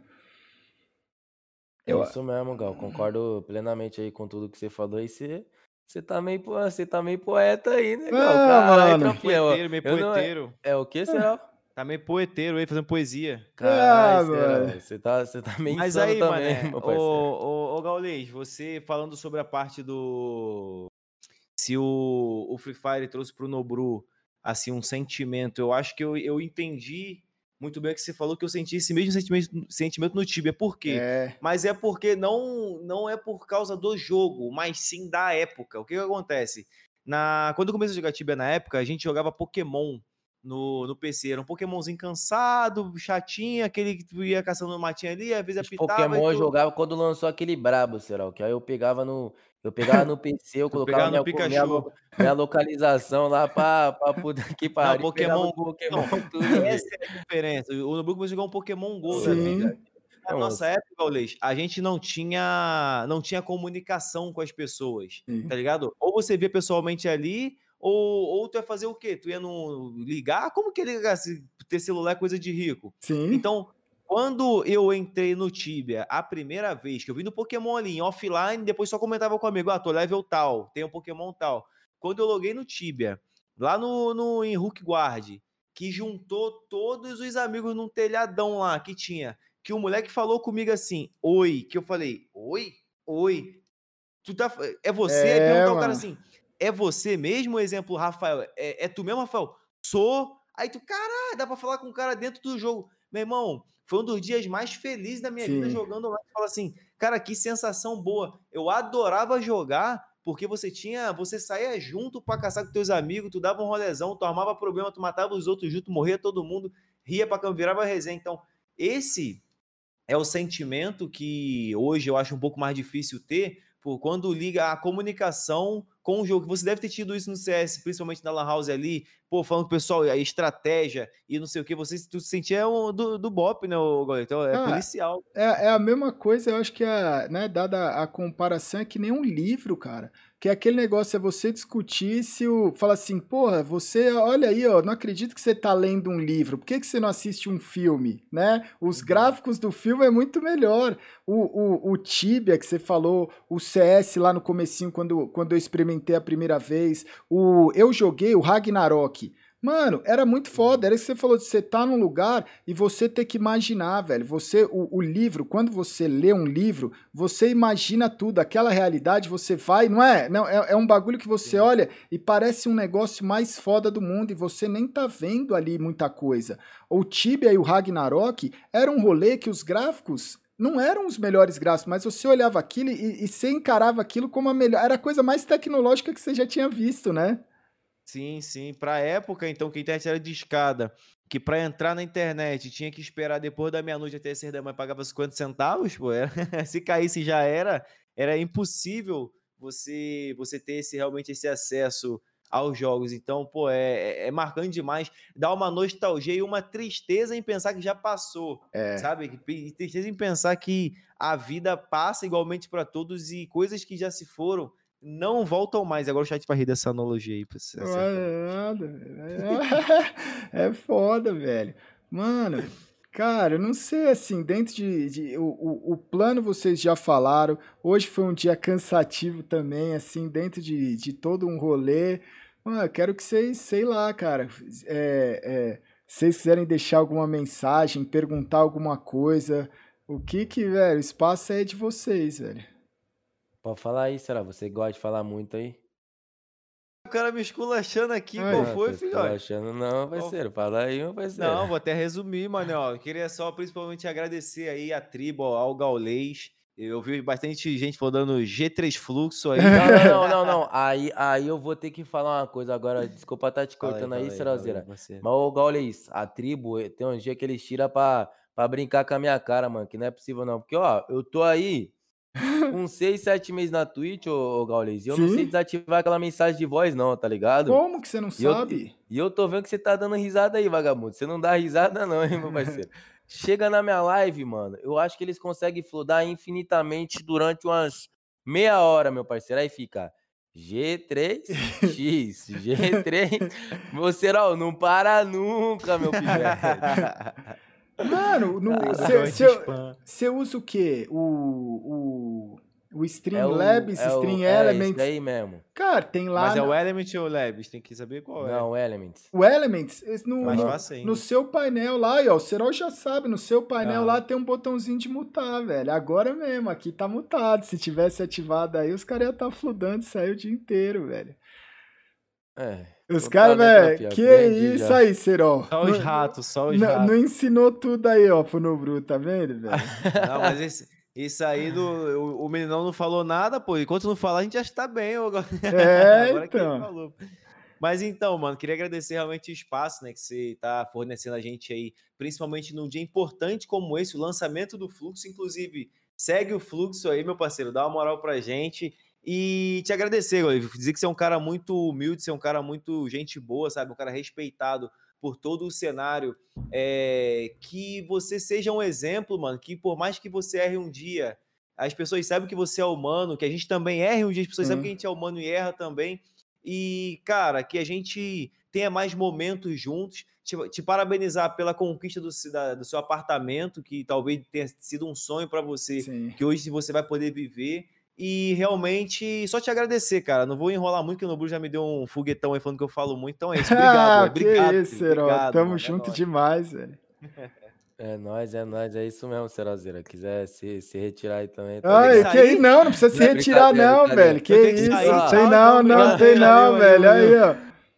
S2: É Eu... isso mesmo, Gal. Concordo plenamente aí com tudo que você falou. E você, você, tá, meio, você tá meio poeta aí, né, Gal? Ah,
S3: Caralho, mano. Poeteiro, meio
S2: poeteiro. É, é, o que, será? <laughs>
S3: Tá meio poeteiro aí, fazendo poesia.
S2: Caralho, ah, você tá, você tá meio Mas aí, também, mané,
S3: ô, ô, ô Gaulês, você falando sobre a parte do... Se o, o Free Fire trouxe pro Nobru, assim, um sentimento, eu acho que eu, eu entendi muito bem o que você falou, que eu senti esse mesmo sentimento, sentimento no Tibia. Por quê? É. Mas é porque não, não é por causa do jogo, mas sim da época. O que, que acontece? Na, quando eu comecei a jogar Tibia na época, a gente jogava Pokémon no, no PC. Era um Pokémonzinho cansado, chatinho, aquele que tu ia caçando no matinho ali, às vezes apitava.
S2: Pokémon eu jogava quando lançou aquele brabo, será? Que aí eu pegava no. Eu pegava no PC, <laughs> eu colocava minha, minha, minha, localização lá pra, pra puta <laughs> que pariu.
S3: Não, Pokémon Go. Pokémon, tudo, essa é a diferença. O vai jogar um Pokémon Go Sim. da vida. Na nossa época, Gaulês, a gente não tinha, não tinha comunicação com as pessoas, Sim. tá ligado? Ou você via pessoalmente ali, ou, ou tu ia fazer o quê? Tu ia no ligar? Como que ligar? Se ter celular é coisa de rico.
S1: Sim.
S3: Então, quando eu entrei no Tibia a primeira vez, que eu vi no Pokémon ali, em offline, depois só comentava com o amigo, ah, tô level tal, tem um Pokémon tal. Quando eu loguei no Tibia, lá no, no em Hook Guard, que juntou todos os amigos num telhadão lá que tinha, que o moleque falou comigo assim, oi, que eu falei, oi? Oi. Tu tá, é você? É, aí o cara assim, é você mesmo, exemplo, Rafael? É, é tu mesmo, Rafael? Sou. Aí tu, caralho, dá pra falar com o cara dentro do jogo. Meu irmão, foi um dos dias mais felizes da minha Sim. vida jogando lá. Fala assim, cara, que sensação boa. Eu adorava jogar porque você tinha, você saía junto para caçar com teus amigos, tu dava um rolezão, tu armava problema, tu matava os outros junto, morria todo mundo, ria para campo, virava resenha. Então, esse é o sentimento que hoje eu acho um pouco mais difícil ter, por quando liga a comunicação com o jogo. Você deve ter tido isso no CS, principalmente na Lan House ali, pô, falando com o pessoal, a estratégia e não sei o que, você tu sentia um, do, do Bop, né, o Então é ah, policial.
S1: É, é a mesma coisa, eu acho que, é, né, dada a comparação, é que nem um livro, cara. Que é aquele negócio é você discutir se o. Fala assim, porra, você, olha aí, ó, não acredito que você tá lendo um livro, por que, que você não assiste um filme, né? Os uhum. gráficos do filme é muito melhor. O, o, o Tibia, que você falou, o CS lá no comecinho, quando, quando eu experimentei a primeira vez, o, eu joguei o Ragnarok. Mano, era muito foda. Era isso que você falou de você estar tá num lugar e você ter que imaginar, velho. Você, o, o, livro, quando você lê um livro, você imagina tudo, aquela realidade, você vai, não é? Não, é, é um bagulho que você olha e parece um negócio mais foda do mundo e você nem tá vendo ali muita coisa. O Tibia e o Ragnarok era um rolê que os gráficos não eram os melhores gráficos, mas você olhava aquilo e, e você encarava aquilo como a melhor. Era a coisa mais tecnológica que você já tinha visto, né?
S3: Sim, sim. Pra época, então, que a internet era de escada, que para entrar na internet tinha que esperar depois da meia-noite até ser da manhã, pagava 50 centavos, pô, <laughs> se caísse já era, era impossível você você ter esse, realmente esse acesso aos jogos. Então, pô, é, é, é marcante demais. Dá uma nostalgia e uma tristeza em pensar que já passou, é. sabe? Tristeza em pensar que a vida passa igualmente para todos e coisas que já se foram não voltam mais. Agora o chat vai rir dessa analogia aí. Pra você
S1: é é, <laughs> é foda, velho. Mano, cara, eu não sei, assim, dentro de... de o, o, plano vocês já falaram. Hoje foi um dia cansativo também, assim, dentro de, de todo um rolê. Mano, eu quero que vocês, sei lá, cara, é, é, Se vocês quiserem deixar alguma mensagem, perguntar alguma coisa, o que que, velho, o espaço é de vocês, velho.
S2: Pode falar aí, será? Você gosta de falar muito aí?
S3: O cara me esculachando aqui, Ai, qual foi, filho?
S2: Esculachando não, parceiro. Fala aí, meu parceiro.
S3: Não, vou até resumir, mano. Ó, queria só principalmente agradecer aí a tribo, ao Gaulês. Eu vi bastante gente falando G3 Fluxo aí.
S2: Não, não, não, não. <laughs> Aí, aí eu vou ter que falar uma coisa agora. Desculpa estar tá te cortando aí, aí Cerozeira. Mas, ô, Gaulês, a tribo, eh, tem um dia que eles tiram pra pra brincar com a minha cara, mano, que não é possível não. Porque, ó, eu tô aí com 6, 7 meses na Twitch, ô, ô Gaules, e eu Sim. não sei desativar aquela mensagem de voz não, tá ligado?
S1: Como que você não
S2: e
S1: sabe?
S2: Eu, e eu tô vendo que você tá dando risada aí, vagabundo. Você não dá risada não, hein, meu parceiro. <laughs> Chega na minha live, mano, eu acho que eles conseguem flodar infinitamente durante umas meia hora, meu parceiro. Aí fica... G3X, G3. <laughs> Você não, não para nunca, meu filho. <laughs>
S1: Mano, você usa o quê? O, o, o Streamlabs, é o, é Stream o, Elements?
S2: É isso aí mesmo.
S1: Cara, tem lá...
S3: Mas é o Element ou o Labs? Tem que saber qual
S2: é. Não, o Elements.
S1: O Elements, no, no, no, seu painel lá, ó, o Serol já sabe, no seu painel ah. lá tem um botãozinho de mutar, velho. Agora mesmo, aqui tá mutado. Se tivesse ativado aí, os caras iam estar tá fludando isso aí o dia inteiro, velho.
S2: É...
S1: Os caras, velho, que isso já. aí, Serol?
S3: Só os ratos, só os ratos.
S1: Não ensinou tudo aí, ó, pro Nobru, tá vendo, velho? <laughs>
S3: não, mas esse, isso aí, do, o, o meninão não falou nada, pô. Enquanto não falar, a gente já está bem.
S1: É, <laughs> Agora então.
S3: Mas então, mano, queria agradecer realmente o espaço, né, que você tá fornecendo a gente aí, principalmente num dia importante como esse, o lançamento do Fluxo. Inclusive, segue o Fluxo aí, meu parceiro, dá uma moral pra gente. E te agradecer, Oliver. Dizer que você é um cara muito humilde, você é um cara muito gente boa, sabe? Um cara respeitado por todo o cenário. É, que você seja um exemplo, mano. Que por mais que você erre um dia, as pessoas sabem que você é humano, que a gente também erre um dia, as pessoas sabem que a gente é humano e erra também. E, cara, que a gente tenha mais momentos juntos. Te, te parabenizar pela conquista do, da, do seu apartamento, que talvez tenha sido um sonho para você, Sim. que hoje você vai poder viver. E realmente, só te agradecer, cara. Não vou enrolar muito, que o Nobru já me deu um foguetão aí falando que eu falo muito. Então é isso. Obrigado, <laughs> ah, obrigado. Que
S1: isso, Obrigado, Tamo mano, é junto é demais, velho. <laughs>
S2: É nóis, é nóis, é isso mesmo, Cerozeira. Quiser se, se retirar aí também.
S1: Tá Ai, que aí não, não precisa se é retirar, não, velho. Que isso? Não tem não, não tem não, velho. Aí, ó.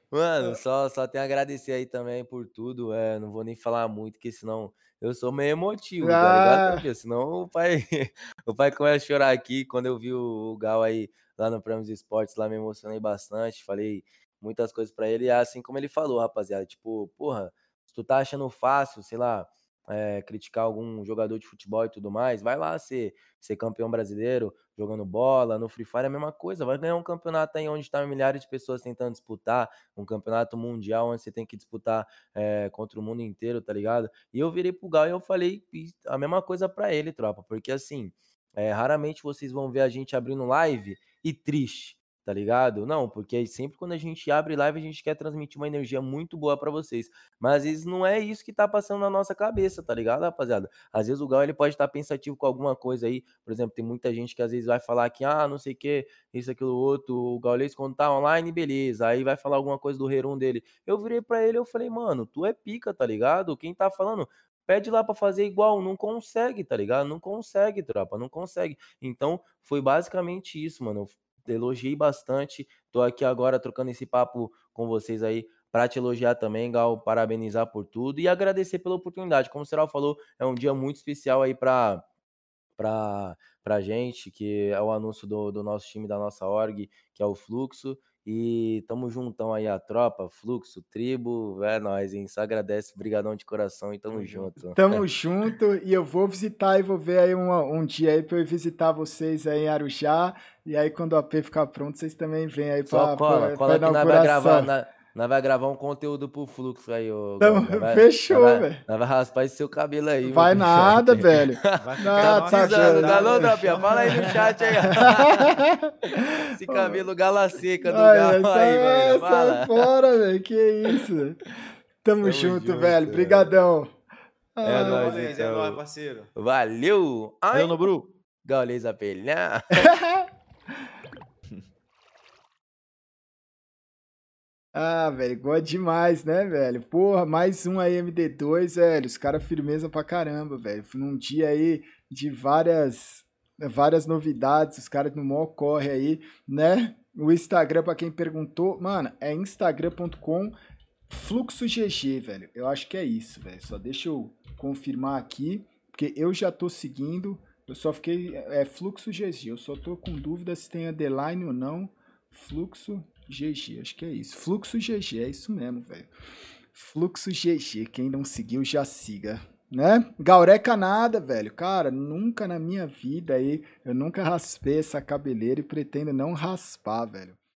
S2: Mano, só, só tenho a agradecer aí também por tudo. É, não vou nem falar muito, que senão eu sou meio emotivo, ah. tá ligado? Porque senão o pai, <laughs> o pai começa a chorar aqui. Quando eu vi o Gal aí lá no Prêmios Esportes, lá me emocionei bastante. Falei muitas coisas para ele. E assim como ele falou, rapaziada. Tipo, porra, se tu tá achando fácil, sei lá, é, criticar algum jogador de futebol e tudo mais, vai lá ser, ser campeão brasileiro, jogando bola, no Free Fire é a mesma coisa, vai ganhar um campeonato aí onde está milhares de pessoas tentando disputar, um campeonato mundial onde você tem que disputar é, contra o mundo inteiro, tá ligado? E eu virei pro Gal e eu falei a mesma coisa para ele, tropa, porque assim, é, raramente vocês vão ver a gente abrindo live e triste tá ligado? Não, porque sempre quando a gente abre live, a gente quer transmitir uma energia muito boa para vocês. Mas às vezes não é isso que tá passando na nossa cabeça, tá ligado, rapaziada? Às vezes o Gal ele pode estar tá pensativo com alguma coisa aí. Por exemplo, tem muita gente que às vezes vai falar que, ah, não sei o que, isso, aquilo, outro. O Gaulês quando tá online, beleza. Aí vai falar alguma coisa do Herum dele. Eu virei para ele, eu falei, mano, tu é pica, tá ligado? Quem tá falando, pede lá para fazer igual, não consegue, tá ligado? Não consegue, tropa, não consegue. Então, foi basicamente isso, mano elogiei bastante. Tô aqui agora trocando esse papo com vocês aí para te elogiar também, Gal, parabenizar por tudo e agradecer pela oportunidade. Como o Serol falou, é um dia muito especial aí para para pra gente, que é o anúncio do, do nosso time, da nossa org, que é o Fluxo. E tamo juntão aí, a tropa, fluxo, tribo, é nóis, hein? Só agradece, brigadão de coração e tamo junto.
S1: Tamo <laughs> junto e eu vou visitar e vou ver aí um, um dia aí pra eu visitar vocês aí em Arujá. E aí quando o AP ficar pronto, vocês também vêm aí pra,
S2: Só cola,
S1: pra,
S2: cola pra vai gravar, na, nós vai gravar um conteúdo pro Fluxo aí, ô.
S1: Então, vai, fechou, velho.
S2: Nós vai raspar esse seu cabelo aí.
S1: Vai nada, velho. <laughs> Vai
S2: nada, tá precisando. Galô, Dropinha, fala aí no chat aí. <laughs> esse cabelo gala seca do Ai, Galo aí, velho.
S1: Sai fora, velho. Que isso. Tamo, Tamo junto, junto, velho. Brigadão.
S3: É ah, nóis, é então. é nóis, parceiro.
S2: Valeu.
S3: Ai, Valeu, no Bru.
S2: Gaulês apelhar. <laughs>
S1: Ah, velho, gosta demais, né, velho? Porra, mais um aí MD2, velho. Os caras firmeza pra caramba, velho. Num dia aí de várias várias novidades, os caras no maior corre aí, né? O Instagram, para quem perguntou, mano, é instagram.com fluxo GG, velho. Eu acho que é isso, velho. Só deixa eu confirmar aqui, porque eu já tô seguindo. Eu só fiquei. É fluxo GG. Eu só tô com dúvida se tem underline ou não. Fluxo GG, acho que é isso. Fluxo GG, é isso mesmo, velho. Fluxo GG. Quem não seguiu, já siga. Né? Gaureca nada, velho. Cara, nunca na minha vida aí, eu nunca raspei essa cabeleira e pretendo não raspar, velho.